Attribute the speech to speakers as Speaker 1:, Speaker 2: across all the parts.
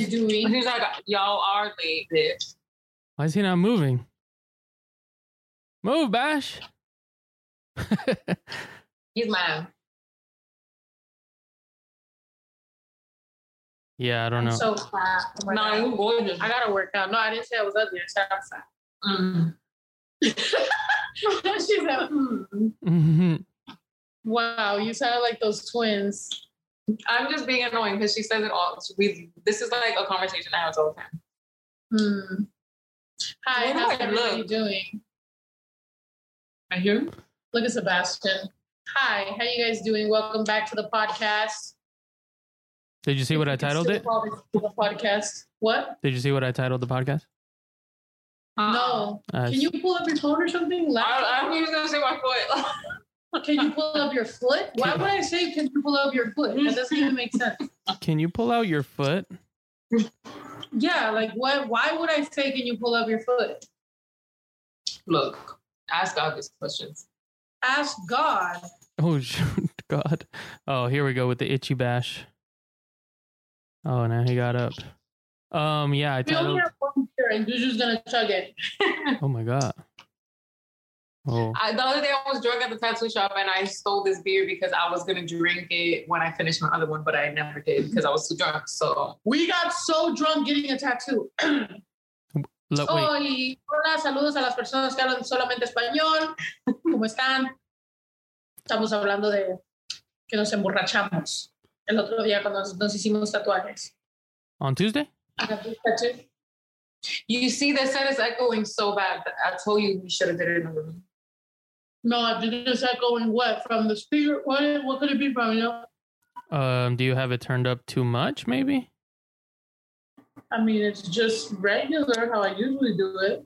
Speaker 1: guys doing?
Speaker 2: He's like, y'all are late, bitch.
Speaker 3: Why is he not moving? Move, Bash.
Speaker 2: He's mad.
Speaker 3: yeah, I don't know.
Speaker 1: I'm so fat. Oh
Speaker 2: no,
Speaker 1: God.
Speaker 2: you gorgeous.
Speaker 1: I gotta work out. No, I didn't say I was ugly. I said I'm fat.
Speaker 2: Mm.
Speaker 1: she said, hmm.
Speaker 3: Mhm.
Speaker 1: "Wow, you sound like those twins."
Speaker 2: I'm just being annoying because she says it all. We this is like a conversation I have all the time.
Speaker 1: Hmm. Hi,
Speaker 2: Where do
Speaker 1: how's everybody
Speaker 2: look?
Speaker 1: doing?
Speaker 2: I hear.
Speaker 1: Look at Sebastian. Hi, how are you guys doing? Welcome back to the podcast.
Speaker 3: Did you see what I titled it?
Speaker 1: The podcast. What?
Speaker 3: Did you see what I titled the podcast?
Speaker 1: No.
Speaker 3: Uh,
Speaker 1: Can you pull up your phone or something?
Speaker 2: I, I was gonna say my foot.
Speaker 1: Can you pull up your foot? Why would I say can you pull up your foot? That doesn't even make sense.
Speaker 3: Can you pull out your foot?
Speaker 1: Yeah, like what? Why would I say can you pull up your foot?
Speaker 2: Look, ask God these questions.
Speaker 1: Ask God.
Speaker 3: Oh shoot, God. Oh, here we go with the itchy bash. Oh, now he got up. Um, yeah, I
Speaker 1: We only have one beer and Juju's gonna chug it.
Speaker 3: Oh my God. Oh,
Speaker 2: I, the other day I was drunk at the tattoo shop and I stole this beer because I was gonna drink it when I finished my other one, but I never did because I was too drunk. So
Speaker 1: We got so drunk getting a tattoo.
Speaker 3: look,
Speaker 1: Oh, y hola, saludos a las personas que hablan solamente español. ¿Cómo están? Estamos hablando de que nos emborrachamos el otro día cuando nos, nos hicimos tatuajes.
Speaker 3: On Tuesday?
Speaker 1: I got
Speaker 2: you see, the set is echoing so bad. I told you we should have did it in the room.
Speaker 1: No, I think it's echoing what from the speaker. What? What could it be from? You know,
Speaker 3: Um, do you have it turned up too much? Maybe.
Speaker 1: I mean, it's just regular how I usually do it.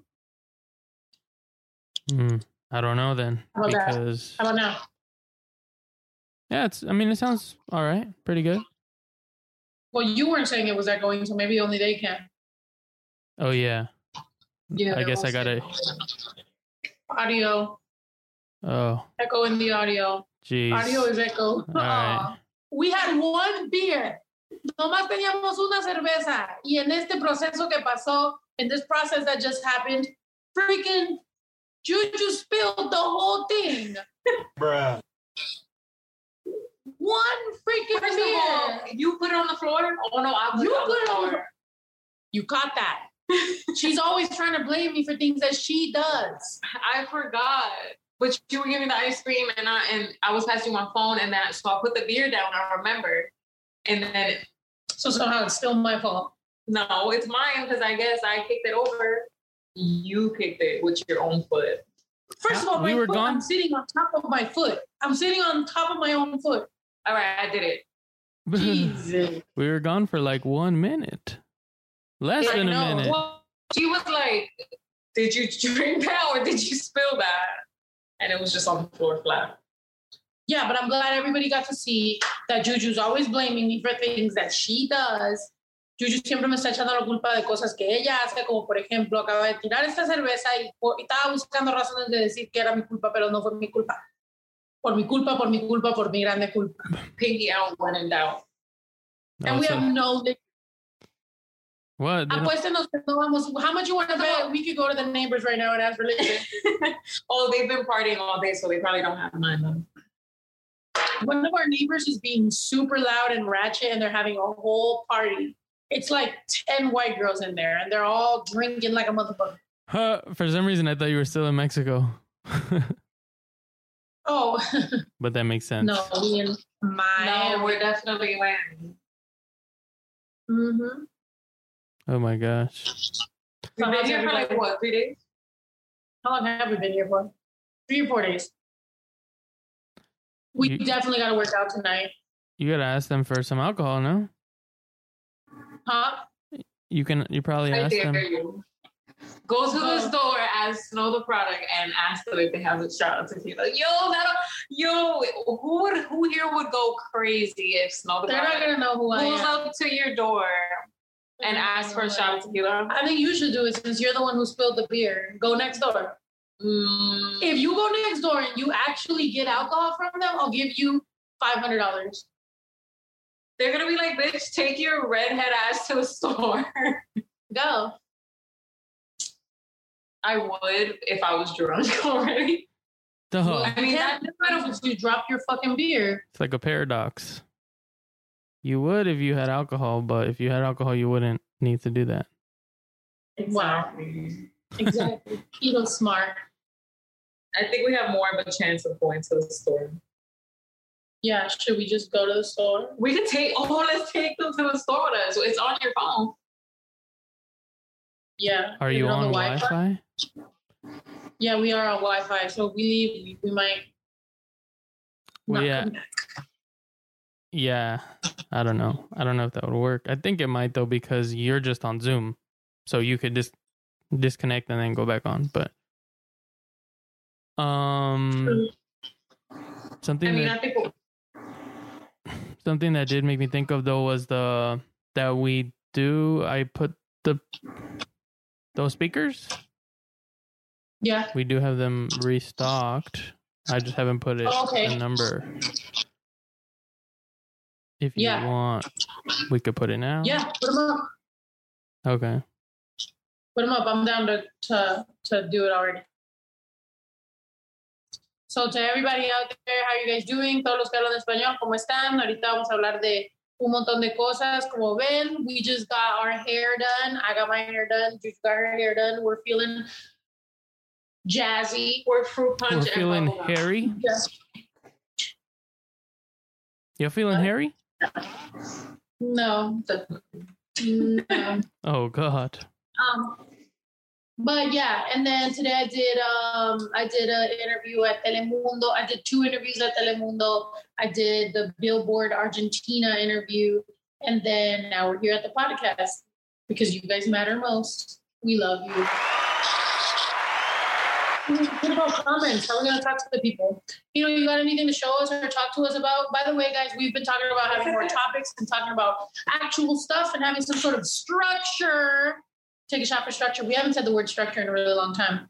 Speaker 3: Hmm. I don't know then
Speaker 1: How about that?
Speaker 3: because
Speaker 1: How about now?
Speaker 3: yeah, it's. I mean, it sounds all right, pretty good.
Speaker 1: Well, you weren't saying it was echoing, so maybe only they can.
Speaker 3: Oh yeah.
Speaker 2: Yeah,
Speaker 3: I guess I got it.
Speaker 1: Audio
Speaker 3: Oh,
Speaker 1: echo in the audio.
Speaker 3: jeez.
Speaker 1: Audio is echo.
Speaker 3: All right.
Speaker 1: Aw. We had one beer. Nomás teníamos una cerveza. Y en este proceso que pasó, in this process that just happened, freaking Juju spilled the whole thing.
Speaker 4: Bruh.
Speaker 1: One freaking
Speaker 2: First of
Speaker 1: beer.
Speaker 2: all, you put it on the floor. Oh no, I put
Speaker 1: You
Speaker 2: it on
Speaker 1: put
Speaker 2: the
Speaker 1: it on the. You caught that. She's always trying to blame me for things that she does.
Speaker 2: I forgot. But you were giving the ice cream, and I and I was passing my phone, and then so I put the beer down. I remember, and then
Speaker 1: So somehow it's still my fault.
Speaker 2: no, it's mine because I guess I kicked it over. You kicked it with your own foot.
Speaker 1: First of all,
Speaker 3: We
Speaker 1: my
Speaker 3: were
Speaker 1: foot,
Speaker 3: gone-
Speaker 1: I'm sitting on top of my foot. I'm sitting on top of my own foot.
Speaker 2: All right, I did it.
Speaker 1: Jesus.
Speaker 3: we were gone for like one minute, less
Speaker 1: I
Speaker 3: than a minute.
Speaker 2: Well, she was like, "Did you drink that or did you spill that?" And it was just on the floor flat.
Speaker 1: Yeah, but I'm glad everybody got to see that Juju's always blaming me for things that she does. Juju siempre me está echando la culpa de cosas que ella hace, como por ejemplo, acaba de tirar esta cerveza y, y estaba buscando razones de decir que era mi culpa, pero no fue mi culpa. Por mi culpa, por mi culpa, por mi grande culpa.
Speaker 2: Pinky out when in doubt.
Speaker 1: And
Speaker 3: Oh,
Speaker 1: we have no
Speaker 3: what? They don't-
Speaker 1: Apuéstenos que no vamos. How much you want to bet? We could go to the neighbors right now and ask for religion.
Speaker 2: oh, they've been partying all day, so they probably don't have mine though.
Speaker 1: One of our neighbors is being super loud and ratchet, and they're having a whole party. It's like 10 white girls in there, and they're all drinking like a motherfucker.
Speaker 3: Huh, for some reason, I thought you were still in Mexico,
Speaker 1: Oh,
Speaker 3: but that makes sense.
Speaker 1: no, we in my.
Speaker 2: No, we're definitely landing.
Speaker 1: Mm-hmm.
Speaker 3: Oh my gosh.
Speaker 2: We've been here for like what, three days?
Speaker 1: How long have we been here for? Three or four days. We
Speaker 3: You-
Speaker 1: definitely got to work out tonight.
Speaker 3: You gotta ask them for some alcohol, no?
Speaker 1: Huh?
Speaker 3: You can. You probably
Speaker 2: I
Speaker 3: ask them.
Speaker 2: you. Go to the
Speaker 1: oh.
Speaker 2: store, ask know the product, and ask them if they have a shot of tequila. Yo, that yo, who would who here would go crazy if Snow the
Speaker 1: They're not going to know who I
Speaker 2: pulls
Speaker 1: am.
Speaker 2: up to your door and ask for a shot of tequila?
Speaker 1: I think you should do it since you're the one who spilled the beer. Go next door.
Speaker 2: Mm,
Speaker 1: If you go next door and you actually get alcohol from them, I'll give you $500.
Speaker 2: They're gonna be like, bitch, take your redhead ass to the store.
Speaker 1: Go.
Speaker 2: I would if I was drunk already.
Speaker 3: Duh.
Speaker 2: I mean,
Speaker 1: Yeah,
Speaker 2: that,
Speaker 1: if you drop your fucking beer.
Speaker 3: It's like a paradox. You would if you had alcohol, but if you had alcohol, you wouldn't need to do that.
Speaker 1: Wow. Exactly. Keto smart.
Speaker 2: I think we have more of a chance of going to the store.
Speaker 1: Yeah, should we just go to the store?
Speaker 2: We could take, oh, let's take them to the store with us. It's on your phone.
Speaker 1: Yeah.
Speaker 3: Are
Speaker 1: Is
Speaker 3: you
Speaker 1: it
Speaker 3: on
Speaker 1: the
Speaker 3: Wi-Fi?
Speaker 1: Yeah, we are on Wi-Fi. So we leave, we, we might.
Speaker 3: Well,
Speaker 1: not
Speaker 3: yeah,
Speaker 1: come back.
Speaker 3: Yeah. I don't know. I don't know if that would work. I think it might though because you're just on Zoom, so you could just disconnect and then go back on. But um, something
Speaker 2: I mean,
Speaker 3: that
Speaker 2: I think
Speaker 3: something that did make me think of though was the that we do. I put the those speakers.
Speaker 1: Yeah.
Speaker 3: We do have them restocked. I just haven't put it
Speaker 1: Oh, okay.
Speaker 3: the number. If you
Speaker 1: Yeah.
Speaker 3: want, we could put it now.
Speaker 1: Yeah. Put them up.
Speaker 3: Okay.
Speaker 1: Put them up. I'm down to, to, to do it already. So to everybody out there, how are you guys doing? Todos los que hablan español, ¿cómo están? Ahorita vamos a hablar de un montón de cosas. Como ven, we just got our hair done. I got my hair done. You got her hair done. We're feeling jazzy.
Speaker 2: we're fruit punch
Speaker 3: We're feeling hairy.
Speaker 1: Yeah.
Speaker 3: You're feeling
Speaker 1: What?
Speaker 3: hairy?
Speaker 1: No. no.
Speaker 3: Oh God.
Speaker 1: Um, but yeah, and then today I did um I did an interview at Telemundo. I did two interviews at Telemundo. I did the Billboard Argentina interview, and then now we're here at the podcast because you guys matter most. We love you. What about comments? How are we gonna talk to the people? You know, you got anything to show us or talk to us about? By the way, guys, we've been talking about having more topics and talking about actual stuff and having some sort of structure take a shot for structure. We haven't said the word structure in a really long time.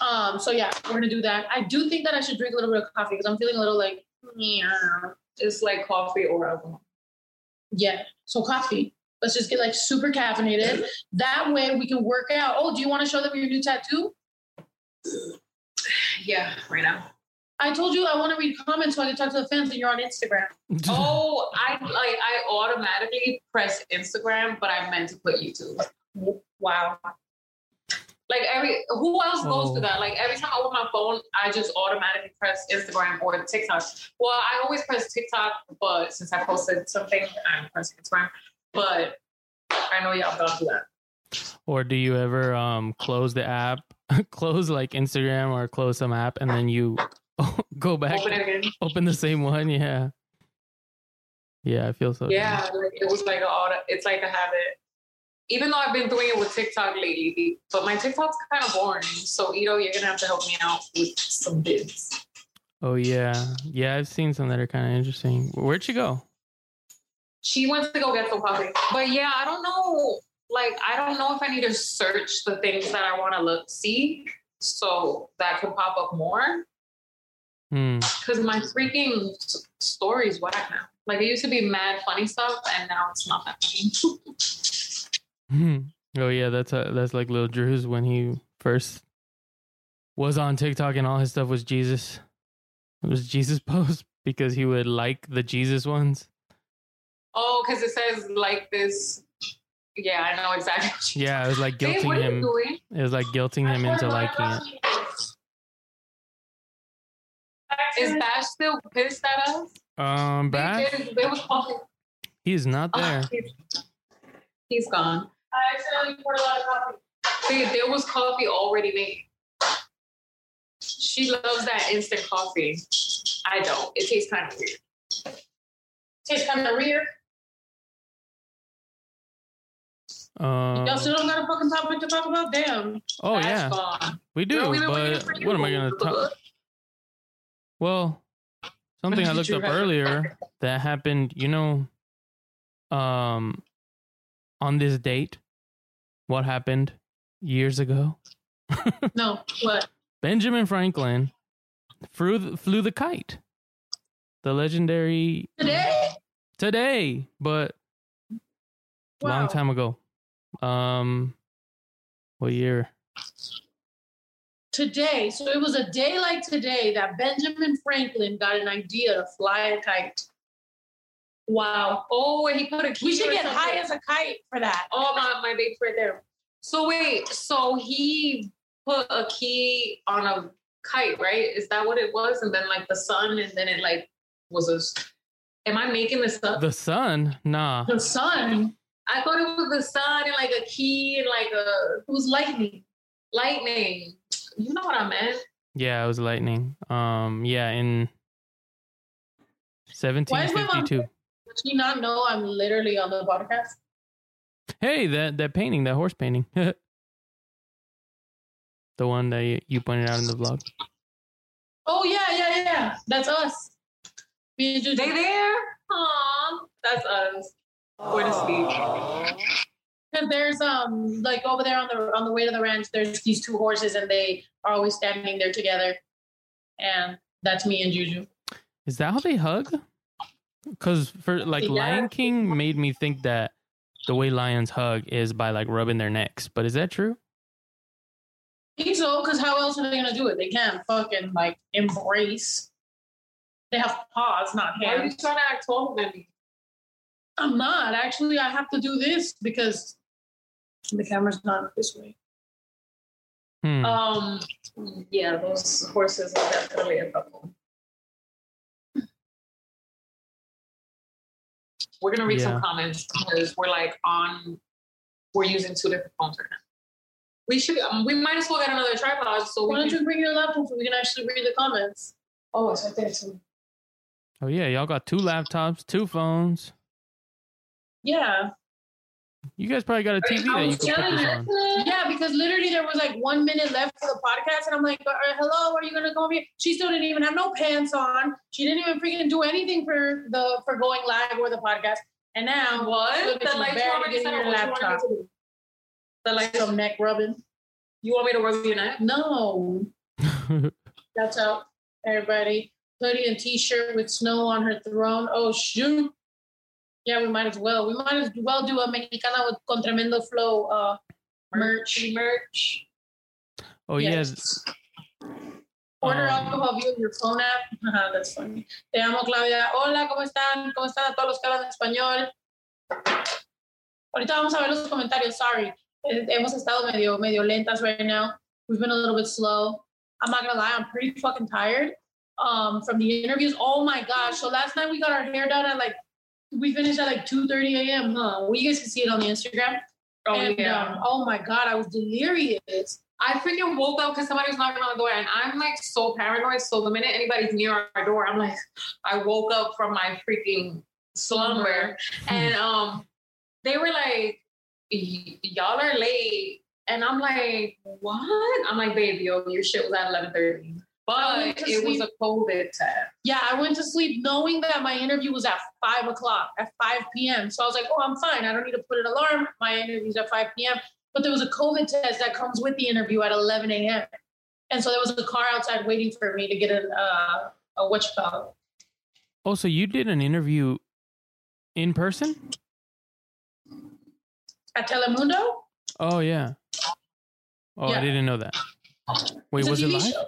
Speaker 1: Um, so yeah, we're gonna do that. I do think that I should drink a little bit of coffee because I'm feeling a little like yeah.
Speaker 2: It's like coffee or alcohol.
Speaker 1: yeah. So coffee. Let's just get like super caffeinated. That way we can work out. Oh, do you want to show them your new tattoo?
Speaker 2: Yeah, right now.
Speaker 1: I told you I want to read comments so I can talk to the fans and you're on Instagram.
Speaker 2: Oh, I like I automatically press Instagram, but I meant to put YouTube.
Speaker 1: Wow.
Speaker 2: Like every who else goes
Speaker 3: Oh.
Speaker 2: to that? Like every time I open my phone, I just automatically press Instagram or TikTok. Well, I always press TikTok, but since I posted something, I'm pressing Instagram. But I know y'all don't do that.
Speaker 3: Or do you ever um close the app, close like Instagram or close some app, and then you go back,
Speaker 2: Open
Speaker 3: open the same one? Yeah. Yeah, I feel so.
Speaker 2: Yeah, like it was like a auto. It's like a habit. Even though I've been doing it with TikTok lately, but my TikTok's kind of boring. So Ito, you're gonna have to help me out with some bids.
Speaker 3: Oh yeah, yeah. I've seen some that are kind of interesting. Where'd she go?
Speaker 2: She went to go get some coffee. But yeah, I don't know. Like, I don't know if I need to search the things that I want to look see so that could pop up more.
Speaker 3: Hmm.
Speaker 2: Because my freaking s- story's whack now. Like, it used to be mad funny stuff, and now it's not that funny.
Speaker 3: Hmm. Oh yeah, that's a, that's like Lil Drew's when he first was on TikTok and all his stuff was Jesus. It was Jesus posts because he would like the Jesus ones.
Speaker 2: oh, because it says like this. Yeah, I know exactly.
Speaker 3: Yeah, it was like guilting
Speaker 2: you
Speaker 3: him. It was like guilting him into liking it.
Speaker 2: Is Bash still pissed at us?
Speaker 3: Um,
Speaker 2: They did- They was coffee.
Speaker 3: He's not there.
Speaker 2: Oh, he's- he's gone.
Speaker 1: I accidentally poured a lot of coffee.
Speaker 2: See, there was coffee already made. She loves that instant coffee. I don't. It tastes kind of weird.
Speaker 1: Tastes kind of weird.
Speaker 3: Um,
Speaker 1: Y'all still don't got a fucking topic to talk about? Damn.
Speaker 3: oh yeah,
Speaker 2: gone.
Speaker 3: we do.
Speaker 2: Girl, waiting
Speaker 3: but what am I gonna talk? Well, something I looked up earlier that happened. You know, um, on this date, what happened years ago?
Speaker 1: No. What?
Speaker 3: Benjamin Franklin flew the, flew the kite. The legendary
Speaker 1: Today?
Speaker 3: today, but long time ago. Um, what year?
Speaker 1: Today, so it was a day like today that Benjamin Franklin got an idea to fly a kite. Wow.
Speaker 2: Oh, and he put a key
Speaker 1: We should get
Speaker 2: something.
Speaker 1: high as a kite for that.
Speaker 2: Oh my my babe's right there. So wait, so he put a key on a kite, right? Is that what it was? And then like the sun, and then it like was a. Am I making this up?
Speaker 3: The sun? Nah.
Speaker 1: The sun
Speaker 2: I thought it was the sun and like a key and like a
Speaker 1: it was lightning.
Speaker 2: lightning. You know what I meant?
Speaker 3: Yeah, it was lightning. Um, yeah, in
Speaker 1: Why is my mom-
Speaker 3: 1752.
Speaker 1: Does she not know I'm literally on the podcast?
Speaker 3: Hey, that that painting, that horse painting. the one that you- you pointed out in the vlog.
Speaker 1: Oh yeah, yeah, yeah. That's us. Me and Juju.
Speaker 2: They there? Aw, that's us. For the speech.
Speaker 1: Because there's um like over there on the on the way to the ranch, there's these two horses and they are always standing there together. And that's me and Juju.
Speaker 3: Is that how they hug? Because for like
Speaker 1: Yeah.
Speaker 3: Lion King made me think that the way lions hug is by like rubbing their necks. But is that true?
Speaker 1: I think so, because how else are they gonna do it? They can't fucking like embrace. They have paws, not hands.
Speaker 2: Why are you
Speaker 1: hands.
Speaker 2: trying to act taller than me?
Speaker 1: I'm not. Actually, I have to do this because the camera's not this way.
Speaker 3: Hmm.
Speaker 2: Um, yeah, those horses are definitely a couple. We're gonna read
Speaker 3: Yeah.
Speaker 2: some comments because we're like on, we're using two different phones right now. We should, um, we might as well get another tripod so
Speaker 1: Why
Speaker 2: we
Speaker 1: don't
Speaker 2: can.
Speaker 1: you bring your laptop so we can actually read the comments? Oh, it's right there too.
Speaker 3: oh yeah, y'all got two laptops, two phones.
Speaker 1: Yeah.
Speaker 3: You guys probably got a TV
Speaker 2: I
Speaker 3: that you
Speaker 2: was
Speaker 3: could put this on.
Speaker 1: Yeah, because literally there was like one minute left for the podcast, and I'm like, uh, "Hello, are you gonna come over here?" She still didn't even have no pants on. She didn't even freaking do anything for the for going live or the podcast. And now
Speaker 2: What?
Speaker 1: Look at
Speaker 2: The
Speaker 1: you
Speaker 2: lights
Speaker 1: barely
Speaker 2: already set
Speaker 1: your
Speaker 2: up. What you want me
Speaker 1: laptop.
Speaker 2: to do? The lights.
Speaker 1: some neck rubbing.
Speaker 2: You want me to rub your neck?
Speaker 1: No, that's out. Everybody, hoodie and t-shirt with snow on her throne. Oh shoot! Yeah, we might as well. We might as well do a Mexicana with con tremendo flow uh, merch.
Speaker 2: Merch.
Speaker 3: oh yeah,
Speaker 1: Yes. Order
Speaker 3: Um,
Speaker 1: alcohol via your phone app. Ajá, that's funny. Te amo, Claudia. Hola, ¿cómo están? ¿Cómo están a todos los que hablan español? Ahorita vamos a ver los comentarios. Sorry. Eh, Hemos estado medio, medio lentas right now. We've been a little bit slow. I'm not gonna lie, I'm pretty fucking tired um, from the interviews. Oh my gosh. So last night we got our hair done at like, we finished at like 2.30 a.m., huh? Well, you guys can see it on the Instagram.
Speaker 2: Oh
Speaker 1: and,
Speaker 2: yeah.
Speaker 1: um, oh my God, I was delirious.
Speaker 2: I freaking woke up because somebody was knocking on the door, and I'm like so paranoid. So the minute anybody's near our door, I'm like, I woke up from my freaking slumber, and um, they were like, "Y- "Y'all are late," and I'm like, "What?" I'm like, "Baby, yo, your shit was at 11:30."
Speaker 1: I went
Speaker 2: But
Speaker 1: to
Speaker 2: it was a COVID test.
Speaker 1: Yeah, I went to sleep knowing that my interview was at five o'clock, at 5 p.m. So I was like, oh, I'm fine. I don't need to put an alarm. My interview's at 5 p.m. But there was a COVID test that comes with the interview at 11 a.m. And so there was a car outside waiting for me to get an, uh, a what you call
Speaker 3: oh, so you did an interview in person?
Speaker 1: at Telemundo.
Speaker 3: Oh yeah. Oh, I didn't know that. Wait,
Speaker 1: It's
Speaker 3: was it
Speaker 1: TV
Speaker 3: live?
Speaker 1: show.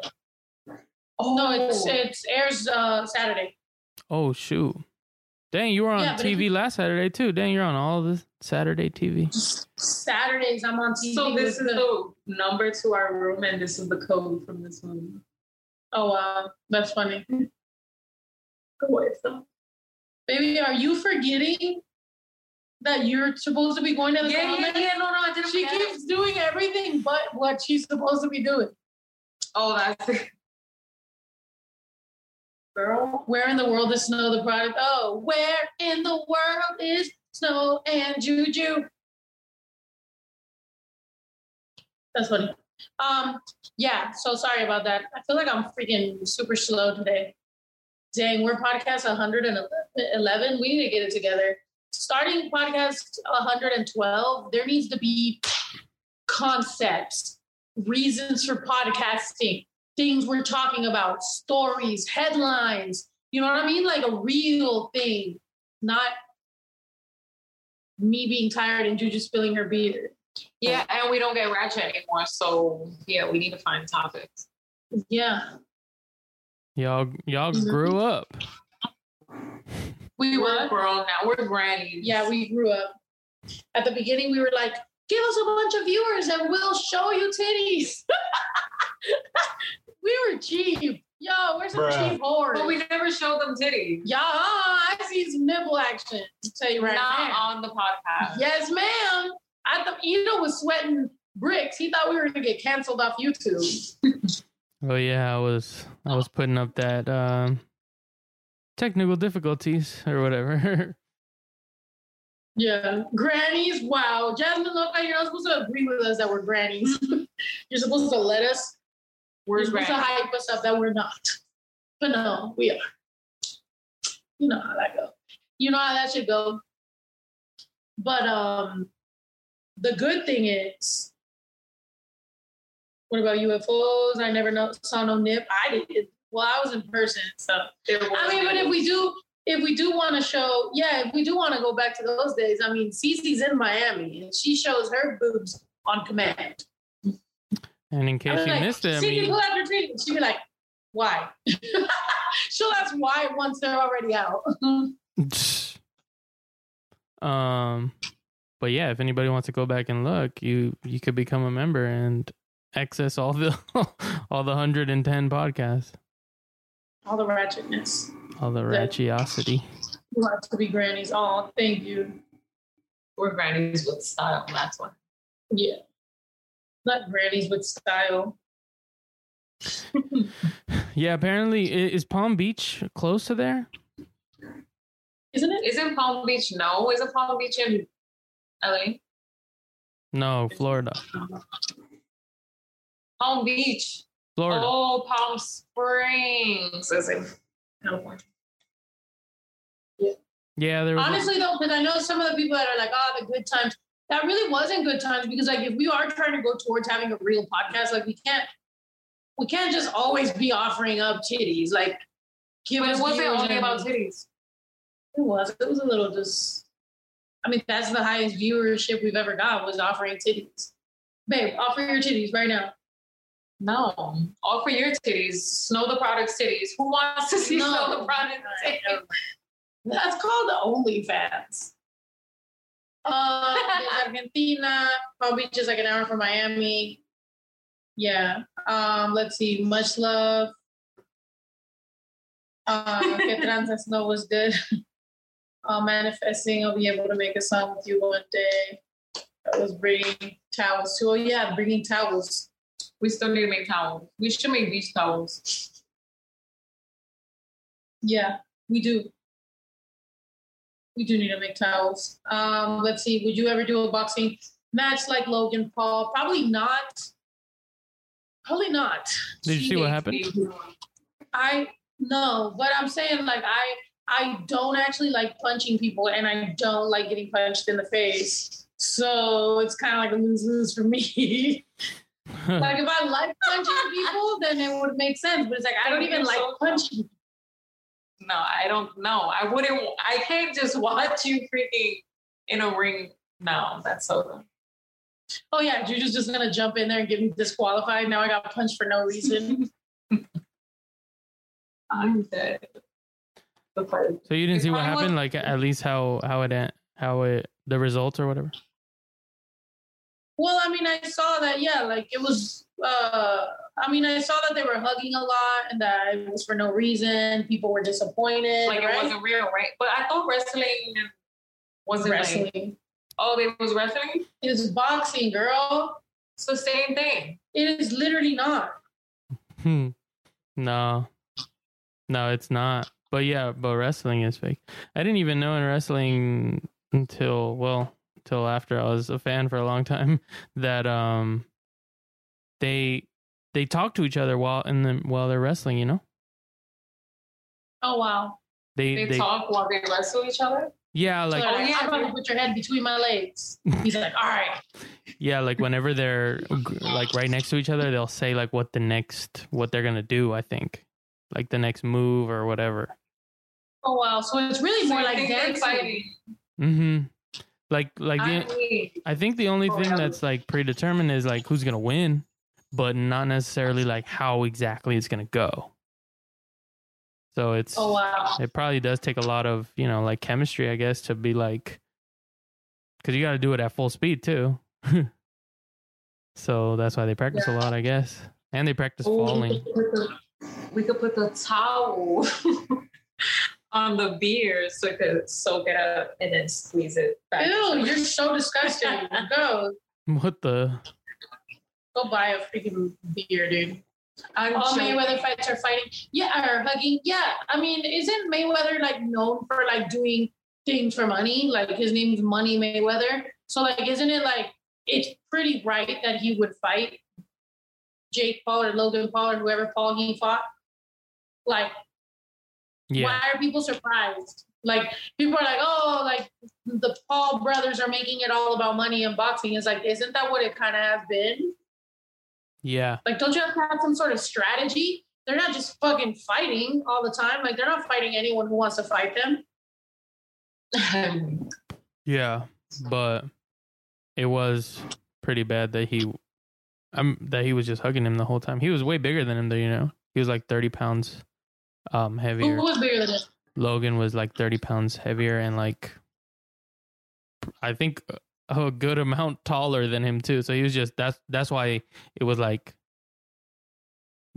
Speaker 1: No, it's it's airs uh, Saturday.
Speaker 3: Oh shoot! Dang, you were on
Speaker 1: Yeah, but if
Speaker 3: TV last Saturday too. Dang, you're on all the Saturday TV.
Speaker 1: Saturdays I'm on TV.
Speaker 2: So this is the number to our room, and this is the code from this movie.
Speaker 1: Oh wow, that's funny.
Speaker 2: Go away, stop.
Speaker 1: Baby, are you forgetting that you're supposed to be going to the
Speaker 2: Yeah, yeah, yeah. No, no, I didn't.
Speaker 1: She
Speaker 2: forget.
Speaker 1: keeps doing everything but what she's supposed to be doing.
Speaker 2: Oh, that's it. Girl.
Speaker 1: Where in the world is Snow Tha Product? Oh, where in the world is Snow and Juju? That's funny. Um, yeah, so sorry about that. I feel like I'm freaking super slow today. Dang, we're podcast 111. We need to get it together. Starting podcast 112, there needs to be concepts, reasons for podcasting, things we're talking about, stories, headlines. You know what I mean? Like a real thing. not me being tired and Juju spilling her beer.
Speaker 2: Yeah, and we don't get ratchet anymore. So yeah, we need to find topics.
Speaker 1: Yeah.
Speaker 3: Y'all y'all
Speaker 1: Mhm.
Speaker 3: grew up.
Speaker 1: We
Speaker 2: We're
Speaker 1: were
Speaker 2: grown now. We're grannies.
Speaker 1: yeah, we grew up. At the beginning we were like, give us a bunch of viewers and we'll show you titties. we were cheap. Yo, we're some
Speaker 4: Bruh.
Speaker 1: cheap whores.
Speaker 2: but we never showed them titties.
Speaker 1: Yeah, I see some nipple action. I'll tell you right
Speaker 2: Not
Speaker 1: now.
Speaker 2: on the podcast.
Speaker 1: Yes, ma'am. I thought Eno was sweating bricks. He thought we were gonna get canceled off YouTube.
Speaker 3: Oh yeah, I was I was putting up that um technical difficulties or whatever.
Speaker 1: Yeah, grannies. Wow, Jasmine, look like you're not supposed to agree with us that we're grannies. you're supposed to let us.
Speaker 2: We're
Speaker 1: you're supposed to hype us up that we're not. But no, we are. You know how that go. You know how that should go. But um, the good thing is, what about UFOs? I never know, saw no nip. I did. Well, I was in person, so
Speaker 2: There was
Speaker 1: I mean, but if we do, if we do want to show, yeah, if we do want to go back to those days, I mean, Cece's in Miami and she shows her boobs on command.
Speaker 3: And in case
Speaker 1: I'm
Speaker 3: you
Speaker 1: like,
Speaker 3: missed it, I
Speaker 1: Cece,
Speaker 3: mean,
Speaker 1: pull out your titties. She'd be like, why? She'll ask why once they're already out.
Speaker 3: um, but yeah, if anybody wants to go back and look, you you could become a member and access all the all the hundred and ten podcasts,
Speaker 1: All the ratchetness.
Speaker 3: all the
Speaker 1: Yeah.
Speaker 3: ratchiosity.
Speaker 1: You want to be grannies. Oh, thank you.
Speaker 2: we're grannies with style. That's why.
Speaker 1: Yeah. Not grannies with style.
Speaker 3: Yeah, apparently is Palm Beach close to there?
Speaker 1: Isn't it?
Speaker 2: Isn't Palm Beach? No, isn't Palm Beach in LA?
Speaker 3: No, Florida.
Speaker 2: Palm Beach.
Speaker 3: Florida.
Speaker 2: Oh, Palm Springs is in California.
Speaker 3: Yeah, there was. a-
Speaker 1: Honestly, though, because I know some of the people that are like, oh, the good times. That really wasn't good times because, like, if we are trying to go towards having a real podcast, like, we can't, we can't just always be offering up titties. Like, give
Speaker 2: But
Speaker 1: us
Speaker 2: it wasn't only about titties.
Speaker 1: It was. It was a little just. I mean, that's the highest viewership we've ever got was offering titties. Babe, offer your titties right now.
Speaker 2: No. Offer your titties. Snow Tha Product's titties. Who wants to see
Speaker 1: No.
Speaker 2: Snow Tha Product's
Speaker 1: right,
Speaker 2: titties?
Speaker 1: That's called the OnlyFans. Uh, Argentina. Palm Beach is like an hour from Miami. Yeah. Um, let's see. Much love. Uh, que tranza snow was good. Uh, manifesting, I'll be able to make a song with you one day. That was bringing towels too. Oh yeah, bringing towels.
Speaker 2: We still need to make towels. We should make beach towels.
Speaker 1: Yeah, we do. We do need to make towels. Um, let's see. Would you ever do a boxing match like Logan Paul? Probably not. Probably not.
Speaker 3: Did you see what happened?
Speaker 1: I no, but I'm saying like I I don't actually like punching people, and I don't like getting punched in the face. So it's kind of like a lose lose for me. like if I like punching people, then it would make sense. But it's like I don't even like punching.
Speaker 2: No, I don't know. I wouldn't. I can't just watch you freaking in a ring. No, that's so dumb.
Speaker 1: Oh yeah, Juju's just gonna jump in there and get me disqualified. Now I got punched for no reason.
Speaker 2: I'm dead.
Speaker 3: So you didn't see what happened? Like at least how how it en- how it the results or whatever.
Speaker 1: well, I mean, I saw that. Yeah, like it was. uh I mean, I saw that they were hugging a lot, and that it was for no reason. People were disappointed.
Speaker 2: Like
Speaker 1: right?
Speaker 2: it wasn't real, right? But I thought wrestling wasn't like.
Speaker 1: wrestling.
Speaker 2: Oh, they was wrestling.
Speaker 1: It is boxing, girl.
Speaker 2: It's the same thing.
Speaker 1: It is literally not.
Speaker 3: Hmm. No, no, it's not. But yeah, but wrestling is fake. I didn't even know in wrestling until well, until after I was a fan for a long time that um they they talk to each other while in the while they're wrestling. You know,
Speaker 1: Oh wow.
Speaker 3: they
Speaker 2: They,
Speaker 3: they,
Speaker 2: talk while they wrestle each other.
Speaker 3: yeah like
Speaker 1: so like,
Speaker 2: oh, yeah,
Speaker 1: I'm gonna put your head between my legs. He's like, all right.
Speaker 3: yeah like whenever they're like right next to each other, they'll say like what the next what they're gonna do. I think like the next move or whatever.
Speaker 1: Oh wow! So it's really more
Speaker 2: So you
Speaker 1: like dancing.
Speaker 2: fighting.
Speaker 3: Mm-hmm. Like like
Speaker 2: I
Speaker 3: the,
Speaker 2: mean,
Speaker 3: I think the only
Speaker 2: Oh,
Speaker 3: thing
Speaker 2: yeah.
Speaker 3: that's like predetermined is like who's gonna win, but not necessarily like how exactly it's gonna go. So it's
Speaker 1: Oh wow!
Speaker 3: it probably does take a lot of you know like chemistry, I guess, to be like, because you got to do it at full speed too. so that's why they practice a lot, I guess, and they practice
Speaker 2: Ooh,
Speaker 3: falling.
Speaker 2: We could, put the, we could put the towel on the beer so it could soak it up and then squeeze it back.
Speaker 1: Ew! You're so disgusting. Go
Speaker 3: What the?
Speaker 1: Go buy a freaking beer, dude.
Speaker 2: I'm
Speaker 1: All
Speaker 2: joking.
Speaker 1: Mayweather fights are fighting. Yeah, or hugging. Yeah, I mean, isn't Mayweather like known for like doing things for money? Like his name's Money Mayweather. So like, isn't it like it's pretty right that he would fight Jake Paul or Logan Paul or whoever Paul he fought? Like,
Speaker 3: Yeah,
Speaker 1: why are people surprised? Like people are like, oh, like the Paul brothers are making it all about money and boxing. It's like, isn't that what it kind of has been?
Speaker 3: Yeah,
Speaker 1: Like, don't you have to have some sort of strategy? They're not just fucking fighting all the time. Like, they're not fighting anyone who wants to fight them.
Speaker 3: yeah. But it was pretty bad that he, um, that he was just hugging him the whole time. He was way bigger than him, though. You know, he was like thirty pounds, um, heavier.
Speaker 1: Who was bigger than him?
Speaker 3: Logan was like 30 pounds heavier and like I think a good amount taller than him too. So he was just that's that's why it was like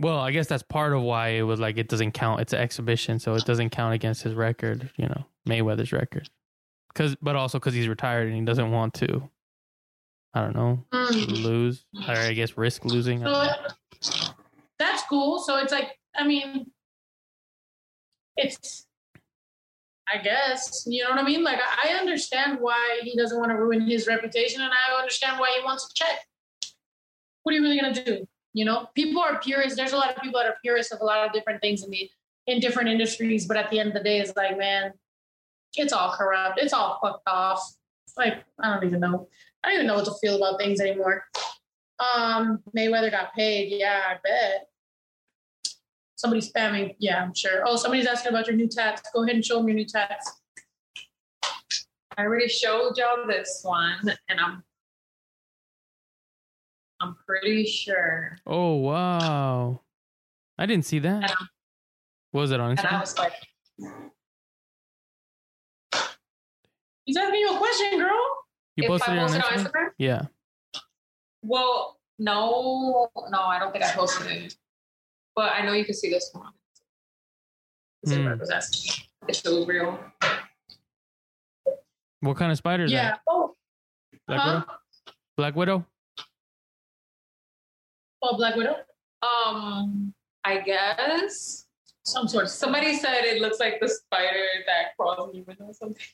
Speaker 3: well, I guess that's part of why it was like it doesn't count. It's an exhibition, so it doesn't count against his record, you know, Mayweather's record. Cuz but also cuz he's retired and he doesn't want to I don't know,
Speaker 1: Mm.
Speaker 3: lose or I guess risk losing.
Speaker 1: So
Speaker 3: don't know.
Speaker 1: it- that's cool. So it's like, I mean, it's, I guess, you know what I mean? Like, I understand why he doesn't want to ruin his reputation, and I understand why he wants to check. What are you really gonna do? You know, people are purists. There's a lot of people that are purists of a lot of different things in the in different industries, but at the end of the day, it's like, man, it's all corrupt. It's all fucked off. Like, I don't even know. I don't even know what to feel about things anymore. Um, Mayweather got paid. Yeah, I bet. Somebody spamming. Yeah, I'm sure. Oh, somebody's asking about your new tats. Go ahead and show them your new tats.
Speaker 2: I already showed y'all this one, and I'm I'm pretty sure.
Speaker 3: Oh, wow. I didn't see that. What was it on
Speaker 2: and I was like,
Speaker 1: He's asking you a question, girl.
Speaker 3: You
Speaker 2: if
Speaker 3: posted
Speaker 2: I
Speaker 3: it on Instagram?
Speaker 2: on Instagram?
Speaker 3: Yeah.
Speaker 2: Well, no, no, I don't think I posted it. But I know you can see this one. This is what I was asking it real.
Speaker 3: What kind of spider is
Speaker 1: Yeah.
Speaker 3: that?
Speaker 1: Oh,
Speaker 3: Black
Speaker 1: huh?
Speaker 3: Widow? Black Widow?
Speaker 1: oh, Black Widow.
Speaker 2: Um, I guess
Speaker 1: Some sort of
Speaker 2: somebody said it looks like the spider that crawls in your window or something.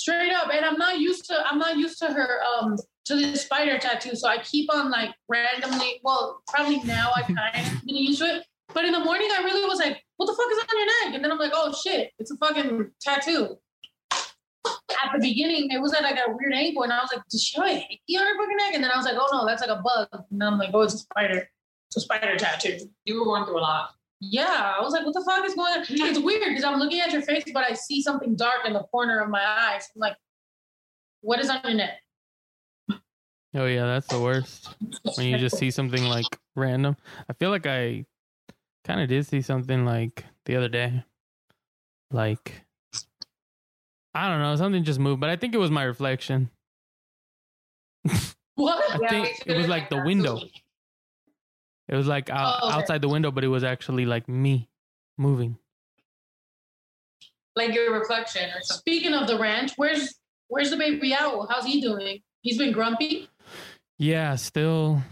Speaker 1: Straight up. And I'm not used to. I'm not used to her. Um, to the spider tattoo. So I keep on like randomly. Well, probably now I kind of getting used to it. But in the morning, I really was like, "What the fuck is on your neck?" And then I'm like, "Oh shit, it's a fucking tattoo." At the beginning, it was at like a weird angle, and I was like, "Does she have a hickey on her fucking neck?" And then I was like, "Oh no, that's like a bug." And then I'm like, "Oh, it's a spider. It's a spider tattoo."
Speaker 2: You were going through a lot.
Speaker 1: Yeah, I was like, "What the fuck is going on?" It's weird because I'm looking at your face, but I see something dark in the corner of my eyes. I'm like, "What is on your neck?"
Speaker 3: Oh yeah, that's the worst. When you just see something like random. I feel like I kind of did see something like the other day. Like I don't know, something just moved, but I think it was my reflection.
Speaker 1: What?
Speaker 3: I
Speaker 2: Yeah,
Speaker 3: think it was like the
Speaker 2: That
Speaker 3: window. It was like out,
Speaker 1: Oh, okay.
Speaker 3: outside the window, but it was actually like me moving.
Speaker 2: Like your reflection or something.
Speaker 1: Speaking of the ranch, where's where's the baby owl? How's he doing? He's been grumpy.
Speaker 3: Yeah, still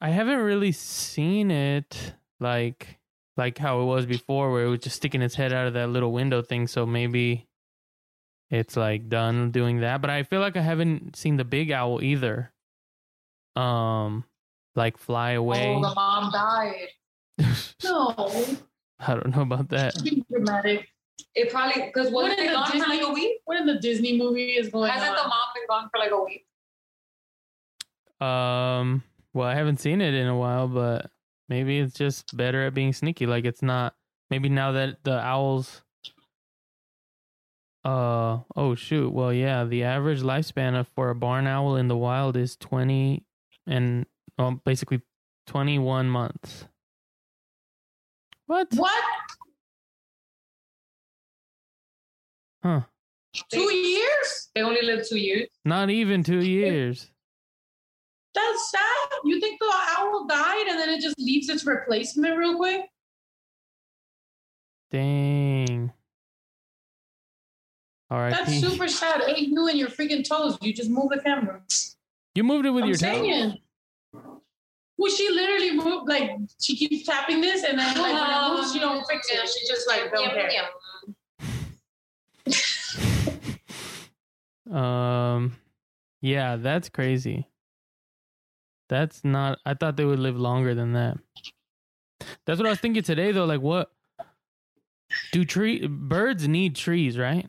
Speaker 3: I haven't really seen it like like how it was before where it was just sticking its head out of that little window thing, so maybe it's like done doing that, but I feel like I haven't seen the big owl either. Um like fly away.
Speaker 2: Oh, the mom died.
Speaker 1: No,
Speaker 3: I don't know about that.
Speaker 1: dramatic.
Speaker 2: It probably because
Speaker 1: What
Speaker 2: wasn't
Speaker 1: in
Speaker 2: it
Speaker 1: the
Speaker 2: gone for like a week?
Speaker 1: What in the Disney movie is going
Speaker 2: Hasn't
Speaker 1: on?
Speaker 2: the mom been gone for like a week?
Speaker 3: Um well, I haven't seen it in a while, but maybe it's just better at being sneaky like it's not maybe now that the owls Uh oh shoot. Well yeah, the average lifespan of, for a barn owl in the wild is twenty and well, basically twenty one months. What?
Speaker 1: What?
Speaker 3: Huh.
Speaker 1: Two years?
Speaker 2: They only live two years.
Speaker 3: Not even two years.
Speaker 1: That's sad. You think the owl died and then it just leaves its replacement real quick?
Speaker 3: Dang. All right.
Speaker 1: That's super sad. Ain't you and your freaking toes. You just move the camera.
Speaker 3: You moved it with
Speaker 1: I'm
Speaker 3: your toe.
Speaker 1: saying. Well, she literally moved like she keeps tapping this, and then like when it moves, she don't fix it. She just like don't care.
Speaker 3: Um, yeah, that's crazy. That's not. I thought they would live longer than that. That's what I was thinking today, though. Like, what do tree birds need trees, right?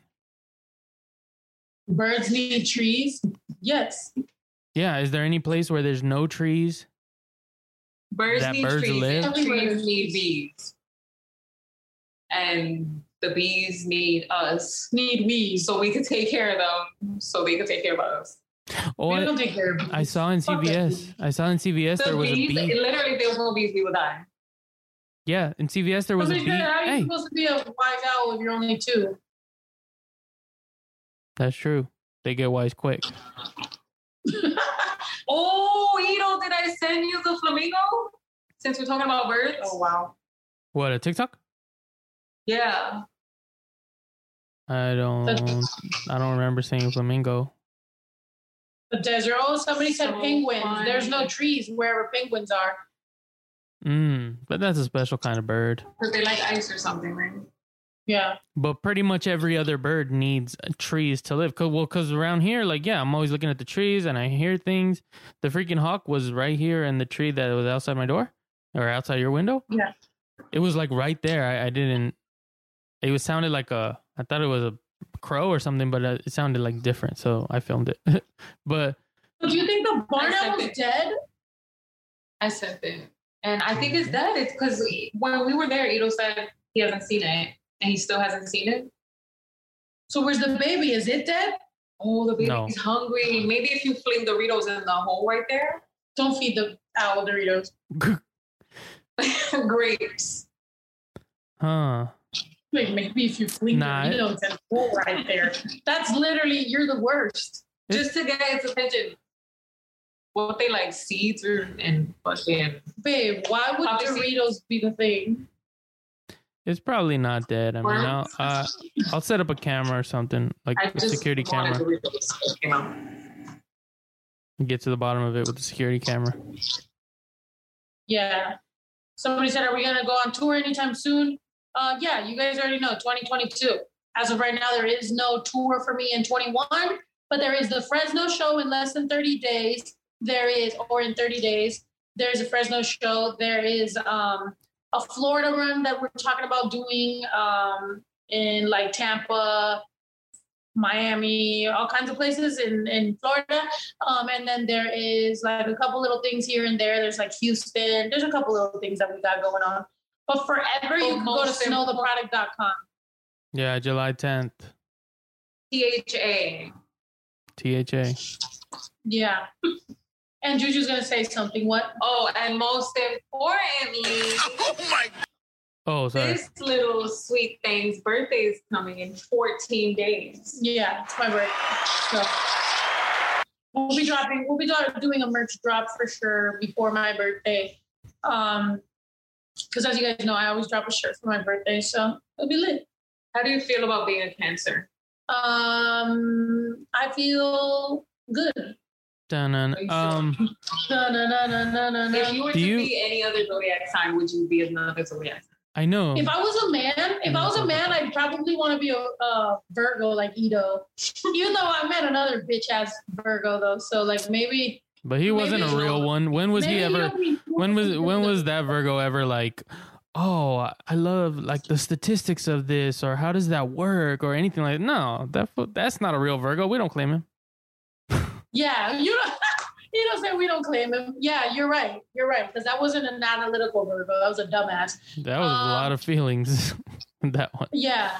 Speaker 1: Birds need trees. Yes.
Speaker 3: Yeah. Is there any place where there's no trees?
Speaker 2: Birds
Speaker 3: That
Speaker 2: need
Speaker 3: birds
Speaker 2: trees.
Speaker 3: live?
Speaker 2: and Trees need bees. And the bees need us.
Speaker 1: Need weeds.
Speaker 2: So we could take care of them. So they could take care of us.
Speaker 3: Oh, I,
Speaker 1: don't take care of
Speaker 3: I saw in CVS. I saw in CVS
Speaker 2: The
Speaker 3: there was a bee.
Speaker 2: literally, if there was no bees, we would die.
Speaker 3: Yeah, in CVS there was a bee.
Speaker 1: said, how are you
Speaker 3: Hey,
Speaker 1: supposed to be a wise owl if you're only two?
Speaker 3: that's true. They get wise quick.
Speaker 2: Oh, Ito, did I send you the flamingo? Since we're talking about birds?
Speaker 1: oh wow.
Speaker 3: What a TikTok?
Speaker 2: Yeah.
Speaker 3: I don't. I don't remember seeing flamingo.
Speaker 1: The desert. Oh, somebody said
Speaker 2: So
Speaker 1: penguins. There's no trees wherever penguins are.
Speaker 3: Mm, but that's a special kind of bird.
Speaker 2: Because they like ice or something, right?
Speaker 1: Yeah.
Speaker 3: But pretty much every other bird needs uh, trees to live. Cause, well, because around here, like, yeah, I'm always looking at the trees and I hear things. The freaking hawk was right here in the tree that was outside my door or outside your window.
Speaker 1: Yeah.
Speaker 3: It was like right there. I, I didn't. It was sounded like a. I thought it was a crow or something, but uh, it sounded like different. So I filmed it. but
Speaker 1: do you think the barn
Speaker 2: I said
Speaker 1: owl's dead?
Speaker 2: I said it. And I think it's dead. It's because when we were there, Ito said he hasn't seen it. And he still hasn't seen it.
Speaker 1: So where's the baby? Is it dead?
Speaker 2: Oh, the baby's
Speaker 3: No.
Speaker 2: hungry. Maybe if you fling Doritos in the hole right there.
Speaker 1: Don't feed the owl Doritos.
Speaker 2: Grapes.
Speaker 3: huh?
Speaker 1: Like maybe if you fling
Speaker 3: Nah, it-
Speaker 1: Doritos and pull right there. That's literally you're the worst.
Speaker 2: Just to get its attention. What they like seeds or and fucking
Speaker 1: Babe, why would Doritos be the thing?
Speaker 3: It's probably not dead. I mean, I'll uh, I'll set up a camera or something like
Speaker 2: I
Speaker 3: a security camera.
Speaker 2: Doritos. that came.
Speaker 3: Get to the bottom of it with the security camera.
Speaker 1: Yeah. Somebody said, Are we gonna go on tour anytime soon? Uh yeah, you guys already know 2022. As of right now, there is no tour for me in 21, but there is the Fresno show in less than 30 days. There is, or in 30 days, there's a Fresno show. There is um a Florida run that we're talking about doing um in like Tampa, Miami, all kinds of places in, in Florida. Um, and then there is like a couple little things here and there. There's like Houston. There's a couple little things that we got going on. But forever, you can go to
Speaker 2: Most important-
Speaker 1: snowtheproduct.com.
Speaker 3: Yeah, July 10th.
Speaker 2: THA.
Speaker 3: THA.
Speaker 1: Yeah. And Juju's gonna say something. What?
Speaker 2: Oh, and most importantly,
Speaker 3: Oh, my. Oh, sorry.
Speaker 2: this little sweet thing's birthday is coming in 14 days.
Speaker 1: Yeah, it's my birthday. So we'll be dropping. We'll be doing a merch drop for sure before my birthday. Um, because as you guys know, I always drop a shirt for my birthday, so it'll be lit.
Speaker 2: How do you feel about being a cancer?
Speaker 1: Um, I feel good.
Speaker 3: Dun-dun. Um,
Speaker 1: No, no, no, no, no, no,
Speaker 2: If you were
Speaker 3: Do
Speaker 2: to
Speaker 3: you-
Speaker 2: be any other zodiac sign, would you be another zodiac sign?
Speaker 3: I know.
Speaker 1: If I was a man, if I was a man, I'd probably want to be a, a Virgo like Ito. Even though I met another bitch ass Virgo though, so like maybe.
Speaker 3: But he wasn't a
Speaker 1: Maybe-
Speaker 3: real one. When was he
Speaker 1: maybe
Speaker 3: ever?
Speaker 1: he'll
Speaker 3: When was when was that Virgo ever like? Oh, I love like the statistics of this, or how does that work, or anything like. No, that that's not a real Virgo. We don't claim him.
Speaker 1: Yeah, you don't. You don't say we don't claim him. Yeah, you're right. You're right because that wasn't an analytical Virgo. That was a dumbass.
Speaker 3: That was a
Speaker 1: Um,
Speaker 3: lot of feelings. that one.
Speaker 1: Yeah,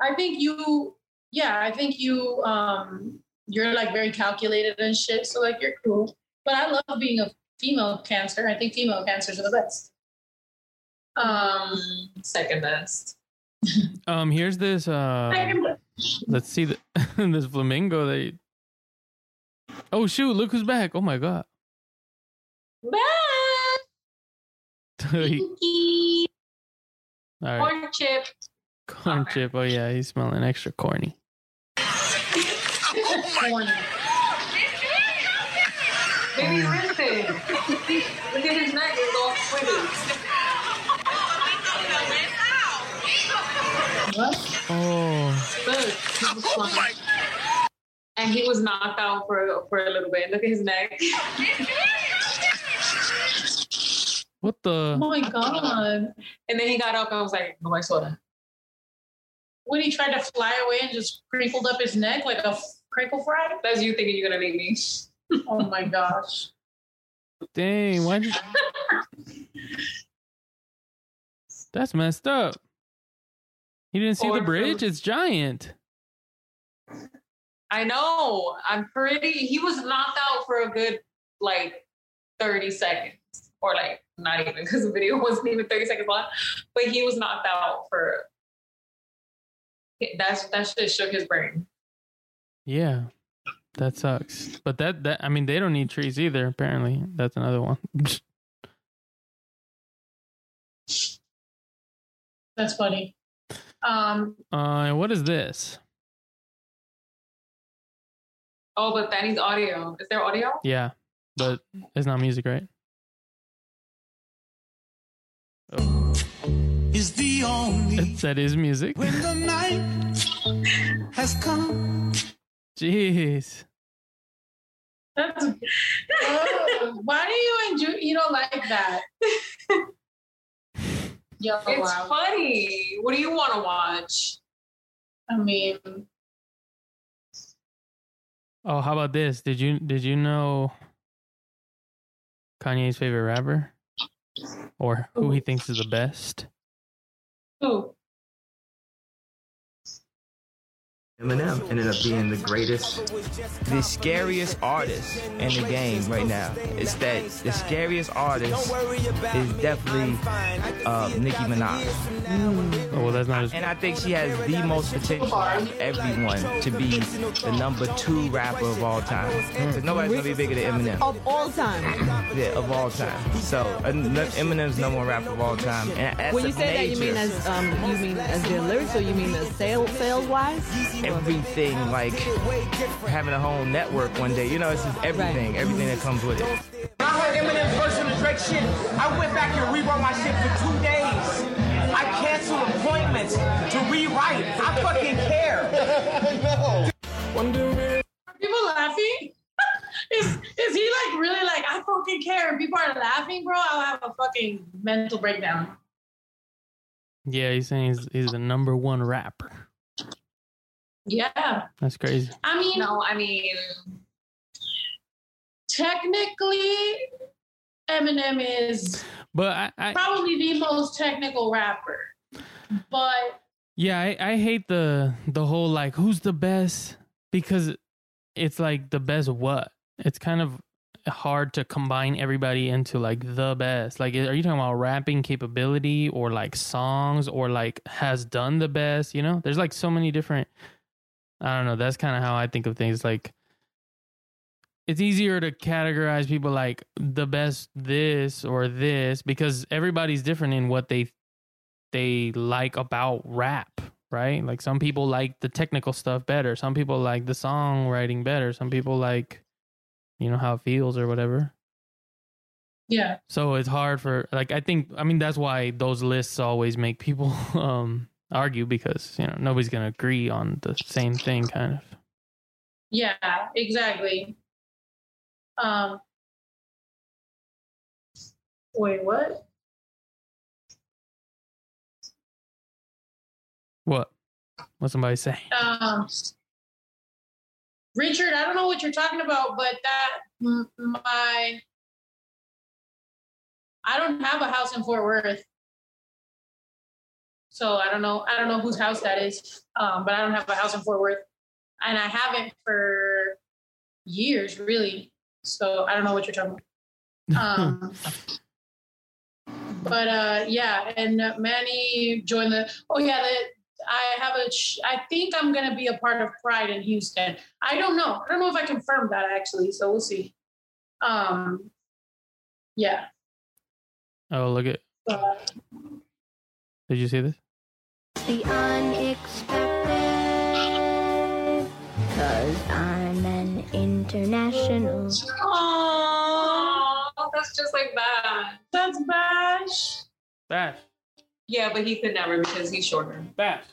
Speaker 1: I think you yeah, I think you um you're like very calculated and shit. So like you're cool. But I love being a female cancer. I think female cancers are the best. Um,
Speaker 2: Second best.
Speaker 3: Um, here's this. Uh, let's see the this flamingo. They. Oh shoot! Look who's back! Oh my god!
Speaker 1: Bye.
Speaker 3: All right,
Speaker 2: Corn chip.
Speaker 3: corn
Speaker 2: okay.
Speaker 3: chip. Oh yeah, he's smelling extra corny.
Speaker 1: Corny.
Speaker 2: Baby Vincent. Look at his neck. It's all squiddy.
Speaker 1: What?
Speaker 3: Oh,
Speaker 2: Look. he was flying. And he was knocked out for for a little bit. Look at his neck.
Speaker 3: what the?
Speaker 1: Oh my god.
Speaker 2: And then he got up I was like, nobody saw that.
Speaker 1: When he tried to fly away and just crinkled up his neck like a crinkle fry.
Speaker 2: That's you thinking you're gonna leave me.
Speaker 1: Oh my gosh.
Speaker 3: Dang! Why? Did... That's messed up. He didn't see the
Speaker 2: Or-
Speaker 3: bridge. It's giant.
Speaker 2: I know. I'm pretty. He was knocked out for a good like 30 seconds, or like not even because the video wasn't even 30 seconds long. But he was knocked out for. That's that shit shook his brain.
Speaker 3: Yeah, that sucks. But that that I mean, they don't need trees either. Apparently, that's another one.
Speaker 1: That's funny. Um,
Speaker 3: uh, what is this?
Speaker 2: Oh, but that needs audio. Is there audio?
Speaker 3: Yeah, but it's not music, right? Oh,
Speaker 4: is the only
Speaker 3: it's- that is music.
Speaker 4: when the night has come.
Speaker 3: Jeez.
Speaker 1: that's oh, why do you enjoy you don't like that? Yo,
Speaker 2: It's
Speaker 1: wow.
Speaker 2: funny. What do you want to watch?
Speaker 1: I mean,
Speaker 3: Oh, how about this? Did you did you know Kanye's favorite rapper, or who he thinks is the best?
Speaker 1: who?
Speaker 5: Eminem ended up being the greatest.
Speaker 6: the scariest artist in the game right now. It's that the scariest artist is definitely uh, Nicki Minaj,
Speaker 3: Oh, well, that's not as
Speaker 6: and I think she has the most potential out of everyone to be the number two rapper of all time. Because nobody's gonna be bigger than Eminem.
Speaker 7: of all time.
Speaker 6: Yeah, of all time. So uh, n- Eminem's number one rapper of all time. And
Speaker 7: When you say that, you mean as um, you mean as their lyrics, or you mean as sales sales wise?
Speaker 6: Everything like having a whole network one day. You know, it's just everything, everything that comes with it.
Speaker 8: When I heard Eminem's verse on the Drake shit, I went back and rewrote my shit for two days. I canceled appointments to rewrite. I fucking care.
Speaker 1: Are people laughing? is is he like really like I fucking care and people are laughing, bro? I'll have a fucking mental breakdown.
Speaker 3: yeah. He's saying he's, he's the number one rapper.
Speaker 1: Yeah.
Speaker 3: That's crazy.
Speaker 1: I mean,
Speaker 2: No, I mean,
Speaker 1: technically, Eminem is
Speaker 3: But I, I
Speaker 1: probably the most technical rapper. But
Speaker 3: yeah, I, I hate the the whole like who's the best because it's like the best what? It's kind of hard to combine everybody into like the best. Like, are you talking about rapping capability or like songs or like has done the best? You know, there's like so many different. I don't know. That's kind of how I think of things. Like, it's easier to categorize people like the best this or this because everybody's different in what they they like about rap, right? Like some people like the technical stuff better. Some people like the songwriting better. Some people like, you know, how it feels or whatever.
Speaker 1: yeah,
Speaker 3: So it's hard for like I think I mean that's why those lists always make people um argue because you know nobody's gonna agree on the same thing kind of.
Speaker 1: yeah, exactly. Um wait, what?
Speaker 3: What? What somebody say?
Speaker 1: Um Richard, I don't know what you're talking about, but that my I don't have a house in Fort Worth. So I don't know. I don't know whose house that is. Um, but I don't have a house in Fort Worth. and I haven't for years, really. So I don't know what you're talking about. Um, but uh, yeah, and Manny joined the. Oh yeah, the, I have a. I think I'm gonna be a part of Pride in Houston. I don't know. I don't know if I confirmed that actually. So we'll see. Um, yeah.
Speaker 3: Oh, look at.
Speaker 1: Uh,
Speaker 3: Did you see this?
Speaker 9: The unexpected. Cause I'm an international.
Speaker 2: Oh, that's just like that.
Speaker 1: that's Bash.
Speaker 3: Bash.
Speaker 2: Yeah, but he could never because he's shorter.
Speaker 3: Bash.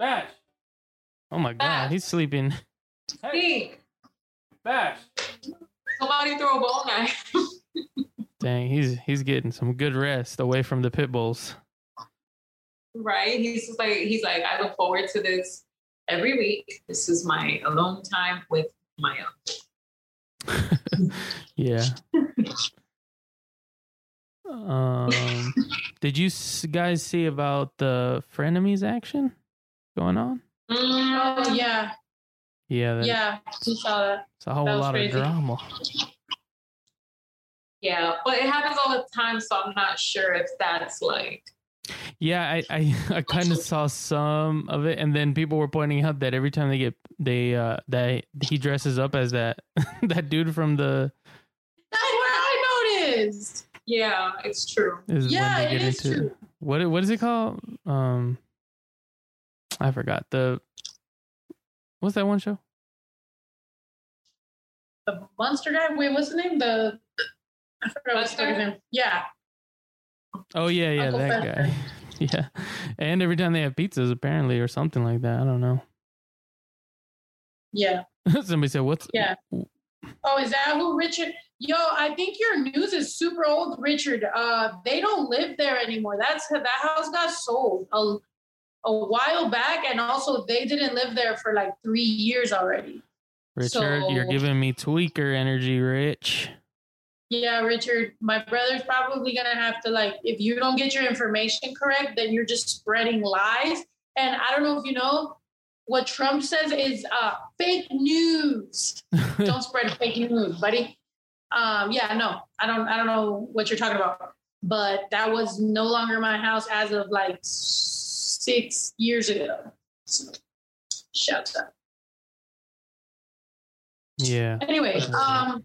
Speaker 3: Bash. Oh my god, he's sleeping.
Speaker 2: Speak.
Speaker 3: Bash.
Speaker 2: Somebody throw a bone knife.
Speaker 3: Dang, he's he's getting some good rest away from the pit bulls.
Speaker 2: Right? He's just like he's like, I look forward to this every week. This is my alone time with my own.
Speaker 3: yeah. um, did you guys see about the frenemies action going on?
Speaker 1: Oh yeah,
Speaker 3: Yeah, that,
Speaker 1: yeah. We saw that.
Speaker 3: it's a whole
Speaker 1: that
Speaker 3: lot
Speaker 1: crazy.
Speaker 3: of drama.
Speaker 2: Yeah, but it happens all the time, so I'm not sure if that's like
Speaker 3: Yeah, I I, I kind of saw some of it, and then people were pointing out that every time they get they uh that he dresses up as that that dude from the
Speaker 1: That's what I noticed.
Speaker 2: yeah, it's true.
Speaker 3: is
Speaker 1: Yeah,
Speaker 3: when they
Speaker 1: it
Speaker 3: get
Speaker 1: is
Speaker 3: into
Speaker 1: true.
Speaker 3: what what is it called? Um, I forgot the what's that one show?
Speaker 1: The monster guy. Wait, what's the name? The I forgot what's the name. Yeah.
Speaker 3: Oh yeah, yeah,
Speaker 1: Uncle
Speaker 3: that guy. yeah, and every time they have pizzas, apparently, or something like that. I don't know.
Speaker 1: Yeah.
Speaker 3: Somebody said, "What's
Speaker 1: Yeah. Oh, is that who Richard? Yo, I think your news is super old, Richard. Uh, they don't live there anymore. That's that house got sold a, a while back, and also they didn't live there for like three years already.
Speaker 3: Richard? You're giving me tweaker energy, Rich."
Speaker 1: Yeah, Richard, my brother's probably gonna have to like, if you don't get your information correct, then you're just spreading lies. And I don't know if you know what Trump says is uh, fake news. don't spread fake news, buddy. Um, yeah, no, I don't, I don't know what you're talking about. But that was no longer my house as of like six years ago. So, shut up.
Speaker 3: yeah.
Speaker 1: Anyway, um,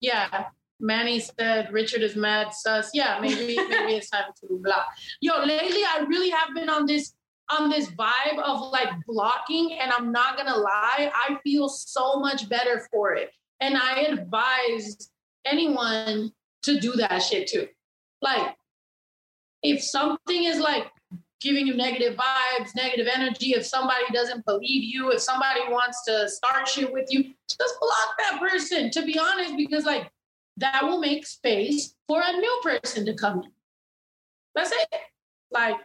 Speaker 1: yeah, Manny said Richard is mad sus. Yeah, maybe maybe it's time to block. Yo, lately I really have been on this on this vibe of like blocking, and I'm not gonna lie, I feel so much better for it. And I advise anyone to do that shit too. Like, if something is like giving you negative vibes, negative energy, if somebody doesn't believe you, if somebody wants to start shit with you, just block that person, to be honest, because like that will make space for a new person to come in. That's it. Like,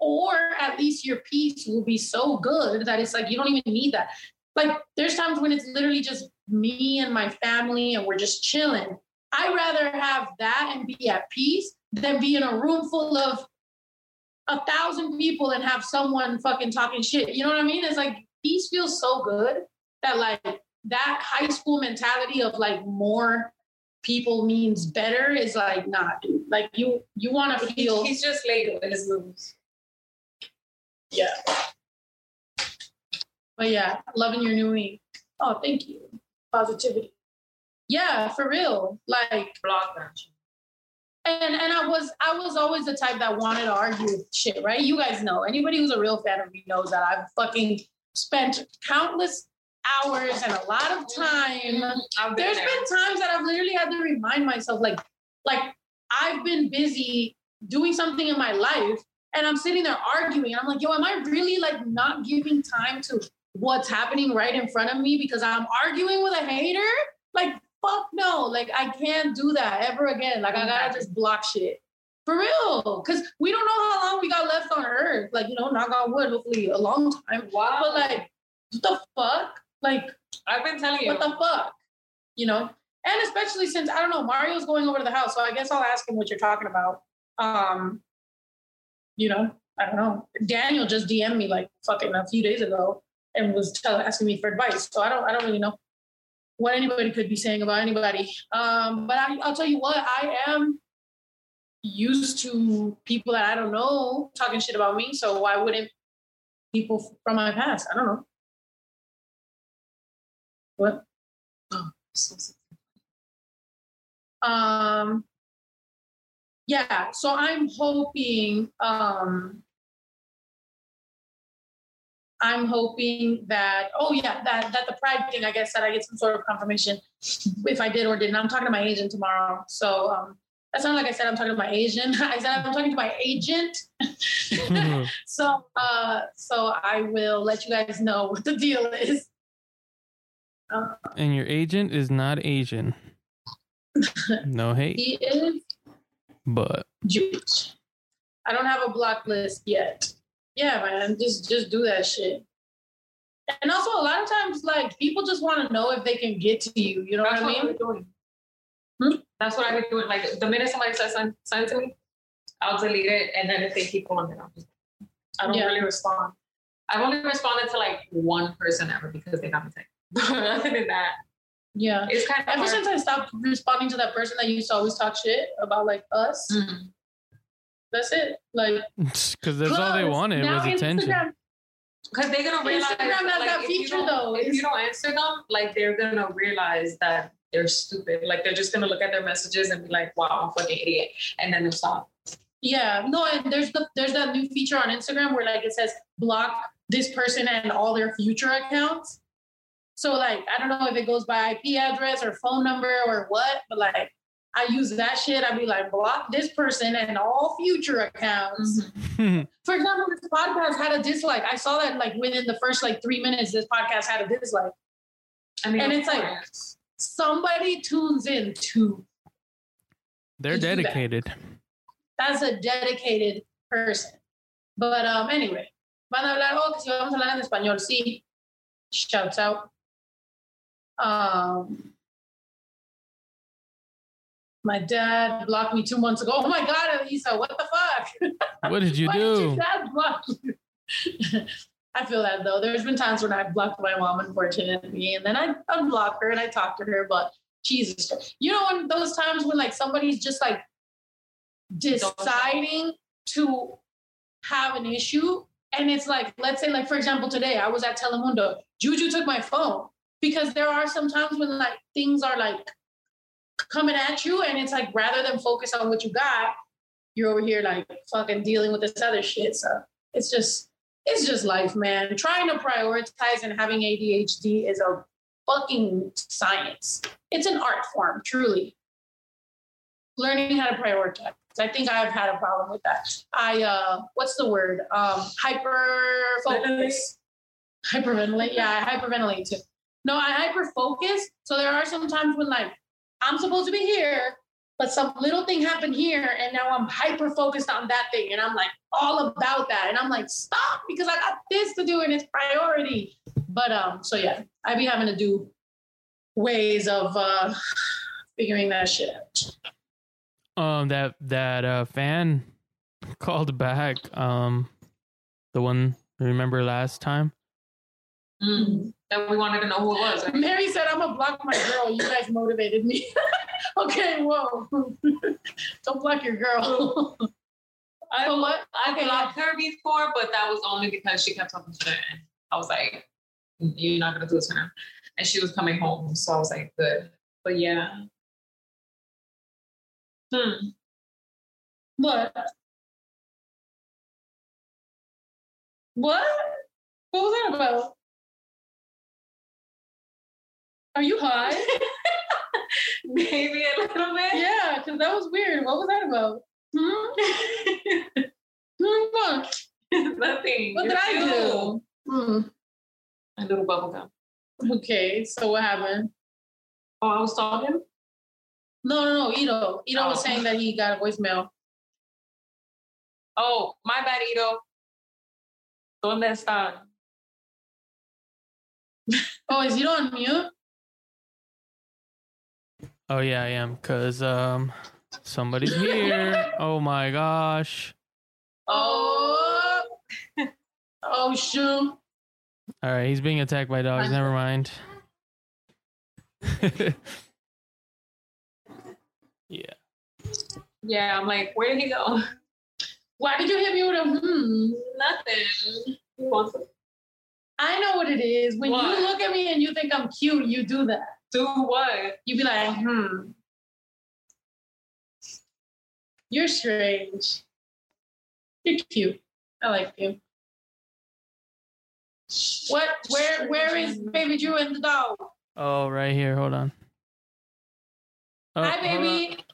Speaker 1: or at least your peace will be so good that it's like you don't even need that. Like, there's times when it's literally just me and my family and we're just chilling. I'd rather have that and be at peace than be in a room full of a thousand people and have someone fucking talking shit. You know what I mean? It's like peace feels so good that like that high school mentality of like more people means better is like nah, dude. Like you you want to feel
Speaker 2: He's just Lego in his moves.
Speaker 1: yeah. But yeah, loving your new week. Oh, thank you. Positivity. Yeah, for real. Like
Speaker 2: Block that.
Speaker 1: And and I was I was always the type that wanted to argue with shit, right? You guys know. Anybody who's a real fan of me knows that I've fucking spent countless hours and a lot of time.
Speaker 2: I've been
Speaker 1: There's
Speaker 2: there.
Speaker 1: been times that I've literally had to remind myself, like, like I've been busy doing something in my life, and I'm sitting there arguing, and I'm like, yo, am I really like not giving time to what's happening right in front of me because I'm arguing with a hater? Like, fuck no, like I can't do that ever again. Like I gotta just block shit. For real, because we don't know how long we got left on Earth. Like you know, knock on wood, hopefully a long time.
Speaker 2: Wow.
Speaker 1: But like, what the fuck? Like,
Speaker 2: I've been telling you.
Speaker 1: what the fuck? You know? And especially since I don't know, Mario's going over to the house, so I guess I'll ask him what you're talking about. Um, you know, I don't know. Daniel just DM'd me like fucking a few days ago and was tell, asking me for advice. So I don't I don't really know what anybody could be saying about anybody. Um, but I, I'll tell you what, I am used to people that I don't know talking shit about me. So why wouldn't people from my past? I don't know. What?
Speaker 2: Oh,
Speaker 1: Um, yeah, so I'm hoping, um, I'm hoping that, oh yeah, that, that the pride thing, I guess that I get some sort of confirmation if I did or didn't. I'm talking to my agent tomorrow. So, um, that's not like I said, I'm talking to my agent. I said, I'm talking to my agent. so, uh, so I will let you guys know what the deal is. Uh,
Speaker 3: And your agent is not Asian. No hate,
Speaker 1: he is
Speaker 3: but
Speaker 1: Jewish. I don't have a block list yet. Yeah, man, just just do that shit. And also, a lot of times, like people just want to know if they can get to you. You know
Speaker 2: That's
Speaker 1: what I
Speaker 2: what
Speaker 1: mean?
Speaker 2: Doing.
Speaker 1: Hmm?
Speaker 2: That's what I've been doing. Like the minute somebody says something something to me, I'll delete it, and then if they keep on, then I'll just. I don't
Speaker 1: Yeah.
Speaker 2: really respond. I've only responded to like one person ever because they got me. But other than that,
Speaker 1: Yeah.
Speaker 2: it's kind of
Speaker 1: Ever
Speaker 2: hard.
Speaker 1: since I stopped responding to that person that used to always talk shit about like us,
Speaker 2: Mhm.
Speaker 1: That's it. Like
Speaker 3: because that's all they wanted was attention.
Speaker 1: Instagram-
Speaker 2: Because they're gonna realize
Speaker 1: Instagram has
Speaker 2: like,
Speaker 1: that feature, though.
Speaker 2: If you don't answer them, like they're gonna realize that they're stupid. Like they're just gonna look at their messages and be like, "Wow, I'm a fucking idiot," and then they'll stop.
Speaker 1: Yeah, no, and there's the there's that new feature on Instagram where like it says block this person and all their future accounts. So like I don't know if it goes by IP address or phone number or what, but like I use that shit. I'd be like block this person and all future accounts. For example, this podcast had a dislike. I saw that like within the first like three minutes, this podcast had a dislike.
Speaker 2: I mean,
Speaker 1: And
Speaker 2: of
Speaker 1: it's like- Somebody tunes in to
Speaker 3: They're
Speaker 1: Did you do that?
Speaker 3: dedicated.
Speaker 1: that's a dedicated person. But um, anyway, van a hablar, oh, que si vamos a hablar en español, sí. Shouts out. Um, my dad blocked me two months ago. Oh my God, Elisa, what the fuck?
Speaker 3: What did you
Speaker 1: Why did
Speaker 3: do?
Speaker 1: your dad block you? I feel that though. There's been times when I've blocked my mom, unfortunately, and then I unblock her and I talk to her. But Jesus, you know, when those times when like somebody's just like deciding to have an issue, and it's like, let's say, like for example, today I was at Telemundo. Juju took my phone because there are some times when like things are like coming at you, and it's like rather than focus on what you got, you're over here like fucking dealing with this other shit. So it's just it's just life, man. Trying to prioritize and having ADHD is a fucking science. It's an art form, truly. Learning how to prioritize. I think I've had a problem with that. I uh what's the word? Um hyper focus. Hyperventilate. Yeah, I hyperventilate too. No, I hyper focus. So there are some times when like I'm supposed to be here, but some little thing happened here and now i'm hyper focused on that thing and i'm like all about that and i'm like stop because i got this to do and it's priority but um so yeah I'd be having to do ways of uh figuring that shit out
Speaker 3: Um, that that uh fan called back. Um, the one remember last time.
Speaker 2: Mm. And we wanted to know who it was. right?
Speaker 1: mary said i'm gonna block my girl you guys motivated me okay whoa don't block your girl
Speaker 2: I,
Speaker 1: So what
Speaker 2: I
Speaker 1: Okay,
Speaker 2: blocked her before, but that was only because she kept talking shit. And I was like, "You're not gonna do this now." And she was coming home, so I was like, "Good." But yeah. Hmm.
Speaker 1: What? What? What was that about? Are you high?
Speaker 2: Maybe a little bit.
Speaker 1: yeah, because that was weird. What was that about? Hmm? Hmm.
Speaker 2: Nothing.
Speaker 1: What
Speaker 2: You're
Speaker 1: did I do? Hmm.
Speaker 2: A little bubble gum.
Speaker 1: Okay, so what happened?
Speaker 2: Oh, I was talking.
Speaker 1: No, no, no. Ito. Ito was
Speaker 2: Oh.
Speaker 1: saying that he got a voicemail.
Speaker 2: Oh, my bad, Ito. ¿Dónde están?
Speaker 1: Oh, is Ito on mute?
Speaker 3: Oh yeah, I am. Cause um, somebody's here. oh my gosh.
Speaker 1: Oh, Oh shoot!
Speaker 3: All right, he's being attacked by dogs. Never mind. yeah.
Speaker 2: Yeah, I'm like, where did he go?
Speaker 1: Why did you hit me with a hmm?
Speaker 2: Nothing. He wants to
Speaker 1: I know what it is. When
Speaker 2: What?
Speaker 1: you look at me and you think I'm cute, you do that.
Speaker 2: Do what?
Speaker 1: You'd be like, hmm. You're strange. You're cute. I like you. What? Where? Where is Baby Drew and the dog?
Speaker 3: Oh, right here. Hold on. Oh,
Speaker 1: Hi,
Speaker 3: hold on.
Speaker 1: baby.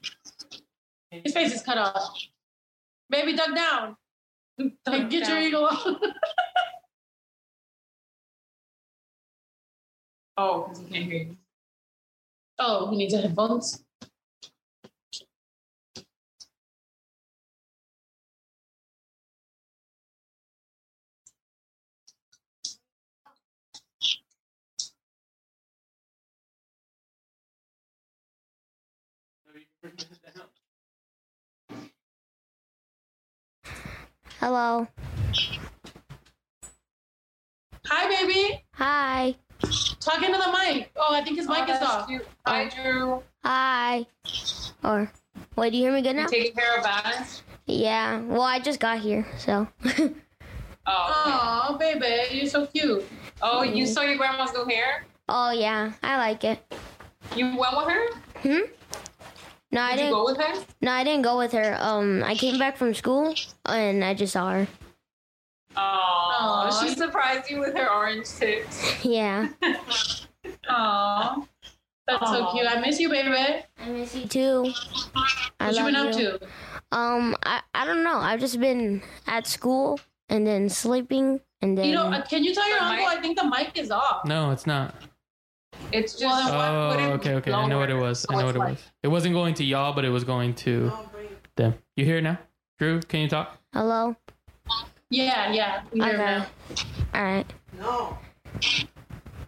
Speaker 1: His face is cut off. Baby, duck down. Like, get your eagle off.
Speaker 2: Oh, because he can't hear you.
Speaker 1: Oh, he needs a headphones.
Speaker 9: Hello.
Speaker 1: Hi, baby.
Speaker 9: Hi.
Speaker 1: Talking to the mic. Oh, I think his mic
Speaker 2: oh,
Speaker 1: is off.
Speaker 2: Cute. Hi, Drew.
Speaker 9: Hi. Or, wait, do you hear me good
Speaker 2: You
Speaker 9: now?
Speaker 2: taking care of bags?
Speaker 9: Yeah. Well, I just got here, so.
Speaker 2: Oh.
Speaker 1: Oh, baby, you're so cute.
Speaker 2: Oh, you saw your grandma's new hair?
Speaker 9: oh yeah, I like it.
Speaker 2: You went with her?
Speaker 9: Hmm. No, I
Speaker 2: Did you
Speaker 9: didn't.
Speaker 2: go with her?
Speaker 9: No, I didn't go with her. Um, I came back from school and I just saw her.
Speaker 2: Oh, she surprised you with her orange tips.
Speaker 9: Yeah.
Speaker 1: Aw. That's so cute. I miss you, baby.
Speaker 9: I miss you too. I
Speaker 1: What you
Speaker 9: love
Speaker 1: been up
Speaker 9: you.
Speaker 1: to?
Speaker 9: Um, I, I don't know. I've just been at school and then sleeping and then.
Speaker 1: You know, uh, can you tell your
Speaker 2: The
Speaker 1: uncle
Speaker 2: mic?
Speaker 1: I think the mic is off?
Speaker 3: No, it's not.
Speaker 2: It's just
Speaker 1: Well,
Speaker 3: Oh,
Speaker 2: put
Speaker 3: okay, okay. I know what it was. I know what it was. It wasn't going to y'all, but it was going to them. You hear now? Drew, can you talk?
Speaker 9: Hello.
Speaker 1: Yeah, yeah. we hear it
Speaker 9: Okay.
Speaker 1: now.
Speaker 9: All right.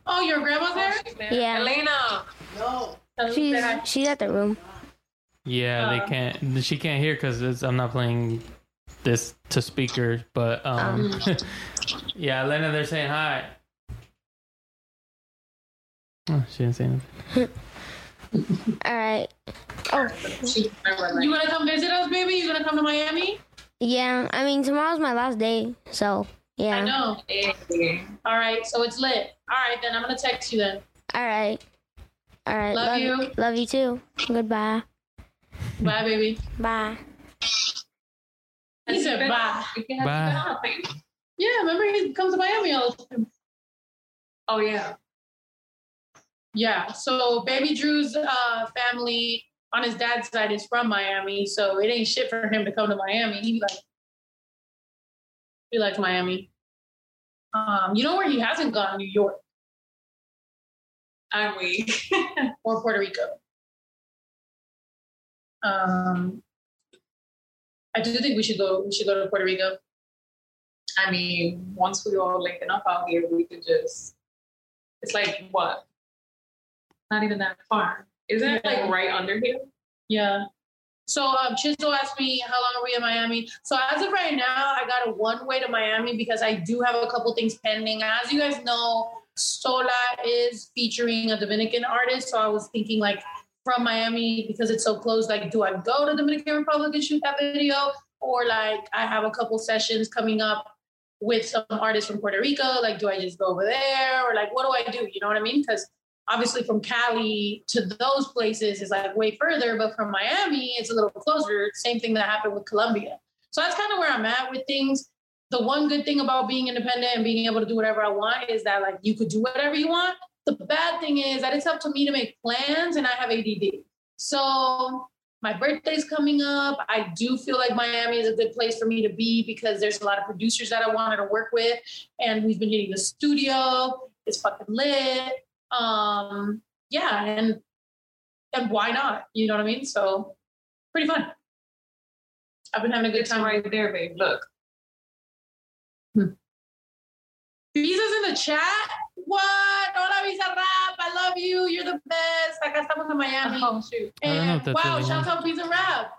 Speaker 1: Oh, your grandma's there?
Speaker 9: Yeah.
Speaker 2: Elena. No.
Speaker 9: She's she's at the room.
Speaker 3: Yeah, they
Speaker 1: Uh.
Speaker 3: can't. She can't hear because I'm not playing this to speaker. But um, yeah, Elena, they're saying hi. Oh, she didn't say anything.
Speaker 9: All right. Oh,
Speaker 1: You gonna come visit us, baby? You gonna come to Miami?
Speaker 9: Yeah. I mean, tomorrow's my last day, so yeah.
Speaker 1: I know. All right, so it's lit. All right, then I'm gonna text you then.
Speaker 9: All right. All right.
Speaker 1: Love you.
Speaker 9: Love you too. Goodbye.
Speaker 1: Bye, baby.
Speaker 9: Bye.
Speaker 1: He said bye.
Speaker 3: Bye.
Speaker 1: Yeah, remember he comes to Miami all the time.
Speaker 2: Oh yeah.
Speaker 1: Yeah, so baby Drew's uh, family on his dad's side is from Miami, so it ain't shit for him to come to Miami. He like, he likes Miami. Um, you know where he hasn't gone? New York
Speaker 2: I'm weak.
Speaker 1: or Puerto Rico. Um, I do think we should go. We should go to Puerto Rico.
Speaker 2: I mean, once we all linking up out here, we could just. It's like what? Not even that far. Isn't it like right under here?
Speaker 1: Yeah. So um, Chisel asked me how long are we in Miami. So as of right now, I got a one way to Miami because I do have a couple things pending. As you guys know, Sola is featuring a Dominican artist. So I was thinking like from Miami because it's so close. Like, do I go to Dominican Republic and shoot that video, or like I have a couple sessions coming up with some artists from Puerto Rico? Like, do I just go over there, or like what do I do? You know what I mean? Because obviously from Cali to those places is like way further, but from Miami, it's a little closer. Same thing that happened with Colombia. So that's kind of where I'm at with things. The one good thing about being independent and being able to do whatever I want is that like you could do whatever you want. The bad thing is that it's up to me to make plans and I have ADD. So my birthday's coming up. I do feel like Miami is a good place for me to be because there's a lot of producers that I wanted to work with. And we've been hitting the studio. It's fucking lit um yeah and and why not? You know what i mean? So pretty fun. I've been having a good
Speaker 2: It's
Speaker 1: time.
Speaker 2: right there, babe. Look.
Speaker 1: Biza's in the chat. What? Hola Bizarrap. I love you. You're the best. Acá estamos en miami.
Speaker 2: Oh shoot.
Speaker 3: I don't know
Speaker 1: and wow shout out Bizarrap.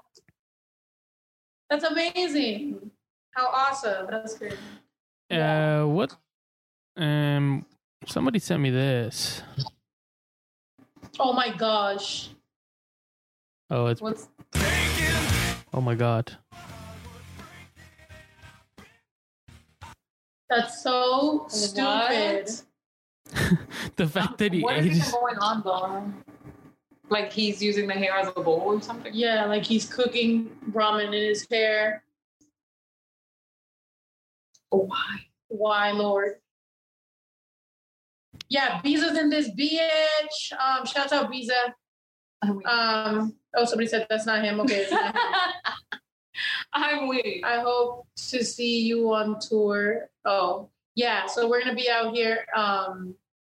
Speaker 1: That's amazing. How awesome. That's great.
Speaker 3: Uh, what? Um, somebody sent me this.
Speaker 1: Oh my gosh.
Speaker 3: Oh, it's
Speaker 2: What's
Speaker 3: oh my god.
Speaker 1: That's so stupid.
Speaker 3: the fact that he
Speaker 2: what
Speaker 3: ate
Speaker 2: is even going on though? Like he's using the hair as a bowl or something?
Speaker 1: Yeah, like he's cooking ramen in his hair.
Speaker 2: Why?
Speaker 1: Why, Lord? Yeah, Biza's in this bitch. Um, shout out Biza. Um, oh, somebody said that's not him. Okay, it's not him.
Speaker 2: I'm weak.
Speaker 1: I hope to see you on tour. Oh, yeah. So we're gonna be out here, um,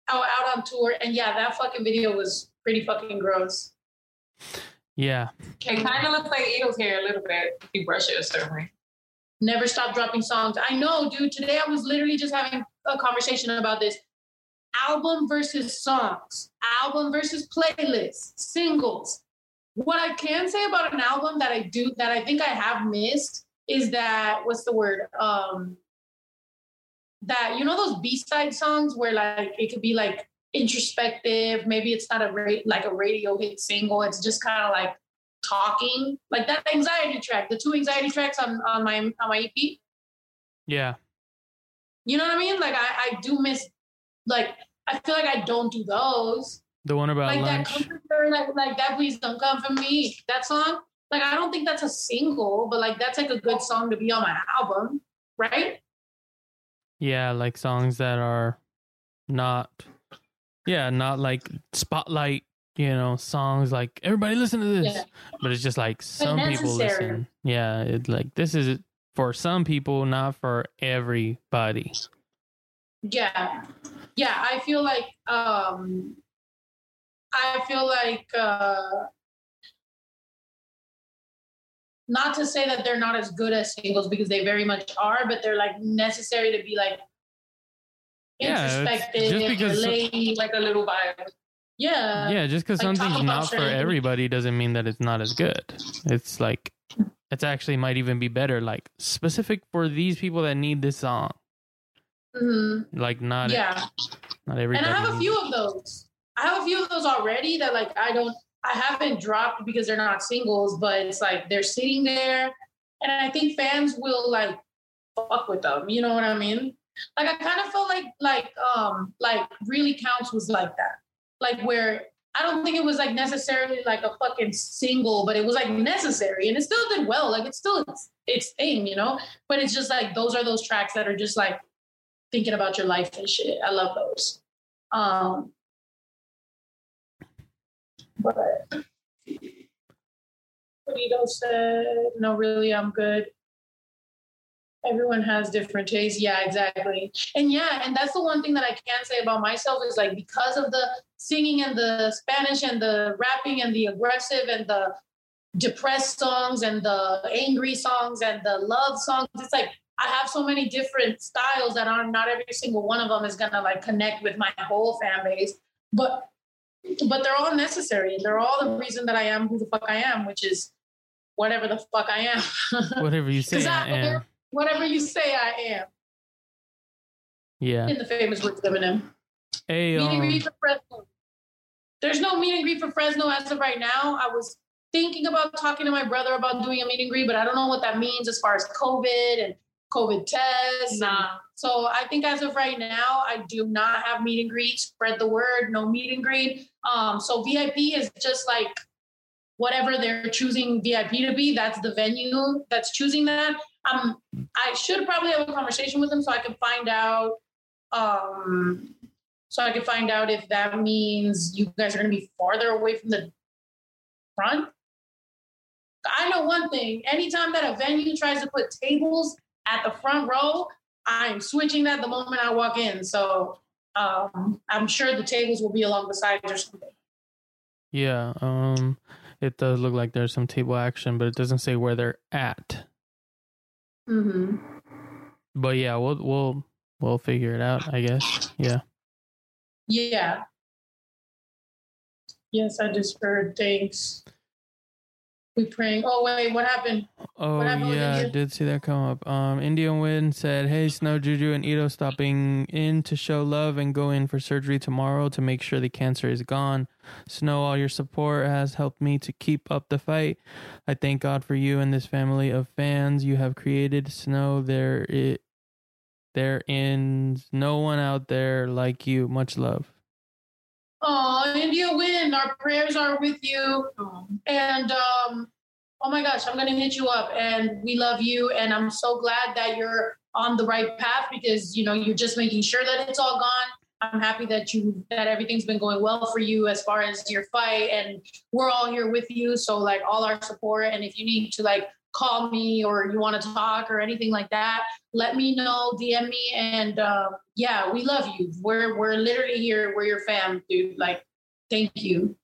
Speaker 1: out out on tour, and yeah, that fucking video was pretty fucking gross.
Speaker 3: yeah.
Speaker 2: It kind of looks like Edo's hair a little bit. If you brush it a certain way.
Speaker 1: Never stop dropping songs. I know, dude. Today I was literally just having a conversation about this. Album versus songs, album versus playlists, singles. What I can say about an album that I do that I think I have missed is that what's the word? Um that you know those B-side songs where like it could be like introspective, maybe it's not a ra- like a radio hit single, it's just kind of like talking. Like that anxiety track, the two anxiety tracks on on my on my EP.
Speaker 3: Yeah.
Speaker 1: You know what I mean? Like I, I do miss like I feel like I don't do those.
Speaker 3: The one about
Speaker 1: like that
Speaker 3: lunch.
Speaker 1: comfort story, like like that please don't come for me. That song. Like I don't think that's a single, but like that's like a good song to be on my album, right?
Speaker 3: Yeah, like songs that are not yeah, not like spotlight, you know, songs like everybody listen to this.
Speaker 1: Yeah.
Speaker 3: But it's just like some people listen. Yeah, it like this is for some people, not for everybody.
Speaker 1: Yeah. Yeah, I feel like um I feel like uh not to say that they're not as good as singles because they very much are, but they're like necessary to be like
Speaker 3: Yeah,
Speaker 1: introspective,
Speaker 3: just because-
Speaker 1: relate,
Speaker 2: Like a little vibe.
Speaker 1: yeah.
Speaker 3: yeah, just because
Speaker 1: like,
Speaker 3: something's not for everybody doesn't mean that it's not as good. It's like it's actually might even be better, like specific for these people that need this song.
Speaker 1: Mhm.
Speaker 3: Like not
Speaker 1: Yeah.
Speaker 3: not
Speaker 1: And. I have a few of those. I have a few of those already that like I don't I haven't dropped because they're not singles, but it's like they're sitting there and I think fans will like fuck with them. You know what I mean? Like I kind of felt like like um like really counts was like that. Like where I don't think it was like necessarily like a fucking single, but it was like necessary and it still did well. Like it's still its, its thing, you know? But it's just like those are those tracks that are just like thinking about your life and shit. I love those. Um, but Benito said, "No, really, I'm good." Everyone has different tastes. Yeah, exactly. And yeah, and that's the one thing that I can say about myself is like because of the singing and the Spanish and the rapping and the aggressive and the depressed songs and the angry songs and the love songs. It's like I have so many different styles that are not every single one of them is gonna like connect with my whole fan base. But but they're all necessary they're all the reason that I am who the fuck I am, which is whatever the fuck I am.
Speaker 3: Whatever you say I am.
Speaker 1: Whatever you say I am.
Speaker 3: Yeah.
Speaker 1: In the famous words of Eminem.
Speaker 3: Hey,
Speaker 1: Meet and
Speaker 3: um,
Speaker 1: greet for Fresno. There's no meet and greet for Fresno as of right now. I was thinking about talking to my brother about doing a meet and greet, but I don't know what that means as far as COVID and COVID tests.
Speaker 2: Nah.
Speaker 1: So I think as of right now, I do not have meet and greet. Spread the word, no meet and greet. Um, so VIP is just like whatever they're choosing VIP to be. That's the venue that's choosing that. Um, I should probably have a conversation with them so I can find out. Um, so I can find out if that means you guys are going to be farther away from the front. I know one thing: anytime that a venue tries to put tables at the front row, I'm switching that the moment I walk in. So um, I'm sure the tables will be along the sides or something.
Speaker 3: Yeah, um, it does look like there's some table action, but it doesn't say where they're at.
Speaker 1: Mm-hmm.
Speaker 3: But yeah, we'll we'll we'll figure it out, I guess. Yeah.
Speaker 1: Yeah. Yes, I just heard. Thanks. We praying. Oh wait, what happened?
Speaker 3: Oh
Speaker 1: What happened
Speaker 3: yeah, I did see that come up. Um, Indian Wind said, "Hey, Snow Juju and Ito stopping in to show love and go in for surgery tomorrow to make sure the cancer is gone. Snow, all your support has helped me to keep up the fight. I thank God for you and this family of fans you have created. Snow, there it, there is no one out there like you. Much love."
Speaker 1: Oh, India win. Our prayers are with you. And um, oh my gosh, I'm gonna hit you up. And we love you. And I'm so glad that you're on the right path because you know you're just making sure that it's all gone. I'm happy that you that everything's been going well for you as far as your fight, and we're all here with you. So like all our support. And if you need to like call me or you want to talk or anything like that, let me know. DM me. And uh, yeah, we love you. We're we're literally here. We're your fam, dude. Like, thank you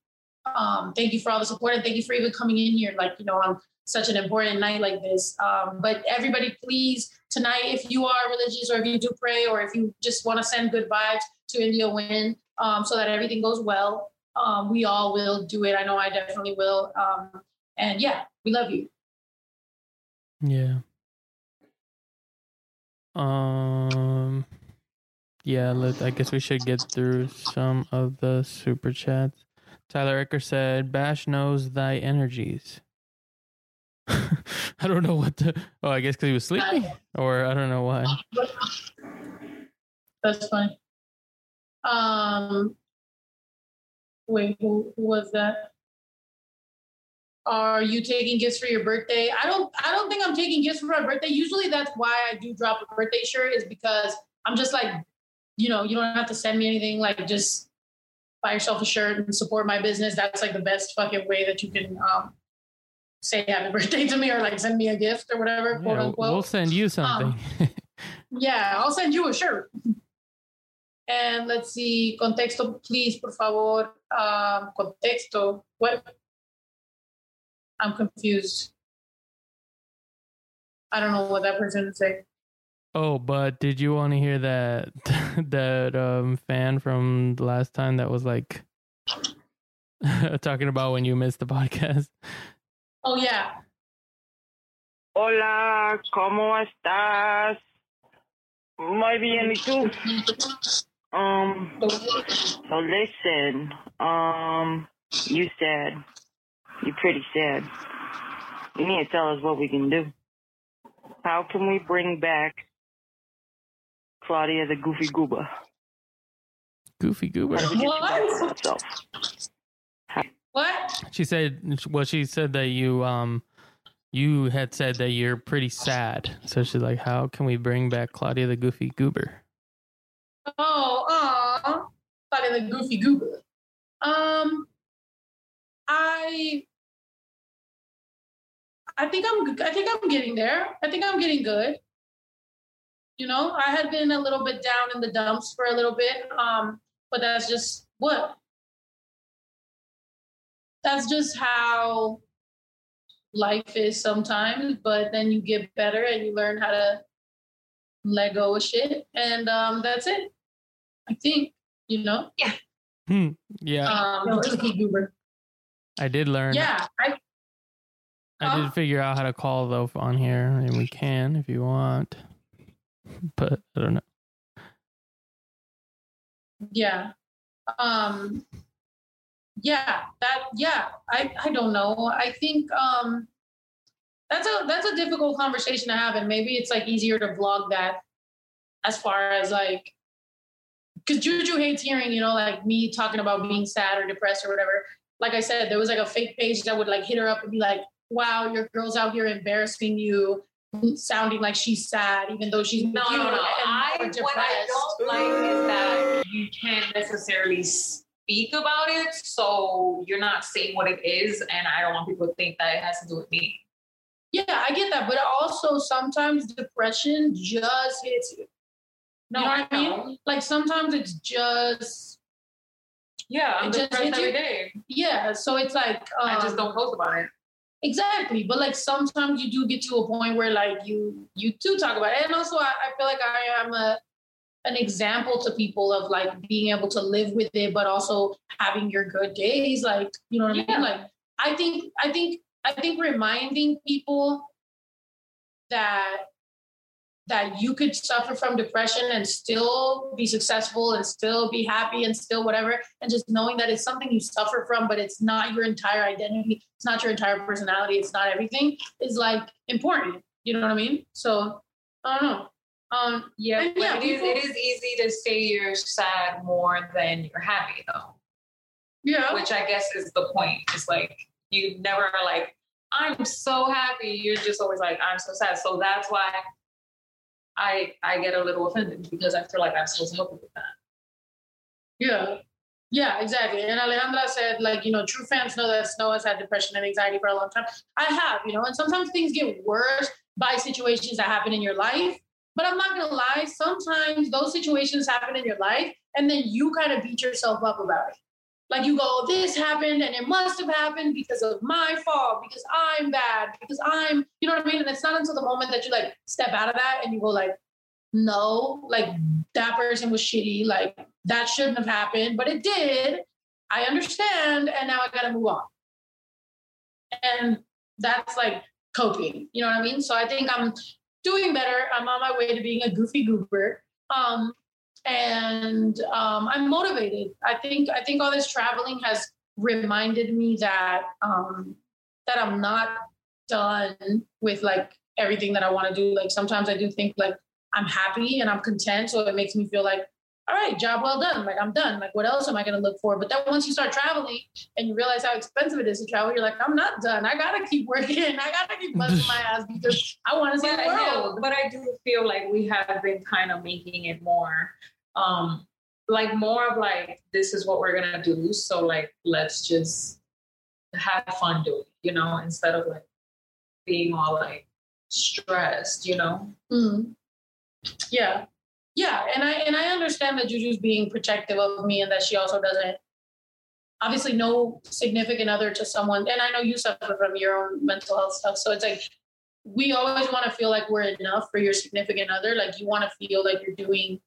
Speaker 1: um, thank you for all the support and thank you for even coming in here like you know on such an important night like this um, but everybody please tonight if you are religious or if you do pray or if you just want to send good vibes to india win um, so that everything goes well um, we all will do it i know i definitely will um, and yeah we love you
Speaker 3: Yeah. Um. Yeah. Let. I guess we should get through some of the super chats. Tyler Ecker said, "Bash knows thy energies." I don't know what the. Oh, I guess because he was sleeping, or I don't know why.
Speaker 1: that's funny um wait who, who was that are you taking gifts for your birthday i don't i don't think i'm taking gifts for my birthday usually that's why i do drop a birthday shirt is because i'm just like you know you don't have to send me anything like just buy yourself a shirt and support my business that's like the best fucking way that you can um say happy birthday to me or like send me a gift or whatever quote
Speaker 3: Yeah,
Speaker 1: unquote
Speaker 3: we'll send you something.
Speaker 1: yeah, I'll send you a shirt. And let's see, contexto, please, por favor. Um, contexto. What? I'm confused. I don't know what that person would say.
Speaker 3: oh, but did you want to hear that that um fan from the last time that was like talking about when you missed the podcast?
Speaker 1: Oh yeah.
Speaker 10: Hola, ¿cómo estás? Muy bien, ¿y tú? Um, so listen, um, you said, you're pretty sad. You need to tell us what we can do. How can we bring back Claudia the Goofy Goober?
Speaker 3: Goofy goober.
Speaker 1: What? What?
Speaker 3: She said, well, she said that you um you had said that you're pretty sad. So she's like, how can we bring back Claudia the Goofy Goober?
Speaker 1: Oh, aw. Thought of the goofy goober. Um, I, I think I'm, I think I'm getting there. I think I'm getting good. You know, I had been a little bit down in the dumps for a little bit. Um, but that's just what. That's just how life is sometimes. But then you get better and you learn how to let go of shit, and um, that's it. I think you know. Yeah.
Speaker 3: Hmm. Yeah,
Speaker 1: Um, Goofy Goober.
Speaker 3: I did learn.
Speaker 1: Yeah, I
Speaker 3: I did figure out how to call though on here, and we can if you want. But I don't know.
Speaker 1: yeah. Um yeah, that yeah, I I don't know. I think um that's a that's a difficult conversation to have and maybe it's like easier to vlog that as far as like because Juju hates hearing, you know, like me talking about being sad or depressed or whatever. Like I said, there was like a fake page that would like hit her up and be like, wow, your girl's out here embarrassing you, sounding like she's sad, even though she's
Speaker 2: No, no, no. I what I don't like is that you can't necessarily speak about it, so you're not saying what it is, and I don't want people to think that it has to do with me.
Speaker 1: Yeah, I get that, but also sometimes depression just hits you.
Speaker 2: No,
Speaker 1: you know what I mean? Like sometimes it's just
Speaker 2: Yeah, I'm
Speaker 1: It just
Speaker 2: depressed every day.
Speaker 1: yeah. So it's like um,
Speaker 2: I just don't post about it.
Speaker 1: exactly. But like sometimes you do get to a point where like you you do talk about it, and also I, I feel like I am a an example to people of like being able to live with it, but also having your good days. Like you know what I mean? Like I think I think I think reminding people that that you could suffer from depression and still be successful and still be happy and still whatever and just knowing that it's something you suffer from but it's not your entire identity it's not your entire personality it's not everything is like important you know what i mean so i don't know um
Speaker 2: Yeah, but
Speaker 1: yeah
Speaker 2: it is
Speaker 1: people-
Speaker 2: it is easy to say you're sad more than you're happy though.
Speaker 1: yeah
Speaker 2: Which I guess is the point. It's like you never are like, I'm so happy. You're just always like, I'm so sad. So that's why I I get a little offended because I feel like I'm supposed to help with that.
Speaker 1: Yeah. Yeah, exactly. And Alejandra said, like, you know, true fans know that Snow has had depression and anxiety for a long time. I have, you know, and sometimes things get worse by situations that happen in your life. But I'm not gonna lie, sometimes those situations happen in your life and then you kind of beat yourself up about it. Like you go, this happened and it must have happened because of my fault, because I'm bad, because I'm, you know what I mean? And it's not until the moment that you like step out of that and you go like, no, like that person was shitty, like that shouldn't have happened, but it did. I understand, and now I gotta move on. And that's like coping, you know what I mean? So I think I'm doing better. I'm on my way to being a goofy goober. Um, and um, I'm motivated. I think I think all this traveling has reminded me that um, that I'm not done with like everything that I want to do. Like sometimes I do think like I'm happy and I'm content, so it makes me feel like, all right, job well done. Like I'm done. Like what else am I going to look for? But then once you start traveling and you realize how expensive it is to travel, you're like, I'm not done. I gotta keep working. I gotta keep busting my ass because I want to see
Speaker 2: But,
Speaker 1: the world.
Speaker 2: but I do feel like we have been kind of making it more um like more of like this is what we're gonna do. So like let's just have fun doing it, you know, instead of like being all like stressed, you know.
Speaker 1: Mhm. Yeah, yeah, and I and I understand that Juju's being protective of me, and that she also doesn't. Obviously, no significant other to someone, and I know you suffer from your own mental health stuff. So it's like we always want to feel like we're enough for your significant other. Like you want to feel like you're doing,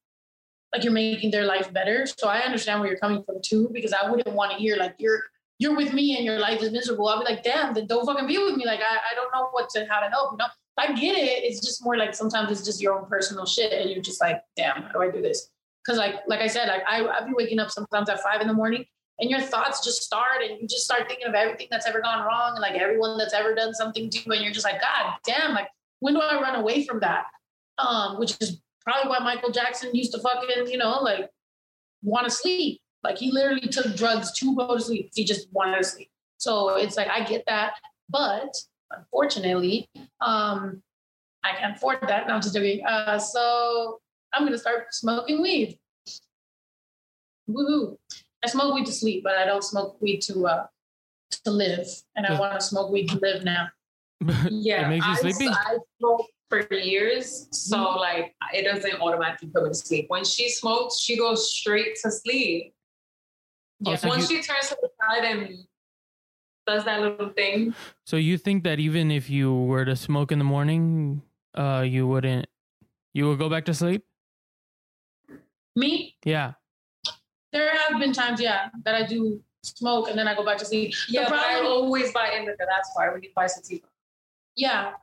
Speaker 1: like you're making their life better. So I understand where you're coming from too, because I wouldn't want to hear like you're you're with me and your life is miserable. I'll be like, damn, then don't fucking be with me. Like I, I don't know what to how to help. You know, I get it. It's just more like sometimes it's just your own personal shit, and you're just like, damn, how do I do this? Because like like I said, like I I be waking up sometimes at five in the morning, and your thoughts just start, and you just start thinking of everything that's ever gone wrong, and like everyone that's ever done something to you, and you're just like, God damn, like when do I run away from that? Um, which is probably why Michael Jackson used to fucking you know like want to sleep. Like he literally took drugs to go to sleep. He just wanted to sleep. So it's like I get that, but unfortunately, um, I can't afford that. No, I'm just joking. Uh, so I'm gonna start smoking weed. Woohoo! I smoke weed to sleep, but I don't smoke weed to uh, to live. And I want to smoke weed to live now.
Speaker 2: Yeah,
Speaker 3: it makes you sleepy.
Speaker 2: I smoked for years, so like it doesn't automatically put me to sleep. When she smokes, she goes straight to sleep.
Speaker 3: Oh, so
Speaker 2: Once
Speaker 3: you-
Speaker 2: she turns to the side and does that little thing,
Speaker 3: So you think that even if you were to smoke in the morning, uh, you wouldn't, you would go back to sleep?
Speaker 1: Me,
Speaker 3: Yeah.
Speaker 1: there have been times, yeah, that I do smoke and then I go back to sleep. The
Speaker 2: yeah, but I always buy indica. That's why we buy sativa.
Speaker 1: Yeah.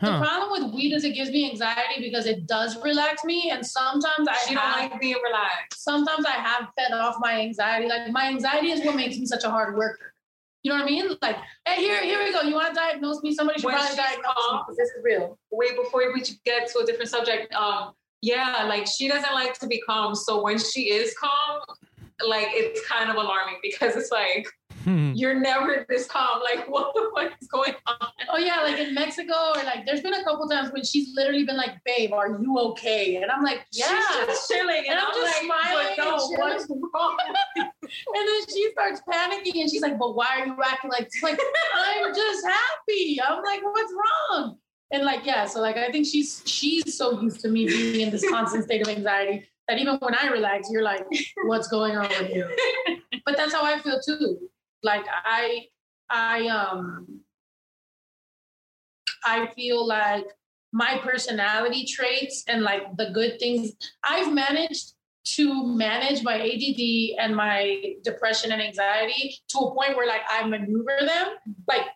Speaker 1: The problem with weed is it gives me anxiety because it does relax me, and sometimes I
Speaker 2: She don't like being relaxed.
Speaker 1: sometimes I have fed off my anxiety. Like my anxiety is what makes me such a hard worker. You know what I mean? Like, hey, here, here we go. You want to diagnose me? Somebody should
Speaker 2: When
Speaker 1: probably diagnose me
Speaker 2: calm-
Speaker 1: because this is real.
Speaker 2: Wait, before we get to a different subject, um, yeah, like she doesn't like to be calm. So when she is calm, like it's kind of alarming because it's like
Speaker 3: Hmm.
Speaker 2: you're never this calm. Like what the fuck is going on?
Speaker 1: Oh yeah, like in Mexico, or like there's been a couple times when she's literally been like, "Babe, are you okay?" And I'm like, "Yeah."
Speaker 2: She's just chilling,
Speaker 1: And I'm just
Speaker 2: like,
Speaker 1: smiling
Speaker 2: But no,
Speaker 1: and
Speaker 2: what's wrong?
Speaker 1: And then she starts panicking and she's like, but why are you acting like like I'm just happy? I'm like, what's wrong? And like, yeah, so like I think she's she's so used to me being in this constant state of anxiety that even when I relax, you're like, what's going on with you? But that's how I feel too. Like I I um I feel like my personality traits and like the good things I've managed to manage my ADD and my depression and anxiety to a point where like I maneuver them. Like